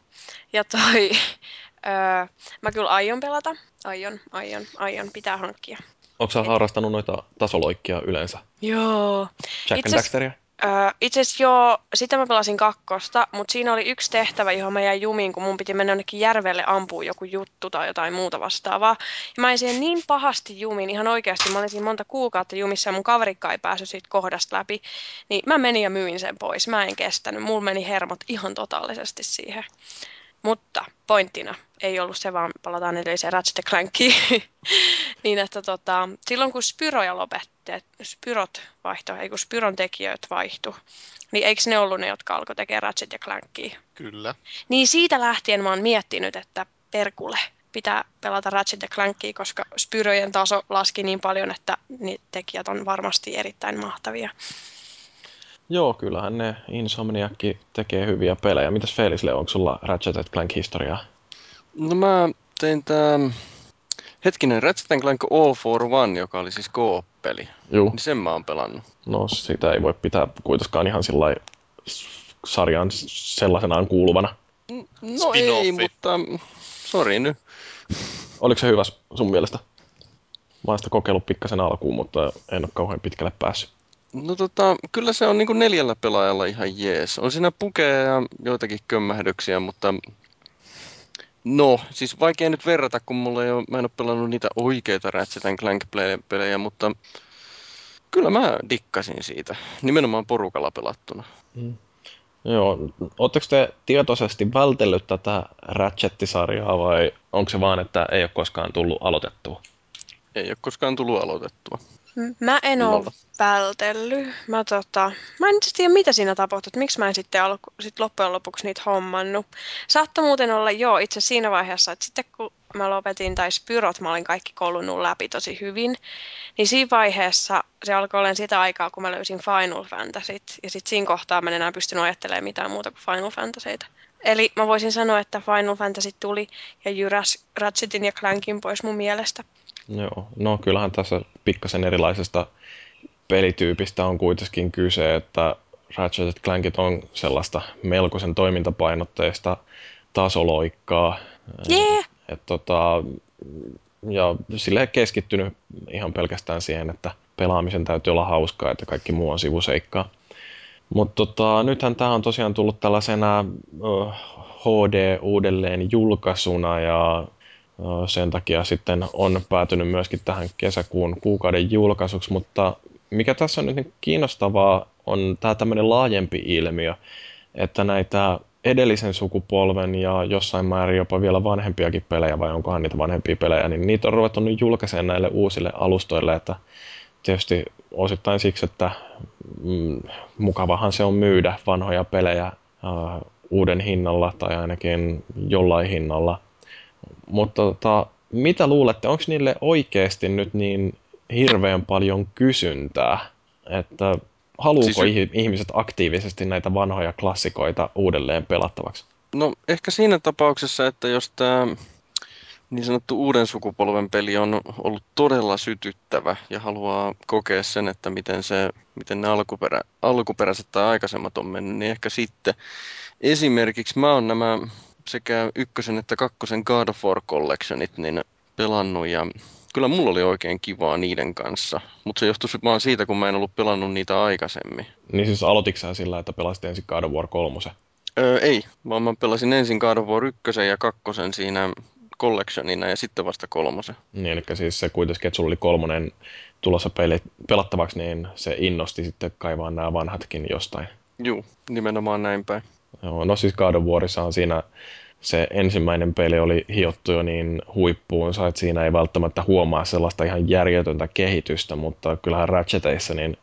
Ja toi, öö, mä kyllä aion pelata. Aion, aion, aion, pitää hankkia. Onko sä harrastanut noita tasoloikkia yleensä? Joo. Jack Itse and Daxteria? Itse asiassa joo, sitä mä pelasin kakkosta, mutta siinä oli yksi tehtävä, johon mä jäin jumiin, kun mun piti mennä jonnekin järvelle ampua joku juttu tai jotain muuta vastaavaa. Ja mä jäin siihen niin pahasti jumiin, ihan oikeasti. Mä olin siinä monta kuukautta jumissa ja mun kaverikka ei päässyt siitä kohdasta läpi. Niin mä menin ja myin sen pois. Mä en kestänyt. Mulla meni hermot ihan totaalisesti siihen. Mutta pointtina ei ollut se, vaan palataan edelliseen Ratchet Clankiin. niin, että tota, silloin kun Spyroja lopetti, Spyrot vaihto, ei kun Spyron tekijöitä vaihtu, niin eikö ne ollut ne, jotka alkoi tekemään Ratchet ja Clankia? Kyllä. Niin siitä lähtien mä oon miettinyt, että perkule pitää pelata Ratchet ja Clankia, koska Spyrojen taso laski niin paljon, että niin tekijät on varmasti erittäin mahtavia. Joo, kyllähän ne Insomniakki tekee hyviä pelejä. Mitäs Felis, Leo, onko sulla Ratchet Clank-historiaa? No mä tein tää... Hetkinen, Ratchet Clank All for One, joka oli siis Coop-peli. Juu. Niin sen mä oon pelannut. No sitä ei voi pitää kuitenkaan ihan sillä sarjaan sellaisenaan kuuluvana. No ei, Spin-offi. mutta... Sori nyt. Oliko se hyvä sun mielestä? Mä oon sitä kokeillut pikkasen alkuun, mutta en ole kauhean pitkälle päässyt. No tota, kyllä se on niinku neljällä pelaajalla ihan jees. On siinä pukeja ja joitakin kömmähdyksiä, mutta... No, siis vaikea nyt verrata, kun mulla ei ole, mä en ole pelannut niitä oikeita Ratchet Clank-pelejä, mutta kyllä mä dikkasin siitä. Nimenomaan porukalla pelattuna. Joo, ootteko te tietoisesti vältellyt tätä Ratchet-sarjaa vai onko se vaan, että ei ole koskaan tullut aloitettua? Ei ole koskaan tullut aloitettua. Mä en ole vältellyt. Mä, tota, mä en tiedä, mitä siinä tapahtui, että miksi mä en sitten alku, sit loppujen lopuksi niitä hommannut. Saattoi muuten olla joo itse siinä vaiheessa, että sitten kun mä lopetin tai Spyrot, mä olin kaikki koulunut läpi tosi hyvin, niin siinä vaiheessa se alkoi olla sitä aikaa, kun mä löysin Final Fantasyt, ja sitten siinä kohtaa mä en enää pystynyt ajattelemaan mitään muuta kuin Final Fantasyitä. Eli mä voisin sanoa, että Final Fantasy tuli ja jyräs Ratchetin ja Clankin pois mun mielestä. Joo, no kyllähän tässä pikkasen erilaisesta pelityypistä on kuitenkin kyse, että Ratchet Clankit on sellaista melkoisen toimintapainotteista tasoloikkaa. Jee! Et tota, ja sille keskittynyt ihan pelkästään siihen, että pelaamisen täytyy olla hauskaa, että kaikki muu on sivuseikkaa. Mutta tota, nythän tämä on tosiaan tullut tällaisena uh, HD uudelleen julkaisuna ja sen takia sitten on päätynyt myöskin tähän kesäkuun kuukauden julkaisuksi, mutta mikä tässä on nyt niin kiinnostavaa on tämä tämmöinen laajempi ilmiö, että näitä edellisen sukupolven ja jossain määrin jopa vielä vanhempiakin pelejä, vai onkohan niitä vanhempia pelejä, niin niitä on ruvettu nyt julkaisemaan näille uusille alustoille, että tietysti osittain siksi, että mm, mukavahan se on myydä vanhoja pelejä äh, uuden hinnalla tai ainakin jollain hinnalla. Mutta tota, mitä luulette, onko niille oikeasti nyt niin hirveän paljon kysyntää, että haluuko Siis ihmiset aktiivisesti näitä vanhoja klassikoita uudelleen pelattavaksi? No ehkä siinä tapauksessa, että jos tämä niin sanottu uuden sukupolven peli on ollut todella sytyttävä ja haluaa kokea sen, että miten, se, miten ne alkuperä, alkuperäiset tai aikaisemmat on mennyt, niin ehkä sitten esimerkiksi mä oon nämä sekä ykkösen että kakkosen God of War Collectionit niin pelannut ja kyllä mulla oli oikein kivaa niiden kanssa, mutta se johtui vaan siitä, kun mä en ollut pelannut niitä aikaisemmin. Niin siis aloititko sä sillä, että pelasit ensin God of War 3? Öö, ei, vaan mä pelasin ensin God of War 1 ja kakkosen siinä collectionina ja sitten vasta kolmosen. Niin, eli siis se kuitenkin, että sulla oli kolmonen tulossa peli, pelattavaksi, niin se innosti sitten kaivaa nämä vanhatkin jostain. Juu, nimenomaan näin päin. Joo, no siis God of Warissa siinä se ensimmäinen peli oli hiottu jo niin huippuunsa, että siinä ei välttämättä huomaa sellaista ihan järjetöntä kehitystä, mutta kyllähän Ratcheteissa niin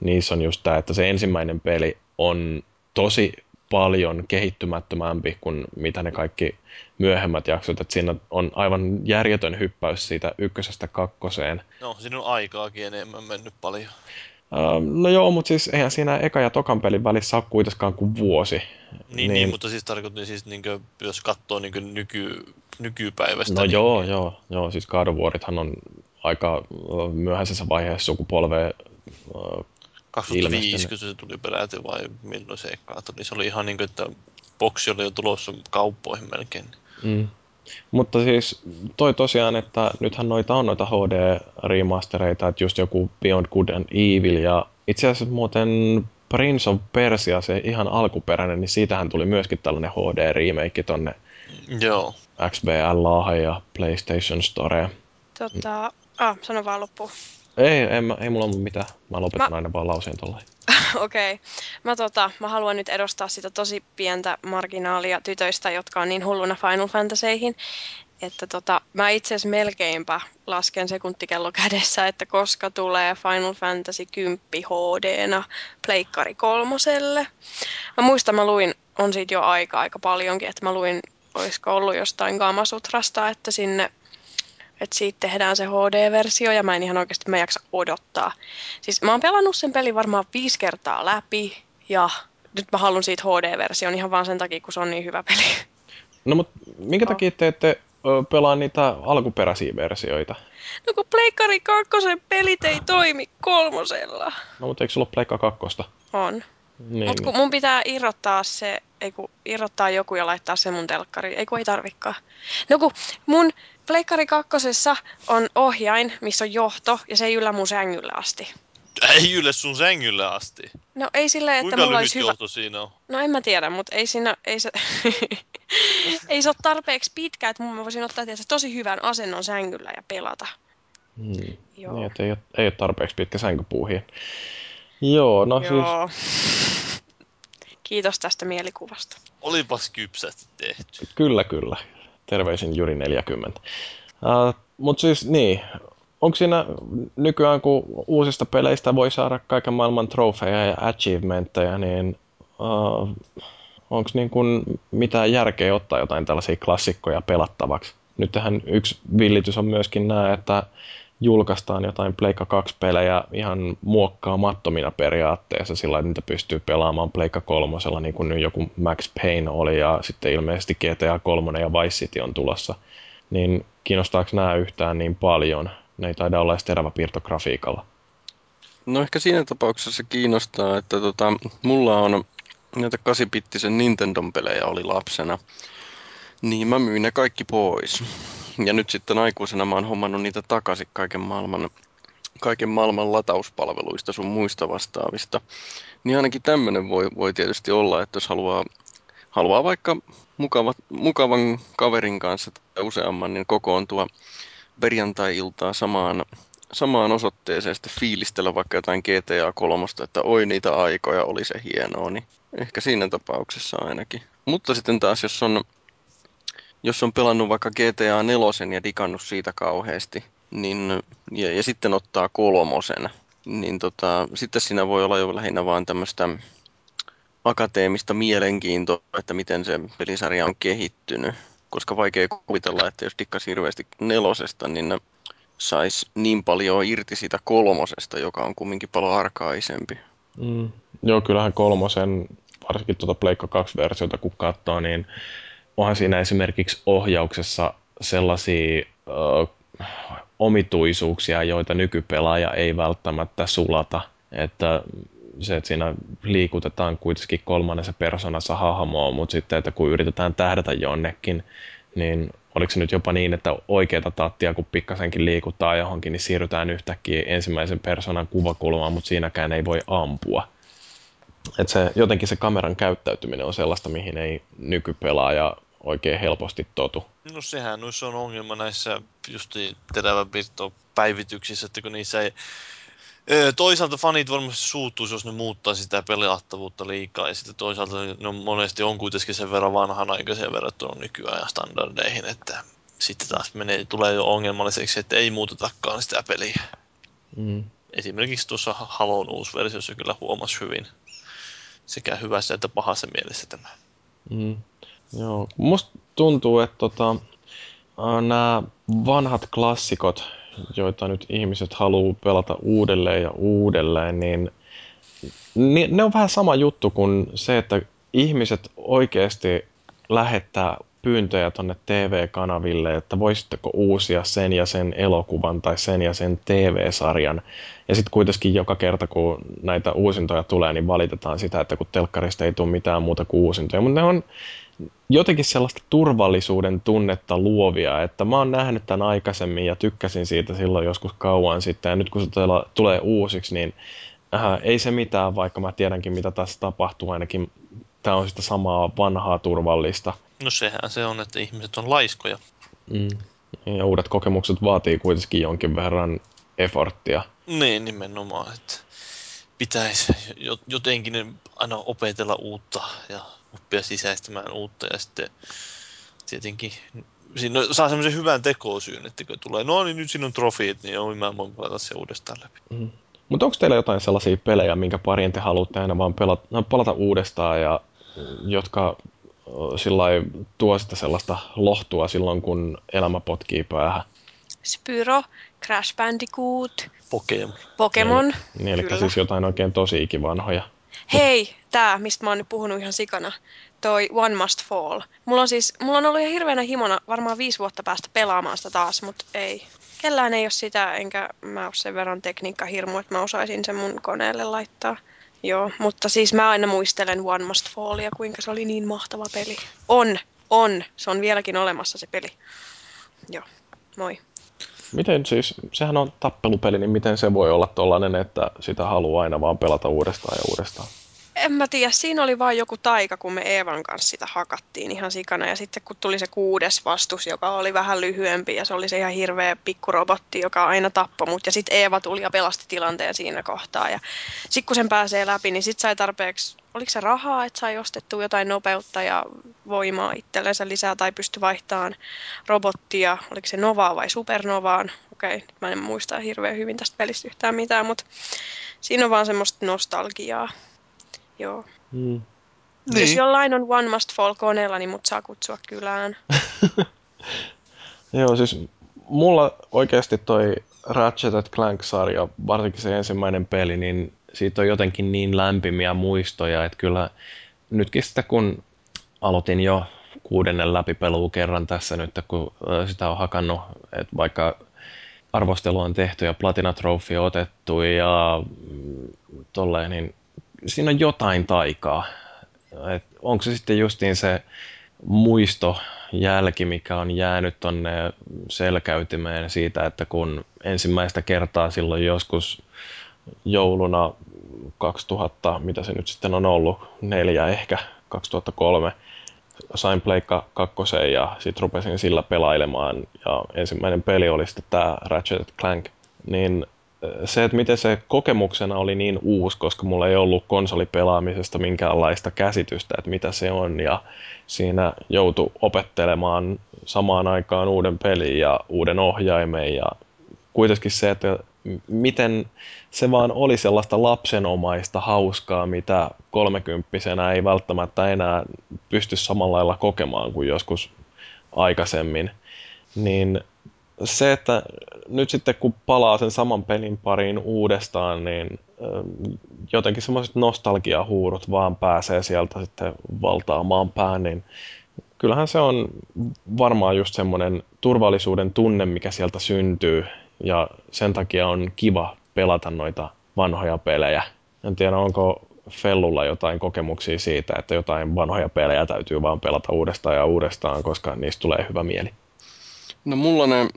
niissä on just tämä, että se ensimmäinen peli on tosi paljon kehittymättömämpi kuin mitä ne kaikki myöhemmät jaksot, että siinä on aivan järjetön hyppäys siitä ykkösestä kakkoseen. No, siinä on aikaakin enemmän mennyt paljon. No joo, mutta siis eihän siinä eka ja tokan pelin välissä ole kuitenkaan kuin vuosi. Niin, niin, niin mutta siis tarkoitin siis, niin kuin, jos katsoo niin nyky, nykypäivästä. No niin, joo, joo, joo, siis God on aika myöhäisessä vaiheessa sukupolvea uh, 2005, kun se tuli peräti vai milloin se eka niin se oli ihan niin kuin, että boksi oli jo tulossa kauppoihin melkein. Mm. Mutta siis toi tosiaan, että nythän noita on noita HD-remastereita, että just joku Beyond Good and Evil ja itse asiassa muuten Prince of Persia, se ihan alkuperäinen, niin siitähän tuli myöskin tällainen HD-remake tonne Joo. XBL ja PlayStation Store. Tota, ah, sano vaan loppuun. Ei, en, ei mulla ole mitään. Mä lopetan mä... aina vaan lauseen tolleen. Okei. Okay. Mä, tota, mä haluan nyt edustaa sitä tosi pientä marginaalia tytöistä, jotka on niin hulluna Final Fantasyihin, että tota, mä itse asiassa melkeinpä lasken sekuntikello kädessä, että koska tulee Final Fantasy 10 HD-na Pleikkari kolmoselle. Mä muistan, mä luin, on siitä jo aika aika paljonkin, että mä luin, olisiko ollut jostain Gamasutrasta, että sinne että siitä tehdään se HD-versio ja mä en ihan oikeasti mä jaksa odottaa. Siis mä oon pelannut sen pelin varmaan viisi kertaa läpi ja nyt mä haluan siitä HD-version ihan vaan sen takia, kun se on niin hyvä peli. No mutta minkä takia te ette pelaa niitä alkuperäisiä versioita? No kun Pleikkari 2 pelit ei toimi kolmosella. No mutta eikö sulla ole Pleikka 2? On. Niin. Mutta kun mun pitää irrottaa se, ei kun irrottaa joku ja laittaa se mun telkkari, ei kun ei tarvikaan. No kun mun Pleikkari kakkosessa on ohjain, missä on johto, ja se ei yllä mun sängylle asti. Ei yllä sun sängylle asti? No ei silleen, että Kuinka mulla olisi hyvä... johto siinä on? No en mä tiedä, mutta ei siinä, ei se... ei se ole tarpeeksi pitkä, että mun voisin ottaa tietysti tosi hyvän asennon sängyllä ja pelata. Hmm. Joo. Niin, että ei ole, ei ole tarpeeksi pitkä sänkypuuhi. Joo, no Joo. siis... Kiitos tästä mielikuvasta. Olipas kypsästi tehty. Kyllä, kyllä terveisin Juri 40. Uh, Mutta siis niin, onko siinä nykyään, kun uusista peleistä voi saada kaiken maailman trofeja ja achievementteja, niin uh, onko niin kuin mitään järkeä ottaa jotain tällaisia klassikkoja pelattavaksi? Nyt tähän yksi villitys on myöskin nämä, että julkaistaan jotain Pleikka 2-pelejä ihan muokkaamattomina periaatteessa, sillä että niitä pystyy pelaamaan Pleikka 3, niin kuin nyt joku Max Payne oli, ja sitten ilmeisesti GTA 3 ja Vice City on tulossa. Niin kiinnostaako nämä yhtään niin paljon? Ne ei taida olla edes teräväpiirtografiikalla. No ehkä siinä tapauksessa se kiinnostaa, että tota, mulla on näitä 8-bittisen Nintendon pelejä oli lapsena. Niin mä myin ne kaikki pois. Ja nyt sitten aikuisena mä oon hommannut niitä takaisin kaiken maailman, kaiken maailman latauspalveluista sun muista vastaavista. Niin ainakin tämmöinen voi, voi tietysti olla, että jos haluaa, haluaa vaikka mukavat, mukavan kaverin kanssa tai useamman, niin kokoontua perjantai-iltaa samaan, samaan osoitteeseen sitten fiilistellä vaikka jotain GTA 3, että oi niitä aikoja, oli se hienoa, niin ehkä siinä tapauksessa ainakin. Mutta sitten taas, jos on jos on pelannut vaikka GTA 4 ja digannut siitä kauheasti, niin, ja, ja sitten ottaa kolmosen, niin tota, sitten siinä voi olla jo lähinnä vaan tämmöistä akateemista mielenkiintoa, että miten se pelisarja on kehittynyt. Koska vaikea kuvitella, että jos dikkasi hirveästi nelosesta, niin saisi niin paljon irti siitä kolmosesta, joka on kumminkin paljon arkaisempi. Mm. Joo, kyllähän kolmosen, varsinkin tuota Pleikka 2-versiota kun katsoo, niin onhan siinä esimerkiksi ohjauksessa sellaisia ö, omituisuuksia, joita nykypelaaja ei välttämättä sulata. Että se, että siinä liikutetaan kuitenkin kolmannessa persoonassa hahmoa, mutta sitten, että kun yritetään tähdätä jonnekin, niin oliko se nyt jopa niin, että oikeata tattia, kun pikkasenkin liikuttaa johonkin, niin siirrytään yhtäkkiä ensimmäisen persoonan kuvakulmaan, mutta siinäkään ei voi ampua. Et se, jotenkin se kameran käyttäytyminen on sellaista, mihin ei nykypelaaja oikein helposti totu. No sehän noissa on ongelma näissä just teräväpirtopäivityksissä, että kun niissä ei Toisaalta fanit varmasti suuttuisi, jos ne muuttaa sitä pelattavuutta liikaa, ja sitten toisaalta ne on, monesti on kuitenkin sen verran vanhanaikaisia verrattuna nykyajan standardeihin, että sitten taas menee, tulee jo ongelmalliseksi, että ei muutetakaan sitä peliä. Mm. Esimerkiksi tuossa Halon uusi versiossa kyllä huomasi hyvin sekä hyvässä että pahassa mielessä tämä. Mm. Joo. Musta tuntuu, että tota, nämä vanhat klassikot, joita nyt ihmiset haluaa pelata uudelleen ja uudelleen, niin ne on vähän sama juttu kuin se, että ihmiset oikeasti lähettää pyyntöjä tonne TV-kanaville, että voisitteko uusia sen ja sen elokuvan tai sen ja sen TV-sarjan. Ja sitten kuitenkin joka kerta, kun näitä uusintoja tulee, niin valitetaan sitä, että kun telkkarista ei tule mitään muuta kuin uusintoja. Mutta ne on jotenkin sellaista turvallisuuden tunnetta luovia, että mä oon nähnyt tämän aikaisemmin ja tykkäsin siitä silloin joskus kauan sitten. Ja nyt kun se tulee uusiksi, niin äh, ei se mitään, vaikka mä tiedänkin mitä tässä tapahtuu, ainakin tämä on sitä samaa vanhaa turvallista. No sehän se on, että ihmiset on laiskoja. Mm. Ja uudet kokemukset vaatii kuitenkin jonkin verran efforttia. Niin, nimenomaan. Että pitäisi jotenkin aina opetella uutta ja oppia sisäistämään uutta ja sitten tietenkin siinä saa semmoisen hyvän tekosyyn, että kun tulee, no niin nyt siinä on trofiit, niin joo, mä voin pelata se uudestaan läpi. Mm. Mutta onko teillä jotain sellaisia pelejä, minkä parien te haluatte aina vaan pelata, no, palata uudestaan ja jotka sillä tuo sitä sellaista lohtua silloin, kun elämä potkii päähän. Spyro, Crash Bandicoot, Pokemon. Pokemon. Niin, niin eli siis jotain oikein tosi ikivanhoja. Hei, tää, mistä mä oon nyt puhunut ihan sikana. Toi One Must Fall. Mulla on siis, mulla on ollut ihan hirveänä himona varmaan viisi vuotta päästä pelaamaan sitä taas, mutta ei. Kellään ei ole sitä, enkä mä ole sen verran tekniikkahirmu, että mä osaisin sen mun koneelle laittaa. Joo, mutta siis mä aina muistelen One Must Fallia, kuinka se oli niin mahtava peli. On, on. Se on vieläkin olemassa se peli. Joo, moi. Miten siis, sehän on tappelupeli, niin miten se voi olla tollanen, että sitä haluaa aina vaan pelata uudestaan ja uudestaan? En mä tiedä, siinä oli vain joku taika, kun me Eevan kanssa sitä hakattiin ihan sikana. Ja sitten kun tuli se kuudes vastus, joka oli vähän lyhyempi ja se oli se ihan hirveä pikkurobotti, joka aina tappoi mut. Ja sitten Eeva tuli ja pelasti tilanteen siinä kohtaa. Ja sitten kun sen pääsee läpi, niin sitten sai tarpeeksi, oliko se rahaa, että sai ostettua jotain nopeutta ja voimaa itsellensä lisää tai pysty vaihtamaan robottia, oliko se Novaa vai Supernovaan. Okei, okay, mä en muista hirveän hyvin tästä pelistä yhtään mitään, mutta siinä on vaan semmoista nostalgiaa. Joo. Mm. Niin. Jos jollain on One Must Fall koneella, niin mut saa kutsua kylään. Joo, siis mulla oikeasti toi Ratchet Clank-sarja, varsinkin se ensimmäinen peli, niin siitä on jotenkin niin lämpimiä muistoja, että kyllä nytkin sitä kun aloitin jo kuudennen läpipeluu kerran tässä nyt, kun sitä on hakannut, että vaikka arvostelu on tehty ja Platina Trophy otettu ja mm, tolleen, niin siinä on jotain taikaa. Et onko se sitten justiin se muisto, jälki, mikä on jäänyt tonne selkäytimeen siitä, että kun ensimmäistä kertaa silloin joskus jouluna 2000, mitä se nyt sitten on ollut, neljä ehkä, 2003, sain Pleikka kakkosen ja sitten rupesin sillä pelailemaan ja ensimmäinen peli oli sitten tämä Ratchet Clank, niin se, että miten se kokemuksena oli niin uusi, koska mulla ei ollut konsolipelaamisesta minkäänlaista käsitystä, että mitä se on, ja siinä joutui opettelemaan samaan aikaan uuden pelin ja uuden ohjaimen, ja kuitenkin se, että miten se vaan oli sellaista lapsenomaista hauskaa, mitä kolmekymppisenä ei välttämättä enää pysty samalla lailla kokemaan kuin joskus aikaisemmin, niin se, että nyt sitten kun palaa sen saman pelin pariin uudestaan, niin jotenkin semmoiset nostalgiahuurut vaan pääsee sieltä sitten valtaamaan pään, niin kyllähän se on varmaan just semmoinen turvallisuuden tunne, mikä sieltä syntyy, ja sen takia on kiva pelata noita vanhoja pelejä. En tiedä, onko Fellulla jotain kokemuksia siitä, että jotain vanhoja pelejä täytyy vaan pelata uudestaan ja uudestaan, koska niistä tulee hyvä mieli. No mulla ne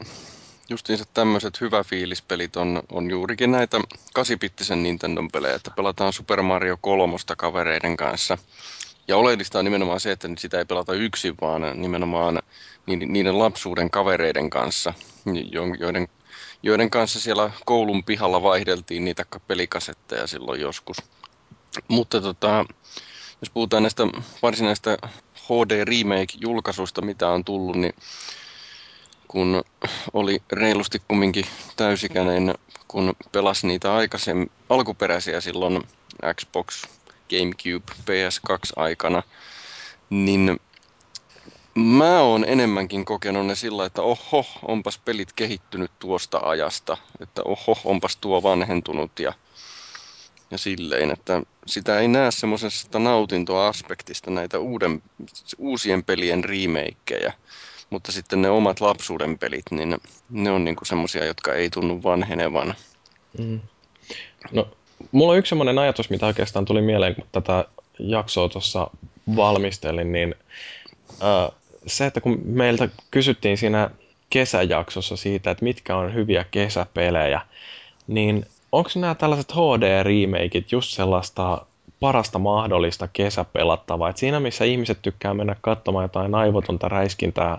justiinsa tämmöiset hyvä fiilispelit on, on juurikin näitä kasipittisen Nintendon pelejä, että pelataan Super Mario 3 kavereiden kanssa. Ja oleellista on nimenomaan se, että sitä ei pelata yksin, vaan nimenomaan niiden lapsuuden kavereiden kanssa, joiden joiden kanssa siellä koulun pihalla vaihdeltiin niitä pelikasetteja silloin joskus. Mutta tota, jos puhutaan näistä varsinaista HD Remake-julkaisusta, mitä on tullut, niin kun oli reilusti kumminkin täysikäinen, kun pelasi niitä aikaisemmin alkuperäisiä silloin Xbox, Gamecube, PS2 aikana, niin mä oon enemmänkin kokenut ne sillä, että oho, onpas pelit kehittynyt tuosta ajasta, että oho, onpas tuo vanhentunut ja, ja silleen, että sitä ei näe semmoisesta nautintoaspektista näitä uuden, uusien pelien remakeja mutta sitten ne omat lapsuuden pelit, niin ne on niinku semmoisia, jotka ei tunnu vanhenevan. Mm. No, mulla on yksi semmoinen ajatus, mitä oikeastaan tuli mieleen, kun tätä jaksoa tuossa valmistelin, niin äh, se, että kun meiltä kysyttiin siinä kesäjaksossa siitä, että mitkä on hyviä kesäpelejä, niin onko nämä tällaiset HD-remakeit just sellaista parasta mahdollista kesäpelattavaa. Et siinä missä ihmiset tykkää mennä katsomaan jotain aivotonta räiskintää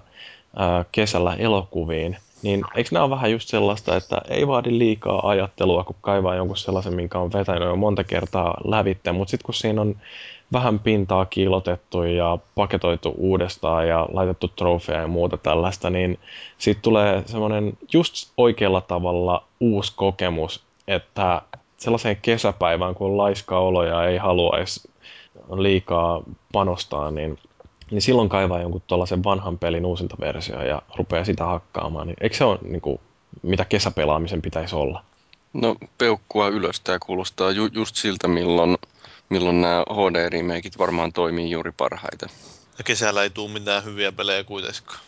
ää, kesällä elokuviin, niin eikö nämä ole vähän just sellaista, että ei vaadi liikaa ajattelua, kun kaivaa jonkun sellaisen, minkä on vetänyt jo monta kertaa lävitte, mutta sitten kun siinä on vähän pintaa kiilotettu ja paketoitu uudestaan ja laitettu trofeja ja muuta tällaista, niin siitä tulee semmoinen just oikealla tavalla uusi kokemus, että sellaiseen kesäpäivään, kun on laiska olo ja ei haluaisi liikaa panostaa, niin, niin silloin kaivaa jonkun tuollaisen vanhan pelin uusinta versio ja rupeaa sitä hakkaamaan. Niin eikö se ole niin kuin, mitä kesäpelaamisen pitäisi olla? No peukkua ylös tämä kuulostaa ju- just siltä, milloin, milloin nämä HD-remakeit varmaan toimii juuri parhaiten. Ja kesällä ei tule mitään hyviä pelejä kuitenkaan.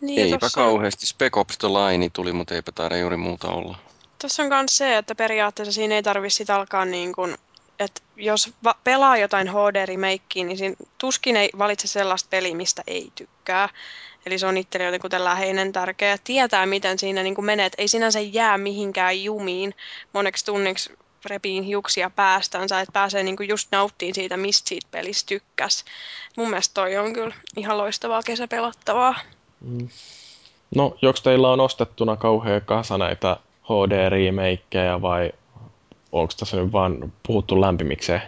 Niin, eipä tossa... kauheasti. Spec Ops The Line tuli, mutta eipä taida juuri muuta olla. Tuossa on myös se, että periaatteessa siinä ei tarvitse alkaa niin kuin, että jos va- pelaa jotain HD-remakea, niin siinä tuskin ei valitse sellaista peliä, mistä ei tykkää. Eli se on itselle jotenkin läheinen tärkeä. Tietää, miten siinä niin kuin menee. Että ei sinänsä jää mihinkään jumiin moneksi tunniksi repiin hiuksia päästänsä, että pääsee niin kuin just nauttiin siitä, mistä siitä pelistä tykkäs. Mun mielestä toi on kyllä ihan loistavaa kesäpelattavaa. Mm. No, joko teillä on ostettuna kauhean kasa näitä HD-remakeja vai onko tässä nyt vaan puhuttu lämpimikseen?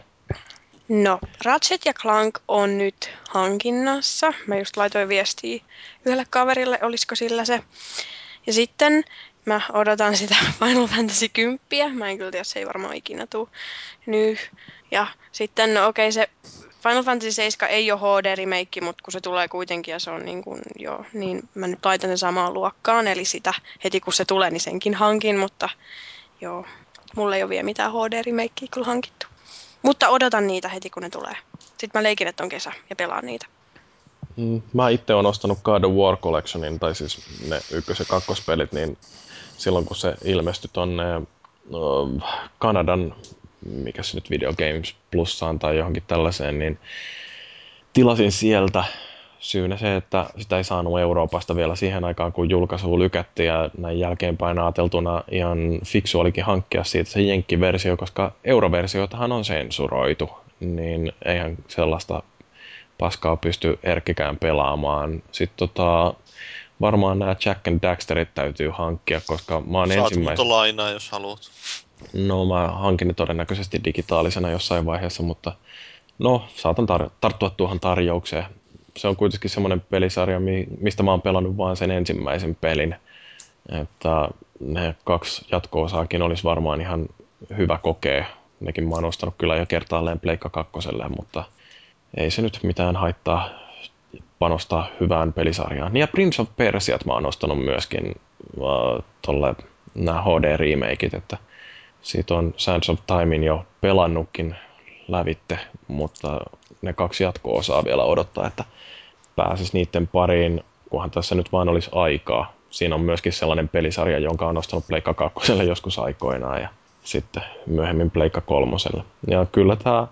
No, Ratchet ja Clank on nyt hankinnassa. Mä just laitoin viestiä yhdelle kaverille, olisiko sillä se. Ja sitten mä odotan sitä Final Fantasy 10. Mä en kyllä tiedä, se ei varmaan ikinä tule nyt. Ja sitten, no okei, okay, se Final Fantasy 7 ei ole HD-remake, mutta kun se tulee kuitenkin ja se on niin kuin, joo, niin mä nyt laitan sen samaan luokkaan, eli sitä heti kun se tulee, niin senkin hankin, mutta joo, mulla ei ole vielä mitään HD-remakea kyllä hankittu. Mutta odotan niitä heti kun ne tulee. Sitten mä leikin, että on kesä ja pelaan niitä. Mm, mä itse olen ostanut God of War Collectionin, tai siis ne ykkös- ja kakkospelit, niin silloin kun se ilmestyi tonne no, Kanadan mikä se nyt Video Games Plussaan tai johonkin tällaiseen, niin tilasin sieltä syynä se, että sitä ei saanut Euroopasta vielä siihen aikaan, kun julkaisu lykätti ja näin jälkeenpäin ajateltuna ihan fiksu olikin hankkia siitä se jenkkiversio, koska euroversiotahan on sensuroitu, niin eihän sellaista paskaa pysty erkkikään pelaamaan. Sitten tota, varmaan nämä Jack and Daxterit täytyy hankkia, koska mä oon ensimmäisen... Saat lainaa, jos haluat. No mä hankin ne todennäköisesti digitaalisena jossain vaiheessa, mutta no saatan tar- tarttua tuohon tarjoukseen. Se on kuitenkin semmoinen pelisarja, mistä mä oon pelannut vain sen ensimmäisen pelin. Että ne kaksi jatko-osaakin olisi varmaan ihan hyvä kokea. Nekin mä oon ostanut kyllä jo kertaalleen Pleikka kakkoselle, mutta ei se nyt mitään haittaa panostaa hyvään pelisarjaan. Ja Prince of Persiat mä oon ostanut myöskin uh, tolle nämä HD-remakeit, että siitä on Sands of Timein jo pelannutkin lävitte, mutta ne kaksi jatko-osaa vielä odottaa, että pääsis niiden pariin, kunhan tässä nyt vaan olisi aikaa. Siinä on myöskin sellainen pelisarja, jonka on nostanut Pleikka 2 joskus aikoinaan ja sitten myöhemmin Pleikka 3. Ja kyllä tämä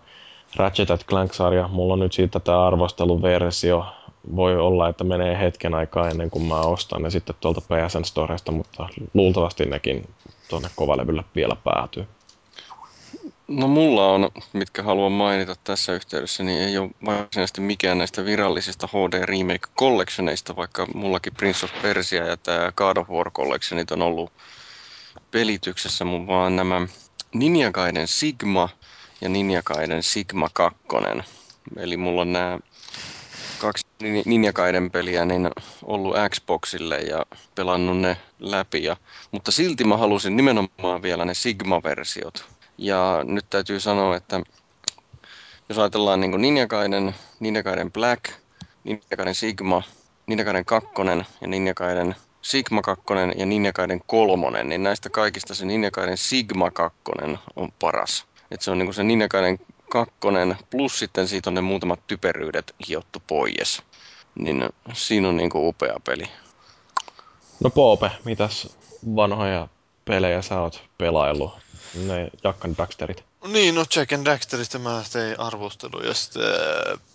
Ratchet Clank-sarja, mulla on nyt siitä tämä arvosteluversio, voi olla, että menee hetken aikaa ennen kuin mä ostan ne sitten tuolta PSN Storesta, mutta luultavasti nekin tuonne kovalevylle vielä päätyy. No mulla on, mitkä haluan mainita tässä yhteydessä, niin ei ole varsinaisesti mikään näistä virallisista HD Remake Collectioneista, vaikka mullakin Prince of Persia ja tämä God of War Collectionit on ollut pelityksessä mun vaan nämä Ninja Gaiden Sigma ja Ninja Gaiden Sigma 2. Eli mulla on nämä kaksi Nin- Ninja Gaiden peliä niin ollut Xboxille ja pelannut ne läpi. Ja, mutta silti mä halusin nimenomaan vielä ne Sigma-versiot. Ja nyt täytyy sanoa, että jos ajatellaan niin Ninja Gaiden, Ninja Gaiden Black, Ninja Gaiden Sigma, Ninja Gaiden 2 ja Ninja Gaiden Sigma 2 ja Ninja Gaiden 3, niin näistä kaikista se Ninja Gaiden Sigma 2 on paras. Et se on niin se Ninja 2 plus sitten siitä on ne muutamat typeryydet hiottu pois. Niin siinä on niin upea peli. No Poope, mitäs vanhoja pelejä sä oot pelaillut? Ne Jakkan Daxterit. Niin, no Jack and Daxterista mä tein arvostelu ja sitten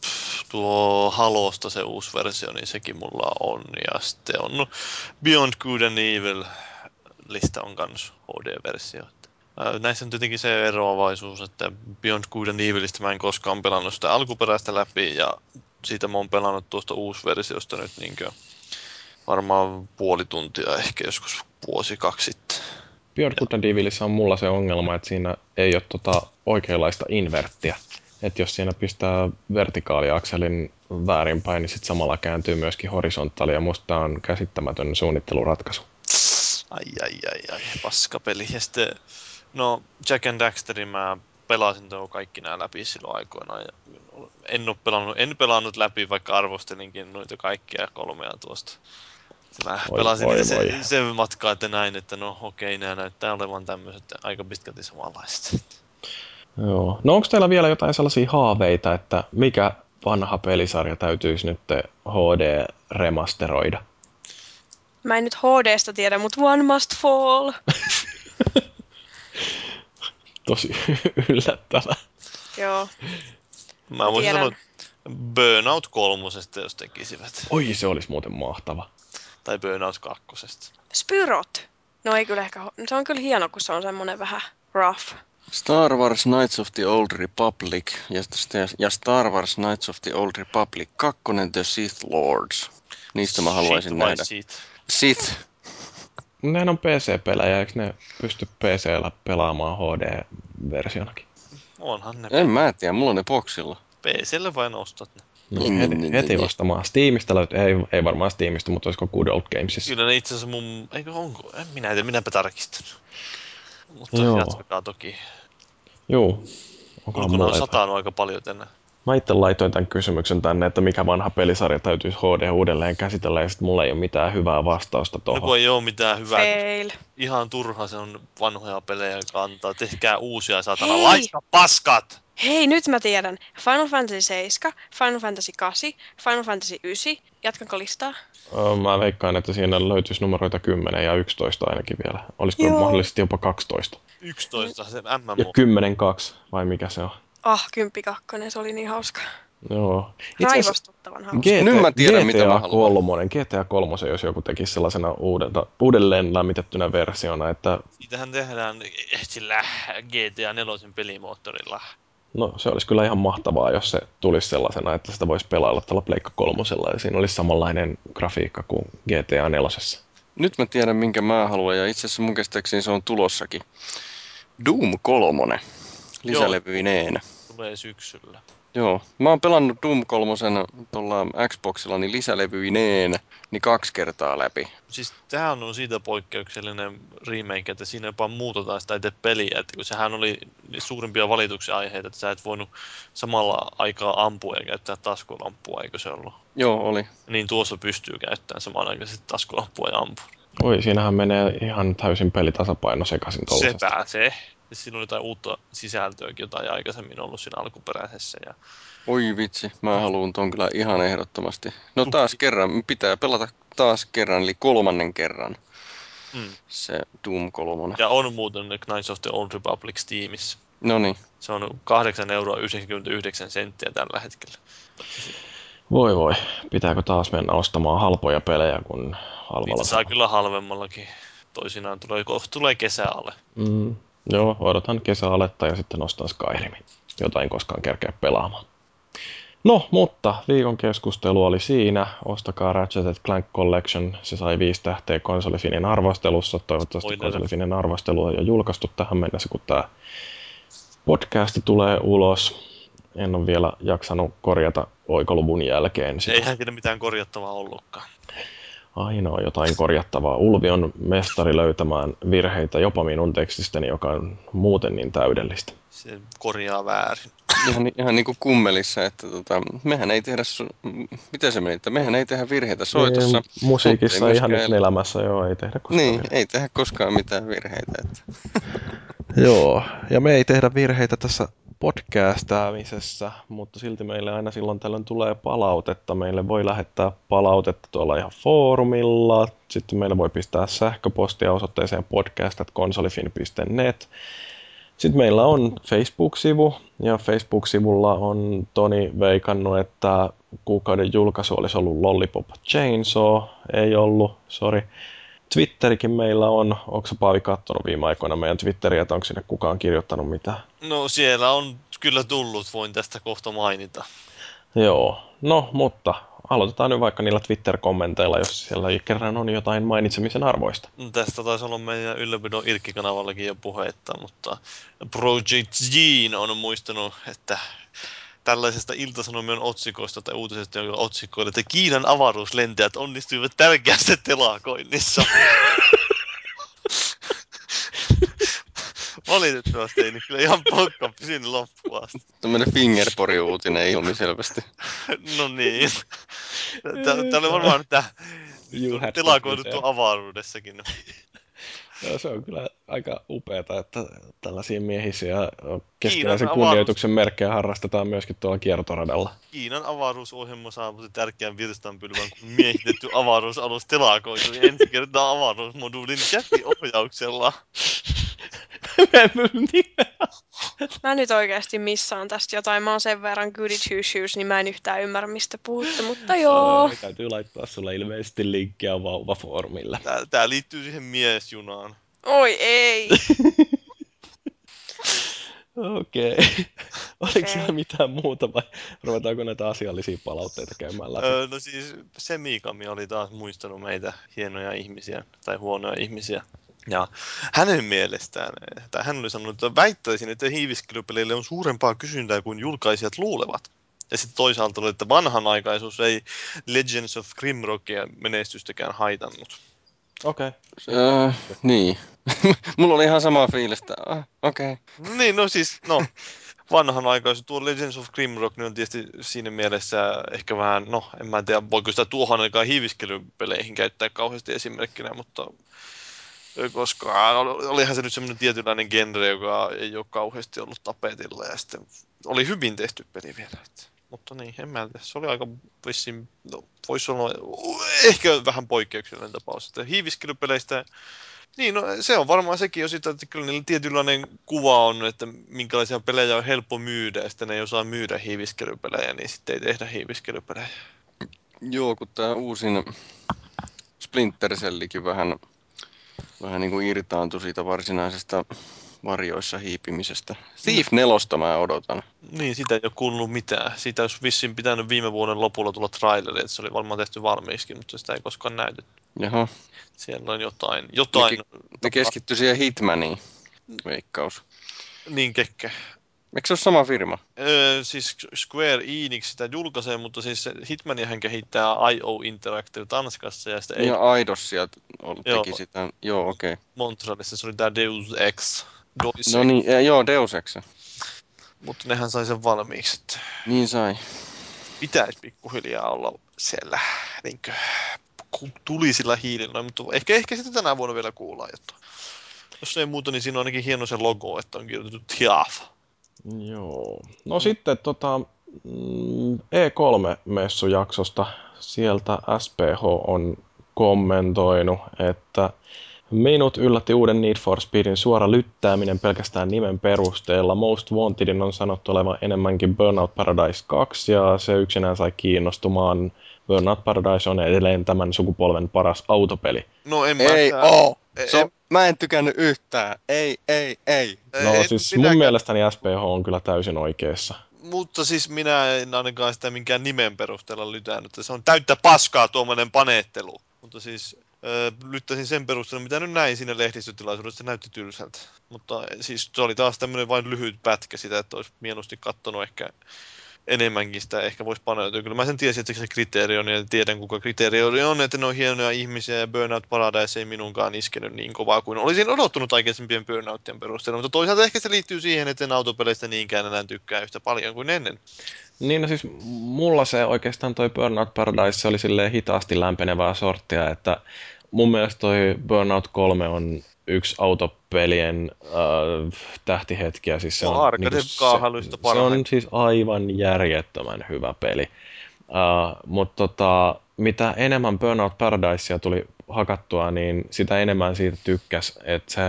pff, tuo Halosta se uusi versio, niin sekin mulla on. Ja sitten on no, Beyond Good and Evil lista on kans HD-versio. Ää, Näissä on tietenkin se eroavaisuus, että Beyond Good and Evilistä mä en koskaan pelannut sitä alkuperäistä läpi ja siitä mä oon pelannut tuosta uusversiosta nyt niinkö varmaan puoli tuntia ehkä joskus vuosi kaksi sitten. Beyond Good and Evilissa on mulla se ongelma, että siinä ei ole tota oikeanlaista inverttiä. Että jos siinä pistää vertikaaliakselin väärinpäin, niin sitten samalla kääntyy myöskin horisontaali, ja musta on käsittämätön suunnitteluratkaisu. Ai ai ai ai, paskapeli. Ja sitten, no Jack and Daxterin mä pelasin tuo kaikki nämä läpi silloin aikoinaan. Ja en, ole pelannut, en pelannut läpi, vaikka arvostelinkin noita kaikkia kolmea tuosta. Mä Voi, pelasin voi, niitä voi. se, sen matkaa, että näin, että no okei, nämä näyttää olevan tämmöiset aika pitkälti samanlaiset. Joo. No onko teillä vielä jotain sellaisia haaveita, että mikä vanha pelisarja täytyisi nyt HD-remasteroida? Mä en nyt HDsta tiedä, mutta One Must Fall. Tosi yllättävää. Joo. Mä voisin Tiedän. sanoa Burnout kolmosesta, jos tekisivät. Oi, se olisi muuten mahtava. Tai Burnout kakkosesta. Spyrot. No ei kyllä ehkä, se on kyllä hieno, kun se on semmonen vähän rough. Star Wars Knights of the Old Republic ja, st- ja Star Wars Knights of the Old Republic 2 The Sith Lords. Niistä mä haluaisin Shit nähdä. Shit. Sith. Nehän on PC-pelejä, eikö ne pysty PC-llä pelaamaan HD-versionakin? Onhan ne En mä tiedä, mulla on ne boksilla. PClle vain ostat ne. No, Niin, heti, niin, niin, heti niin. vastamaan. Steamista löytyy, ei, ei varmaan Steamista, mutta olisiko Good Old Gamesissa. Kyllä ne itse asiassa mun... Eikö onko? En minä tiedä, minäpä tarkistan. Mutta Joo. jatkakaa toki. Ulkona mulla on satanut aika paljon tänne. Mä itse laitoin tämän kysymyksen tänne, että mikä vanha pelisarja täytyisi HD uudelleen käsitellä, ja sitten mulla ei ole mitään hyvää vastausta No tuohon. kun ei oo mitään hyvää. Fail. Ihan turha se on vanhoja pelejä kantaa. Tehkää uusia satana. Hei! Laiska paskat! Hei, nyt mä tiedän. Final Fantasy 7, Final Fantasy 8, Final Fantasy 9. Jatkanko listaa? Öö, Mä veikkaan, että siinä löytyisi numeroita 10 ja 11 ainakin vielä. Olisiko Joo. mahdollisesti jopa 12? 11 se Ja MMO. 10 2, vai mikä se on? Ah, kymppi kakkonen, se oli niin hauska. Joo. Itse Raivostuttavan hauska. Nyt mä tiedän, GTA mitä mä haluan. 3, GTA 3, jos joku tekisi sellaisena uudelta, uudelleen lämmitettynä versiona, että Siitähän tehdään sillä GTA 4 pelimoottorilla. no se olisi kyllä ihan mahtavaa, jos se tulisi sellaisena, että sitä voisi pelailla tällä Pleikka 3 ja siinä olisi samanlainen grafiikka kuin GTA 4. Nyt mä tiedän, minkä mä haluan, ja itse asiassa mun se on tulossakin. Doom 3. Lisälevyineen. Tulee syksyllä. Joo. Mä oon pelannut Doom 3 tuolla Xboxilla niin lisälevyineen niin kaksi kertaa läpi. Siis tämähän on siitä poikkeuksellinen remake, että siinä jopa muutetaan sitä itse peliä, että kun sehän oli suurimpia valituksia aiheita, että sä et voinut samalla aikaa ampua ja käyttää taskulampua, eikö se ollut? Joo, oli. Niin tuossa pystyy käyttämään samanaikaisesti taskulampua ja ampua. Oi, siinähän menee ihan täysin pelitasapaino sekaisin Se tuollaisesta. pääsee. Ja Siinä on jotain uutta sisältöäkin, jota ei aikaisemmin ollut siinä alkuperäisessä. Ja Oi vitsi, mä haluan ton kyllä ihan ehdottomasti. No taas kerran, pitää pelata taas kerran, eli kolmannen kerran. Mm. Se Doom 3. Ja on muuten Knights of the Old Republic Steamissa. No niin. Se on 8 euroa 99 senttiä tällä hetkellä. Voi voi, pitääkö taas mennä ostamaan halpoja pelejä, kun halvalla Niitä saa kyllä halvemmallakin. Toisinaan tulee, tulee kesäalle. Mm, joo, odotan kesäaletta ja sitten ostan Skyrimin. Jotain koskaan kerkeä pelaamaan. No, mutta viikon keskustelu oli siinä. Ostakaa Ratchet Clank Collection. Se sai viisi tähteä konsolifinin arvostelussa. Toivottavasti konsolifinin arvostelu on jo julkaistu tähän mennessä, kun tämä podcasti tulee ulos. En ole vielä jaksanut korjata oikoluvun jälkeen sitä. Eihän siinä mitään korjattavaa ollutkaan. Aina on jotain korjattavaa. Ulvi on mestari löytämään virheitä jopa minun tekstistäni, joka on muuten niin täydellistä. Se korjaa väärin. Ihan, ihan niin kuin kummelissa, että tota, mehän ei tehdä, su- miten se meni, että mehän ei tehdä virheitä soitossa. Niin, musiikissa ihan nyt elämässä, joo, ei tehdä koskaan Niin, virheitä. ei tehdä koskaan mitään virheitä. Että. Joo, ja me ei tehdä virheitä tässä podcastaamisessa, mutta silti meille aina silloin tällöin tulee palautetta. Meille voi lähettää palautetta tuolla ihan foorumilla, sitten meille voi pistää sähköpostia osoitteeseen podcast.konsolifin.net. Sitten meillä on Facebook-sivu, ja Facebook-sivulla on Toni veikannut, että kuukauden julkaisu olisi ollut Lollipop Chainsaw. Ei ollut, sorry. Twitterikin meillä on. Onko Paavi kattonut viime aikoina meidän Twitteriä, että onko sinne kukaan kirjoittanut mitään? No siellä on kyllä tullut, voin tästä kohta mainita. Joo, no mutta aloitetaan nyt vaikka niillä Twitter-kommenteilla, jos siellä kerran on jotain mainitsemisen arvoista. No, Tästä taisi olla meidän ylläpidon Irkki-kanavallakin jo puhetta, mutta Project Gene on muistanut, että tällaisesta iltasanomien otsikoista tai uutisesta, jonka otsikko oli, että Kiinan avaruuslentäjät onnistuivat tärkeässä telakoinnissa. Valitettavasti ei nyt kyllä ihan pokka pysynyt loppuun asti. Tämmöinen fingerpori-uutinen ilmiselvästi. No niin. Tämä oli varmaan to telakoiduttu avaruudessakin. Joo, se on kyllä aika upeata, että tällaisia miehisiä keskinäisen avaruus- kunnioituksen merkkejä harrastetaan myöskin tuolla kiertoradalla. Kiinan avaruusohjelma saavutti tärkeän virstanpylvän, kun miehitetty avaruusalus telakoitui ensi kertaa avaruusmoduulin käsiohjauksella. Mä nyt oikeasti missaan tästä jotain. Mä oon sen verran goody two shoes, niin mä en yhtään ymmärrä, mistä puhutte, mutta joo. Ää, Täytyy laittaa sulle ilmeisesti linkkiä vauvafoorumille. Tää, tää liittyy siihen miesjunaan. Oi ei. Okei. Okay. Oliko Okei. siellä mitään muuta vai ruvetaanko näitä asiallisia palautteita käymään läpi? Öö, no siis se Miikami oli taas muistanut meitä hienoja ihmisiä tai huonoja ihmisiä. Ja hänen mielestään, tai hän oli sanonut, että väittäisin, että hiiviskelypeleille on suurempaa kysyntää kuin julkaisijat luulevat. Ja sitten toisaalta oli, että vanhanaikaisuus ei Legends of Grimrockia menestystäkään haitannut. Okei. Okay. Öö, niin. Mulla oli ihan sama fiilis, että ah, okei. Okay. Niin, no siis, no, vanhanaikaisuus. Tuo Legends of Grimrock niin on tietysti siinä mielessä ehkä vähän, no, en mä tiedä, voiko sitä tuohon aikaan hiiviskelypeleihin käyttää kauheasti esimerkkinä, mutta koska olihan se nyt semmoinen tietynlainen genre, joka ei ole kauheasti ollut tapetilla ja sitten oli hyvin tehty peli vielä. Että. Mutta niin, en mä tiedä. Se oli aika vissiin, no, voisi sanoa, ehkä vähän poikkeuksellinen tapaus. Että hiiviskelypeleistä niin, no se on varmaan sekin jo sitä, että kyllä niillä tietynlainen kuva on, että minkälaisia pelejä on helppo myydä, ja sitten ne ei osaa myydä hiiviskelypelejä, niin sitten ei tehdä hiiviskelypelejä. Joo, kun tää uusin Splinter Cellikin vähän, vähän niin kuin irtaantui siitä varsinaisesta varjoissa hiipimisestä. Thief 4 mä odotan. Niin, sitä ei ole kuulunut mitään. Siitä olisi vissiin pitänyt viime vuoden lopulla tulla traileri, että se oli varmaan tehty valmiiksi, mutta sitä ei koskaan näytetty. Jaha, Siellä on jotain, jotain ne keskittyi siihen Hitmaniin, veikkaus. niin kekke. Eikö se ole sama firma? Öö, siis Square Enix sitä julkaisee, mutta siis se Hitmanihän kehittää IO Interactive Tanskassa ja sitten ei Ja Aidossia ol- Joo. teki sitä. Joo, okei. Okay. Montrealissa, se oli tää Deus Ex. Deus No niin, ja, joo, Deus Ex. Mutta nehän sai sen valmiiksi, että Niin sai. pitäisi pikkuhiljaa olla siellä niin tulisilla hiilillä, mutta ehkä, ehkä sitten tänä vuonna vielä kuullaan jotain. Jos ei muuta, niin siinä on ainakin hieno se logo, että on kirjoitettu TIAF. Joo. No sitten tota, mm, E3-messujaksosta sieltä SPH on kommentoinut, että minut yllätti uuden Need for Speedin suora lyttääminen pelkästään nimen perusteella. Most Wantedin on sanottu olevan enemmänkin Burnout Paradise 2 ja se yksinään sai kiinnostumaan. Burnout Paradise on edelleen tämän sukupolven paras autopeli. No en mä Ei oo! E- Se on, mä en tykännyt yhtään. Ei, ei, ei. ei- No en siis minäkään- mun mielestäni SPH on kyllä täysin oikeassa. mutta siis minä en ainakaan sitä minkään nimen perusteella lytänyt. Se on täyttä paskaa tuommoinen paneettelu. Mutta siis öö, lyttäisin sen perusteella, mitä nyt näin siinä lehdistötilaisuudessa, se näytti tylsältä. Mutta siis se oli taas tämmöinen vain lyhyt pätkä sitä, että olisi mieluusti kattonut ehkä enemmänkin sitä ehkä voisi paneutua. Kyllä mä sen tiesin, että se kriteeri on, ja tiedän kuka kriteeri on, että ne on hienoja ihmisiä, ja Burnout Paradise ei minunkaan iskenyt niin kovaa kuin olisin odottunut aikaisempien Burnouttien perusteella, mutta toisaalta ehkä se liittyy siihen, että en autopeleistä niinkään enää tykkää yhtä paljon kuin ennen. Niin, no siis mulla se oikeastaan toi Burnout Paradise oli silleen hitaasti lämpenevää sorttia, että mun mielestä toi Burnout 3 on yksi autopelien äh, tähtihetkiä. Siis se on, niin se, se on siis aivan järjettömän hyvä peli. Uh, Mutta tota, mitä enemmän Burnout Paradisea tuli hakattua, niin sitä enemmän siitä tykkäs. Et se,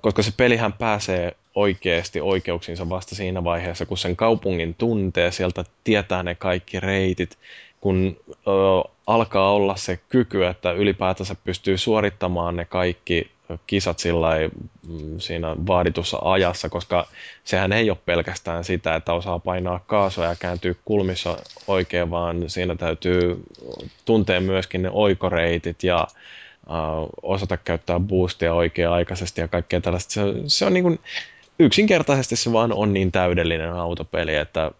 koska se pelihän pääsee oikeasti oikeuksiinsa vasta siinä vaiheessa, kun sen kaupungin tuntee, sieltä tietää ne kaikki reitit, kun ö, alkaa olla se kyky, että ylipäätänsä pystyy suorittamaan ne kaikki kisat sillä mm, siinä vaaditussa ajassa, koska sehän ei ole pelkästään sitä, että osaa painaa kaasua ja kääntyä kulmissa oikein, vaan siinä täytyy tuntea myöskin ne oikoreitit ja uh, osata käyttää boostia oikea-aikaisesti ja kaikkea tällaista. Se, se on niin kuin, yksinkertaisesti se vaan on niin täydellinen autopeli, että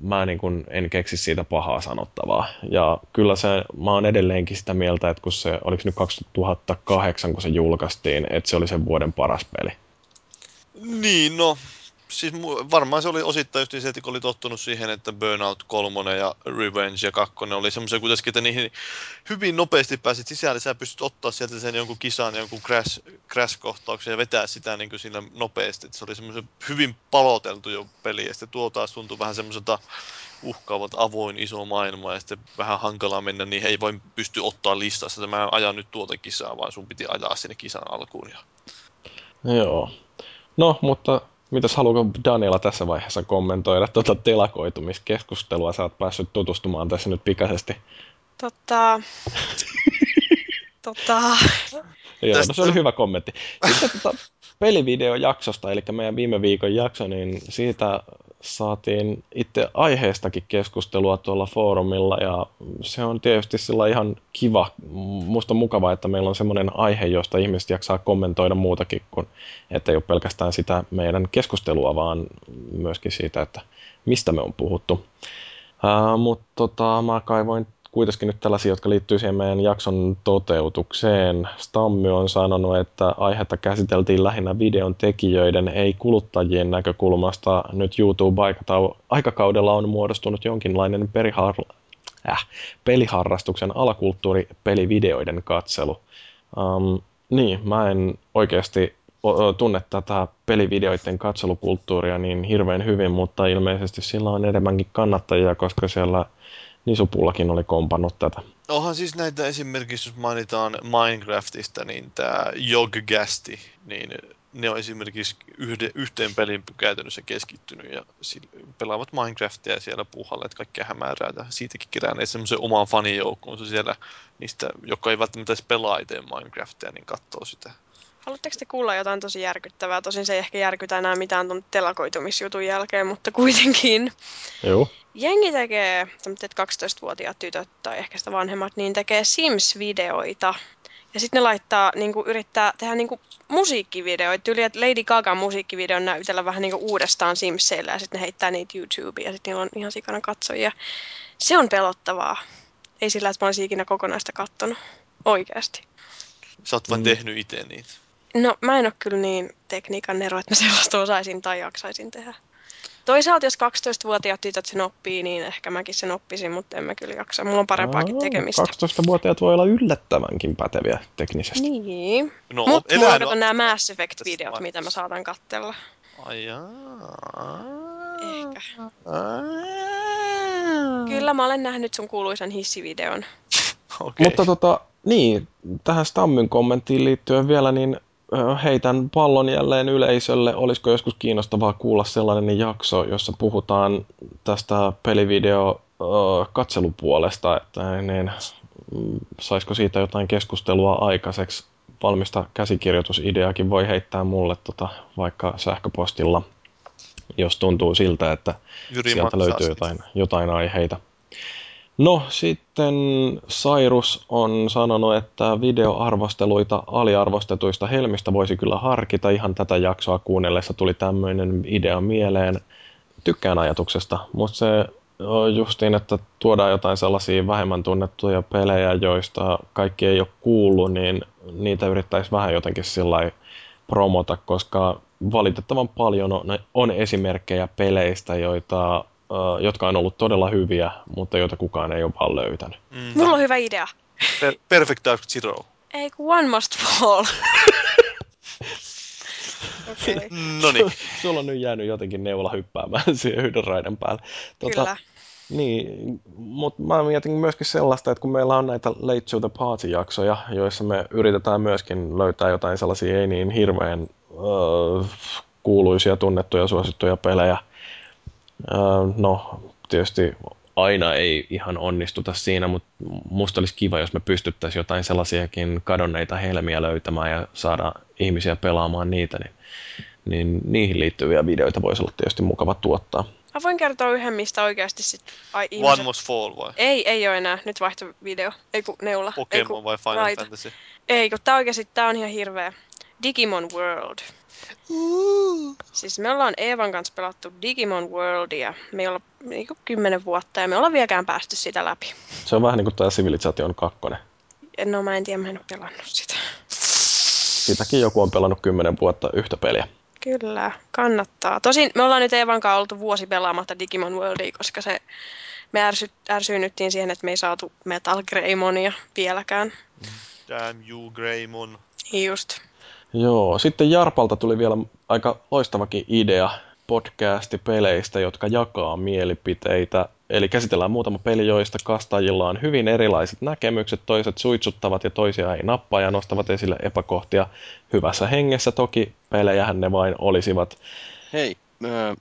mä niin kun en keksi siitä pahaa sanottavaa. Ja kyllä se, mä oon edelleenkin sitä mieltä, että kun se, oliko nyt 2008, kun se julkaistiin, että se oli sen vuoden paras peli. Niin, no siis varmaan se oli osittain just se, että kun oli tottunut siihen, että Burnout 3 ja Revenge ja 2 oli semmoisia kuitenkin, että niihin hyvin nopeasti pääsit sisälle, sä pystyt ottaa sieltä sen jonkun kisan, jonkun crash, crash-kohtauksen ja vetää sitä niin kuin sillä nopeasti. Että se oli semmoisen hyvin paloteltu jo peli ja sitten tuo taas tuntui vähän semmoiselta uhkaavat avoin iso maailma ja sitten vähän hankalaa mennä, niin ei voi pysty ottaa listassa, että mä ajan nyt tuota kisaa, vaan sun piti ajaa sinne kisan alkuun. Ja... Joo. No, mutta Mitäs haluatko Daniela tässä vaiheessa kommentoida tuota telakoitumiskeskustelua? Sä oot päässyt tutustumaan tässä nyt pikaisesti. Totta. tota... Joo, no se oli hyvä kommentti. Sitten tota, pelivideojaksosta, eli meidän viime viikon jakso, niin siitä saatiin itse aiheestakin keskustelua tuolla foorumilla ja se on tietysti sillä ihan kiva. Musta on mukavaa, että meillä on semmoinen aihe, josta ihmiset jaksaa kommentoida muutakin kuin, että ei ole pelkästään sitä meidän keskustelua, vaan myöskin siitä, että mistä me on puhuttu. Uh, Mutta tota, mä kaivoin kuitenkin nyt tällaisia, jotka liittyy siihen meidän jakson toteutukseen. Stammy on sanonut, että aihetta käsiteltiin lähinnä videon tekijöiden, ei kuluttajien näkökulmasta. Nyt YouTube-aikakaudella on muodostunut jonkinlainen perihar- äh, peliharrastuksen alakulttuuri pelivideoiden katselu. Um, niin, mä en oikeasti tunne tätä pelivideoiden katselukulttuuria niin hirveän hyvin, mutta ilmeisesti sillä on enemmänkin kannattajia, koska siellä Nisupullakin oli kompannut tätä. Onhan siis näitä esimerkiksi, jos mainitaan Minecraftista, niin tämä Yoggasti, niin ne on esimerkiksi yhde, yhteen pelin käytännössä keskittynyt ja pelaavat Minecraftia ja siellä puuhalleet kaikkea hämärää ja siitäkin keränneet semmoisen oman fanijoukkuunsa siellä niistä, jotka ei välttämättä edes pelaa itse Minecraftia, niin katsoo sitä. Haluatteko te kuulla jotain tosi järkyttävää? Tosin se ei ehkä järkytä enää mitään tuon telakoitumisjutun jälkeen, mutta kuitenkin. Joo. Jengi tekee, että 12-vuotiaat tytöt tai ehkä sitä vanhemmat, niin tekee Sims-videoita. Ja sitten ne laittaa, niin kuin, yrittää tehdä niin kuin, musiikkivideoita. Yli, että Lady Gaga musiikkivideon näytellä vähän niin kuin, uudestaan Simseillä ja sitten ne heittää niitä YouTubeen ja sitten niillä on ihan sikana katsojia. Se on pelottavaa. Ei sillä, että mä olisin ikinä kokonaista kattonut. Oikeasti. Sä oot vaan mm. tehnyt itse niitä. No mä en ole kyllä niin tekniikan ero, että mä sellaista osaisin tai jaksaisin tehdä. Toisaalta jos 12-vuotiaat tytöt sen oppii, niin ehkä mäkin sen oppisin, mutta en mä kyllä jaksa. Mulla on parempaakin tekemistä. 12-vuotiaat voi olla yllättävänkin päteviä teknisesti. Niin. No, mutta mulla kato nämä Mass Effect-videot, mitä mä saatan katsella. Ai Ehkä. Kyllä mä olen nähnyt sun kuuluisan hissivideon. Okay. Mutta tota, niin, tähän Stammin kommenttiin liittyen vielä, niin heitän pallon jälleen yleisölle. Olisiko joskus kiinnostavaa kuulla sellainen jakso, jossa puhutaan tästä pelivideo katselupuolesta, että niin, saisiko siitä jotain keskustelua aikaiseksi. Valmista käsikirjoitusideakin voi heittää mulle tota, vaikka sähköpostilla. jos tuntuu siltä, että Jyri sieltä löytyy jotain, jotain aiheita. No sitten Cyrus on sanonut, että videoarvosteluita aliarvostetuista helmistä voisi kyllä harkita. Ihan tätä jaksoa kuunnellessa tuli tämmöinen idea mieleen. Tykkään ajatuksesta, mutta se on justiin, että tuodaan jotain sellaisia vähemmän tunnettuja pelejä, joista kaikki ei ole kuullut, niin niitä yrittäisi vähän jotenkin sillä promota, koska valitettavan paljon on, on esimerkkejä peleistä, joita, jotka on ollut todella hyviä, mutta joita kukaan ei ole vaan löytänyt. Mm, Mulla on hyvä idea. per- Perfect Dark Zero. Ei kun One Must Fall. Okei, okay. No niin. Sulla on nyt jäänyt jotenkin neula hyppäämään siihen yhden raiden päälle. kyllä. Niin, mutta mä mietin myöskin sellaista, että kun meillä on näitä Late to the Party-jaksoja, joissa me yritetään myöskin löytää jotain sellaisia ei niin hirveän öö, kuuluisia, tunnettuja, suosittuja pelejä. Öö, no, tietysti aina ei ihan onnistuta siinä, mutta musta olisi kiva, jos me pystyttäisiin jotain sellaisiakin kadonneita helmiä löytämään ja saada ihmisiä pelaamaan niitä, niin, niin niihin liittyviä videoita voisi olla tietysti mukava tuottaa. Mä voin kertoa yhden, mistä oikeasti sit... Ai, ihmiset... One Must Fall vai? Ei, ei ole enää. Nyt vaihtui video. Ei kun neula. ei Pokemon kun vai Final raita. Fantasy? Ei kun tää oikeasti, tää on ihan hirveä. Digimon World. Siis me ollaan Eevan kanssa pelattu Digimon Worldia. Me ei olla niinku kymmenen vuotta ja me ollaan vieläkään päästy sitä läpi. Se on vähän niin kuin tämä Civilization 2. No mä en tiedä, mä en ole pelannut sitä. Sitäkin joku on pelannut 10 vuotta yhtä peliä. Kyllä, kannattaa. Tosin me ollaan nyt Eevan kanssa oltu vuosi pelaamatta Digimon Worldia, koska se, me ärsy, ärsyynnyttiin siihen, että me ei saatu Metal Greymonia vieläkään. Damn you, Greymon. Just. Joo, sitten Jarpalta tuli vielä aika loistavakin idea podcasti peleistä, jotka jakaa mielipiteitä. Eli käsitellään muutama peli, joista kastajilla on hyvin erilaiset näkemykset, toiset suitsuttavat ja toisia ei nappaa ja nostavat esille epäkohtia. Hyvässä hengessä toki pelejähän ne vain olisivat. Hei,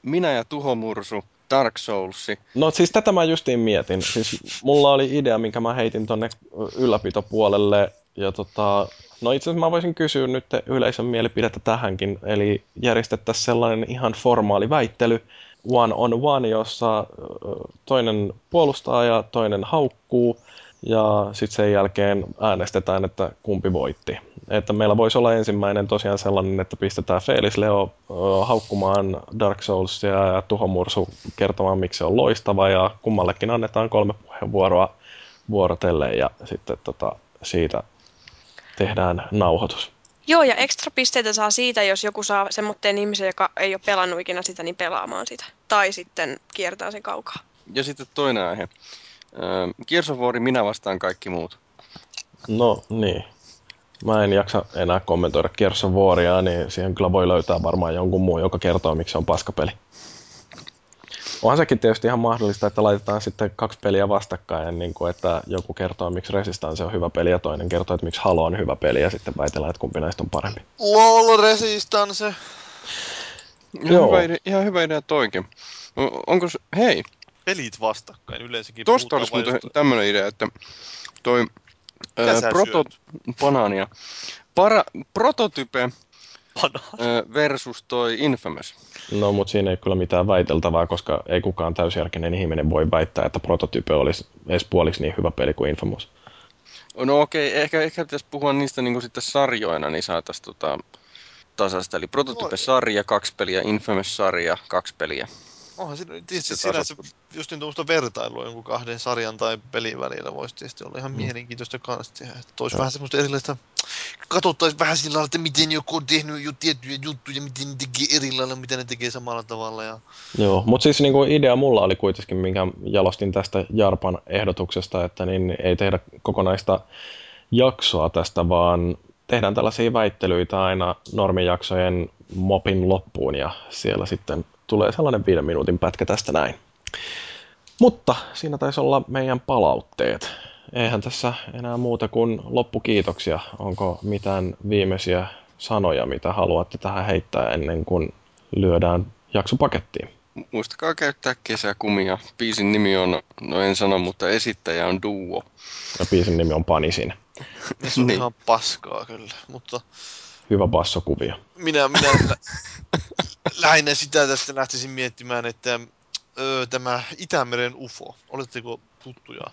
minä ja Tuhomursu, Dark Souls. No siis tätä mä justiin mietin. Siis mulla oli idea, minkä mä heitin tonne ylläpitopuolelle. Ja tota, no itse asiassa mä voisin kysyä nyt yleisön mielipidettä tähänkin. Eli järjestettäisiin sellainen ihan formaali väittely one on one, jossa toinen puolustaa ja toinen haukkuu. Ja sitten sen jälkeen äänestetään, että kumpi voitti. Että meillä voisi olla ensimmäinen tosiaan sellainen, että pistetään Felis Leo haukkumaan Dark Soulsia ja Tuhomursu kertomaan, miksi se on loistava. Ja kummallekin annetaan kolme puheenvuoroa vuorotellen ja sitten tota, siitä tehdään nauhoitus. Joo, ja ekstra pisteitä saa siitä, jos joku saa semmoitteen ihmisen, joka ei ole pelannut ikinä sitä, niin pelaamaan sitä. Tai sitten kiertää sen kaukaa. Ja sitten toinen aihe. War, minä vastaan kaikki muut. No niin. Mä en jaksa enää kommentoida Waria, niin siihen kyllä voi löytää varmaan jonkun muun, joka kertoo, miksi se on paskapeli. Onhan sekin tietysti ihan mahdollista, että laitetaan sitten kaksi peliä vastakkain, niin kuin että joku kertoo, miksi Resistance on hyvä peli ja toinen kertoo, että miksi Halo on hyvä peli ja sitten väitellään, että kumpi näistä on parempi. LOL Resistance. Ihan Joo. hyvä, idea, ihan hyvä idea toikin. O- Onko se, hei, Pelit vastakkain yleensäkin. tosta olisi muuten just- tämmöinen idea, että toi Mitä ää, proto, banaania, para, prototype versus toi Infamous. No, mutta siinä ei kyllä mitään väiteltävää, koska ei kukaan täysjärkinen ihminen voi väittää, että prototype olisi edes puoliksi niin hyvä peli kuin Infamous. No okei, ehkä, ehkä pitäisi puhua niistä niin sitten sarjoina, niin saataisiin tota, tasasta. Eli Prototype-sarja, kaksi peliä, Infamous-sarja, kaksi peliä. Onhan siinä tietysti Se sinänsä tasoittaa. just niin tuommoista vertailua jonkun kahden sarjan tai pelin välillä voisi tietysti olla ihan mielenkiintoista kanssa tehdä. Että olisi vähän semmoista erilaista, katsottaisiin vähän sillä lailla, että miten joku on tehnyt jo tiettyjä juttuja, miten ne tekee eri lailla, miten ne tekee samalla tavalla. Ja... Joo, mutta siis niin kuin idea mulla oli kuitenkin, minkä jalostin tästä Jarpan ehdotuksesta, että niin ei tehdä kokonaista jaksoa tästä, vaan tehdään tällaisia väittelyitä aina normijaksojen mopin loppuun ja siellä sitten tulee sellainen viiden minuutin pätkä tästä näin. Mutta siinä taisi olla meidän palautteet. Eihän tässä enää muuta kuin loppukiitoksia. Onko mitään viimeisiä sanoja, mitä haluatte tähän heittää ennen kuin lyödään jakso pakettiin? Mu- Muistakaa käyttää kesäkumia. Biisin nimi on, no en sano, mutta esittäjä on Duo. Ja biisin nimi on Panisin. Se on Niin. ihan paskaa kyllä, mutta Hyvä bassokuvio. minä, minä, lähinnä sitä tästä lähtisin miettimään, että öö, tämä Itämeren UFO, oletteko tuttuja?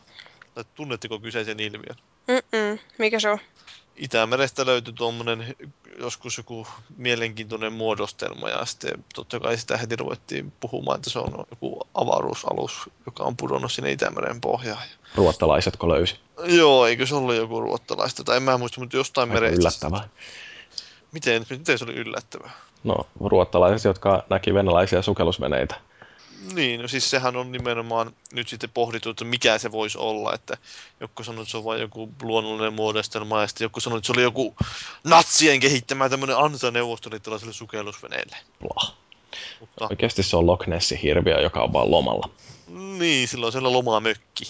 Tai tunnetteko kyseisen ilmiön? Mm-mm. Mikä se on? Itämerestä löytyi tuommoinen joskus joku mielenkiintoinen muodostelma ja sitten totta kai sitä heti ruvettiin puhumaan, että se on joku avaruusalus, joka on pudonnut sinne Itämeren pohjaan. Ruottalaisetko löysi? Joo, eikö se ollut joku ruottalaista, tai en mä muista, mutta jostain Aika merestä. yllättävää. Miten, miten se oli yllättävää? No, ruottalaiset, jotka näki venäläisiä sukellusveneitä. Niin, no siis sehän on nimenomaan nyt sitten pohdittu, että mikä se voisi olla, että joku sanoi, että se on vain joku luonnollinen muodostelma, ja sitten joku sanoi, että se oli joku natsien kehittämä tämmöinen ansa neuvostoliittolaiselle sukellusveneelle. Blah. Mutta Oikeasti se on Loch Nessin hirviö, joka on vaan lomalla. niin, silloin siellä lomaa mökki.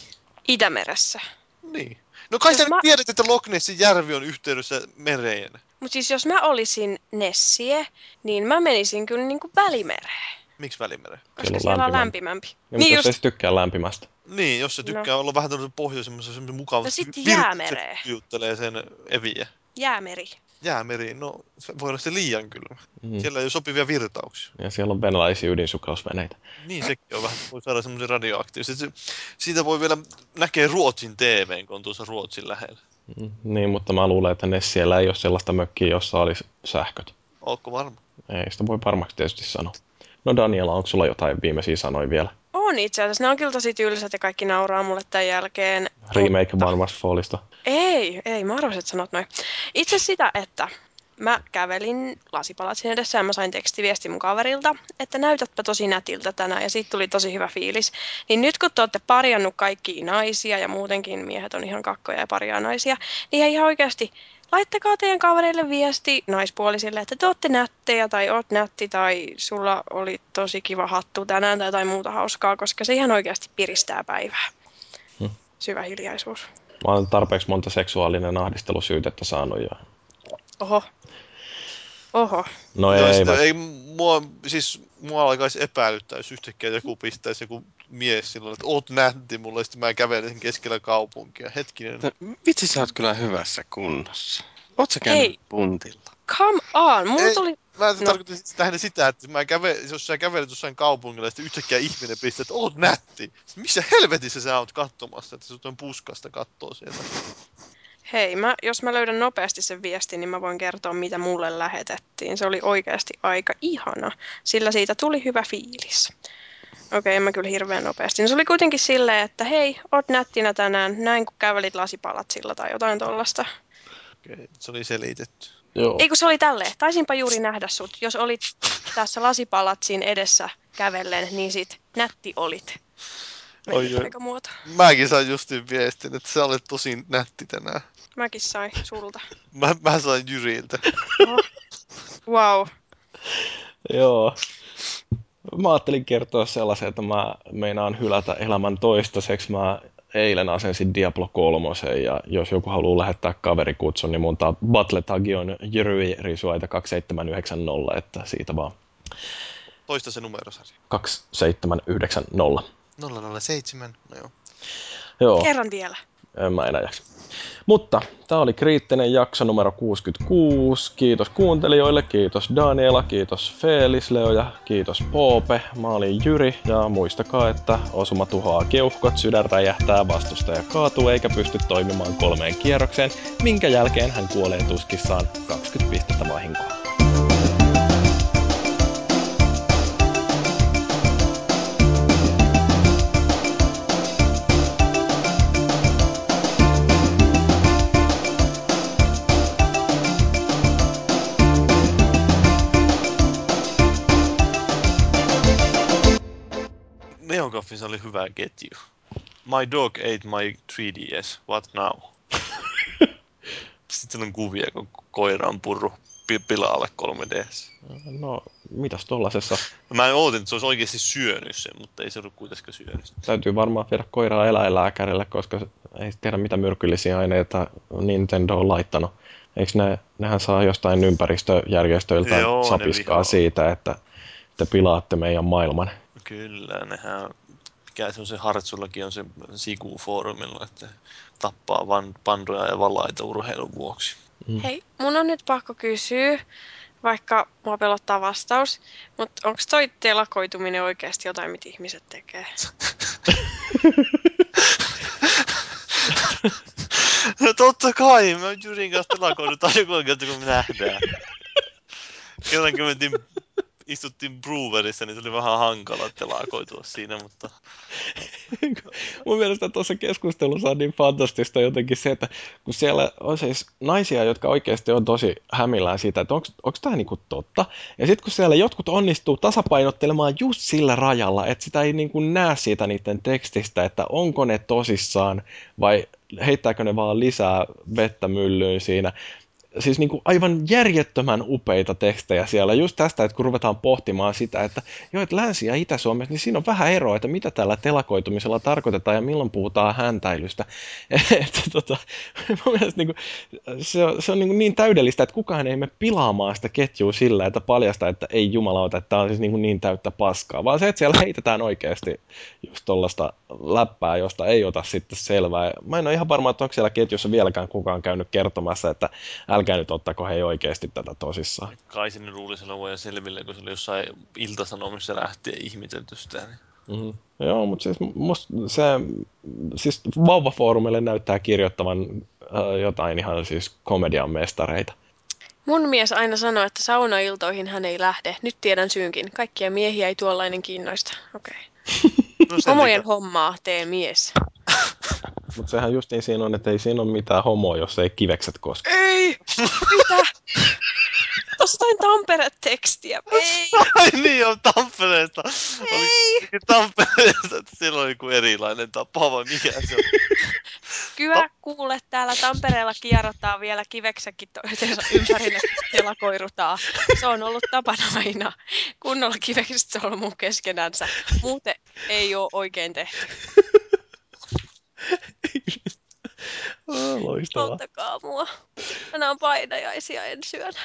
Itämeressä. Niin. No kai Jos sä mä... tiedät, että Loch Nessin järvi on yhteydessä mereen. Mutta siis jos mä olisin Nessie, niin mä menisin kyllä niinku välimereen. Miksi välimeren? Koska Siellä on siellä on lämpimämpi. lämpimämpi. Ja Niin niin just, jos ei se tykkää lämpimästä. Niin, jos se tykkää no. olla vähän tämmöisen pohjoisemmassa semmoisen mukava. No sit jäämereen. juttelee sen eviä. jäämeri. Jäämeri, no se voi olla se liian kylmä. Mm. Siellä ei ole sopivia virtauksia. Ja siellä on venäläisiä ydinsukellusveneitä. Niin sekin on vähän, voi saada semmoisen radioaktiivisen. Se, siitä voi vielä näkee Ruotsin TVn, kun on tuossa Ruotsin lähellä. Niin, mutta mä luulen, että Nessiellä ei ole sellaista mökkiä, jossa olisi sähköt. Ootko varma? Ei sitä voi varmaksi tietysti sanoa. No Daniela, onko sulla jotain viimeisiä sanoja vielä? On itse asiassa. Ne on kyllä tosi tylsät ja kaikki nauraa mulle tämän jälkeen. Remake One Must Fallista. Ei, ei, mä arvasin, että sanot noin. Itse sitä, että mä kävelin lasipalatsin edessä ja mä sain tekstiviesti mun kaverilta, että näytätpä tosi nätiltä tänään ja siitä tuli tosi hyvä fiilis. Niin nyt kun te olette parjannut kaikki naisia ja muutenkin miehet on ihan kakkoja ja parjaa naisia, niin ihan oikeasti laittakaa teidän kavereille viesti naispuolisille, että te olette nättejä tai oot nätti tai sulla oli tosi kiva hattu tänään tai jotain muuta hauskaa, koska se ihan oikeasti piristää päivää. Hmm. Syvä hiljaisuus. Mä oon tarpeeksi monta seksuaalinen ahdistelusyytettä saanut jo. Oho. Oho. No Joo, ei, sitä, ei, ei mua, siis mua alkaisi epäilyttää, jos yhtäkkiä joku pistäisi joku mies silloin, että oot nätti mulle, ja sitten mä kävelisin keskellä kaupunkia. Hetkinen. Vitsi, sä oot kyllä hyvässä kunnossa. Oot sä käynyt Hei. puntilla? Come on, mulla Ei. tuli... Mä No. no. tarkoitin siis lähinnä sitä, että mä käve, jos sä kävelet jossain kaupungilla ja sitten yhtäkkiä ihminen pistää, että oot nätti. Missä helvetissä sä oot katsomassa, että sut on puskasta kattoo sieltä. Hei, mä, jos mä löydän nopeasti sen viestin, niin mä voin kertoa, mitä mulle lähetettiin. Se oli oikeasti aika ihana, sillä siitä tuli hyvä fiilis. Okei, en mä kyllä hirveän nopeasti. No, se oli kuitenkin silleen, että hei, oot nättinä tänään, näin kun kävelit lasipalatsilla tai jotain tollasta. Okei, se oli selitetty. joo. Ei kun se oli tälleen, taisinpa juuri nähdä sut. Jos olit tässä lasipalatsin edessä kävellen, niin sit nätti olit. Oi, aika. Mäkin sain justiin viestin, että sä olet tosi nätti tänään. Mäkin sain sulta. Mä, mä sain Jyriltä. Wow. Joo. Mä ajattelin kertoa sellaisen, että mä meinaan hylätä elämän toistaiseksi. Mä eilen asensin Diablo 3 ja jos joku haluaa lähettää kaverikutsun, niin mun ta- battle tagi on Jyryi Risuaita 2790, että siitä vaan Toista se numerosarja. 2790. 007, no joo. Joo. Kerran vielä. Jaksa. Mutta tämä oli kriittinen jakso numero 66. Kiitos kuuntelijoille, kiitos Daniela, kiitos Felis, Leo ja kiitos Poope. Mä olin Jyri ja muistakaa, että osuma tuhoaa keuhkot, sydän räjähtää, vastustaja kaatuu eikä pysty toimimaan kolmeen kierrokseen, minkä jälkeen hän kuolee tuskissaan 20 pistettä vahinkoa. Neogaffissa oli hyvä ketju. My dog ate my 3DS, what now? Sitten on kuvia, kun koira on purru pi- pilaalle 3DS. No, mitäs tollasessa? Mä en ootin, että se olisi oikeasti syönyt sen, mutta ei se ollut kuitenkaan syönyt. sitä. Täytyy varmaan viedä koiraa eläinlääkärille, koska ei tiedä mitä myrkyllisiä aineita Nintendo on laittanut. Eikö ne, nehän saa jostain ympäristöjärjestöiltä Joo, sapiskaa siitä, että te pilaatte meidän maailman. Kyllä, nehän, mikä se on se Hartsullakin on se Siku-foorumilla, että tappaa van, pandoja ja valaita urheilun vuoksi. Hei, mun on nyt pakko kysyä. vaikka mua pelottaa vastaus, mutta onko toi telakoituminen oikeasti jotain, mitä ihmiset tekee? No totta kai, mä Jyrin kanssa telakoidut aina kun kun me nähdään. Kerran kun mentiin, istuttiin Brewerissa, niin se oli vähän hankala telakoitua siinä, mutta... Mun mielestä tuossa keskustelussa on niin fantastista jotenkin se, että kun siellä on siis naisia, jotka oikeasti on tosi hämillään siitä, että onko tämä niinku totta. Ja sitten kun siellä jotkut onnistuu tasapainottelemaan just sillä rajalla, että sitä ei niinku näe siitä niiden tekstistä, että onko ne tosissaan vai heittääkö ne vaan lisää vettä myllyyn siinä siis niin kuin aivan järjettömän upeita tekstejä siellä. Just tästä, että kun ruvetaan pohtimaan sitä, että joo, että Länsi- ja Itä-Suomessa, niin siinä on vähän eroa, että mitä tällä telakoitumisella tarkoitetaan ja milloin puhutaan häntäilystä. että tota, mielestä niin kuin, se on, se on niin, kuin niin täydellistä, että kukaan ei mene pilaamaan sitä ketjua sillä, että paljastaa, että ei jumalauta, että tämä on siis niin, kuin niin täyttä paskaa, vaan se, että siellä heitetään oikeasti just tuollaista läppää, josta ei ota sitten selvää. Mä en ole ihan varma, että onko siellä ketjussa vieläkään kukaan käynyt kertomassa, että älkää nyt ottako he oikeasti tätä tosissaan. Kai sinne luulisi olevan selville, kun se oli jossain iltasanomissa lähtien ihmetelty sitä. Niin. Mm-hmm. Joo, mutta siis musta se, siis vauvafoorumille näyttää kirjoittavan äh, jotain ihan siis komedian mestareita. Mun mies aina sanoo, että saunailtoihin hän ei lähde. Nyt tiedän syynkin. Kaikkia miehiä ei tuollainen kiinnoista. Okei. Okay. No Homojen hommaa tee mies. Mutta sehän just niin siinä on, että ei siinä ole mitään homoa, jos ei kivekset koske. Ei! Mitä? Jostain Tampere-tekstiä. Ei! Ai niin, on Tampereesta. Ei! Oli Tampereesta, että siellä oli joku erilainen tapa, vai mikä se on? Kyllä kuule, täällä Tampereella kierrotaan vielä kiveksäkin toisensa ympäri, siellä koirutaan. Se on ollut tapana aina. Kunnolla kivekset se on ollut mun keskenänsä. Muuten ei ole oikein tehty. loistavaa. Auttakaa mua. Mä on painajaisia ensi yönä.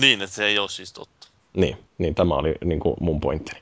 Niin, että se ei ole siis totta. Niin, niin tämä oli niin kuin mun pointti.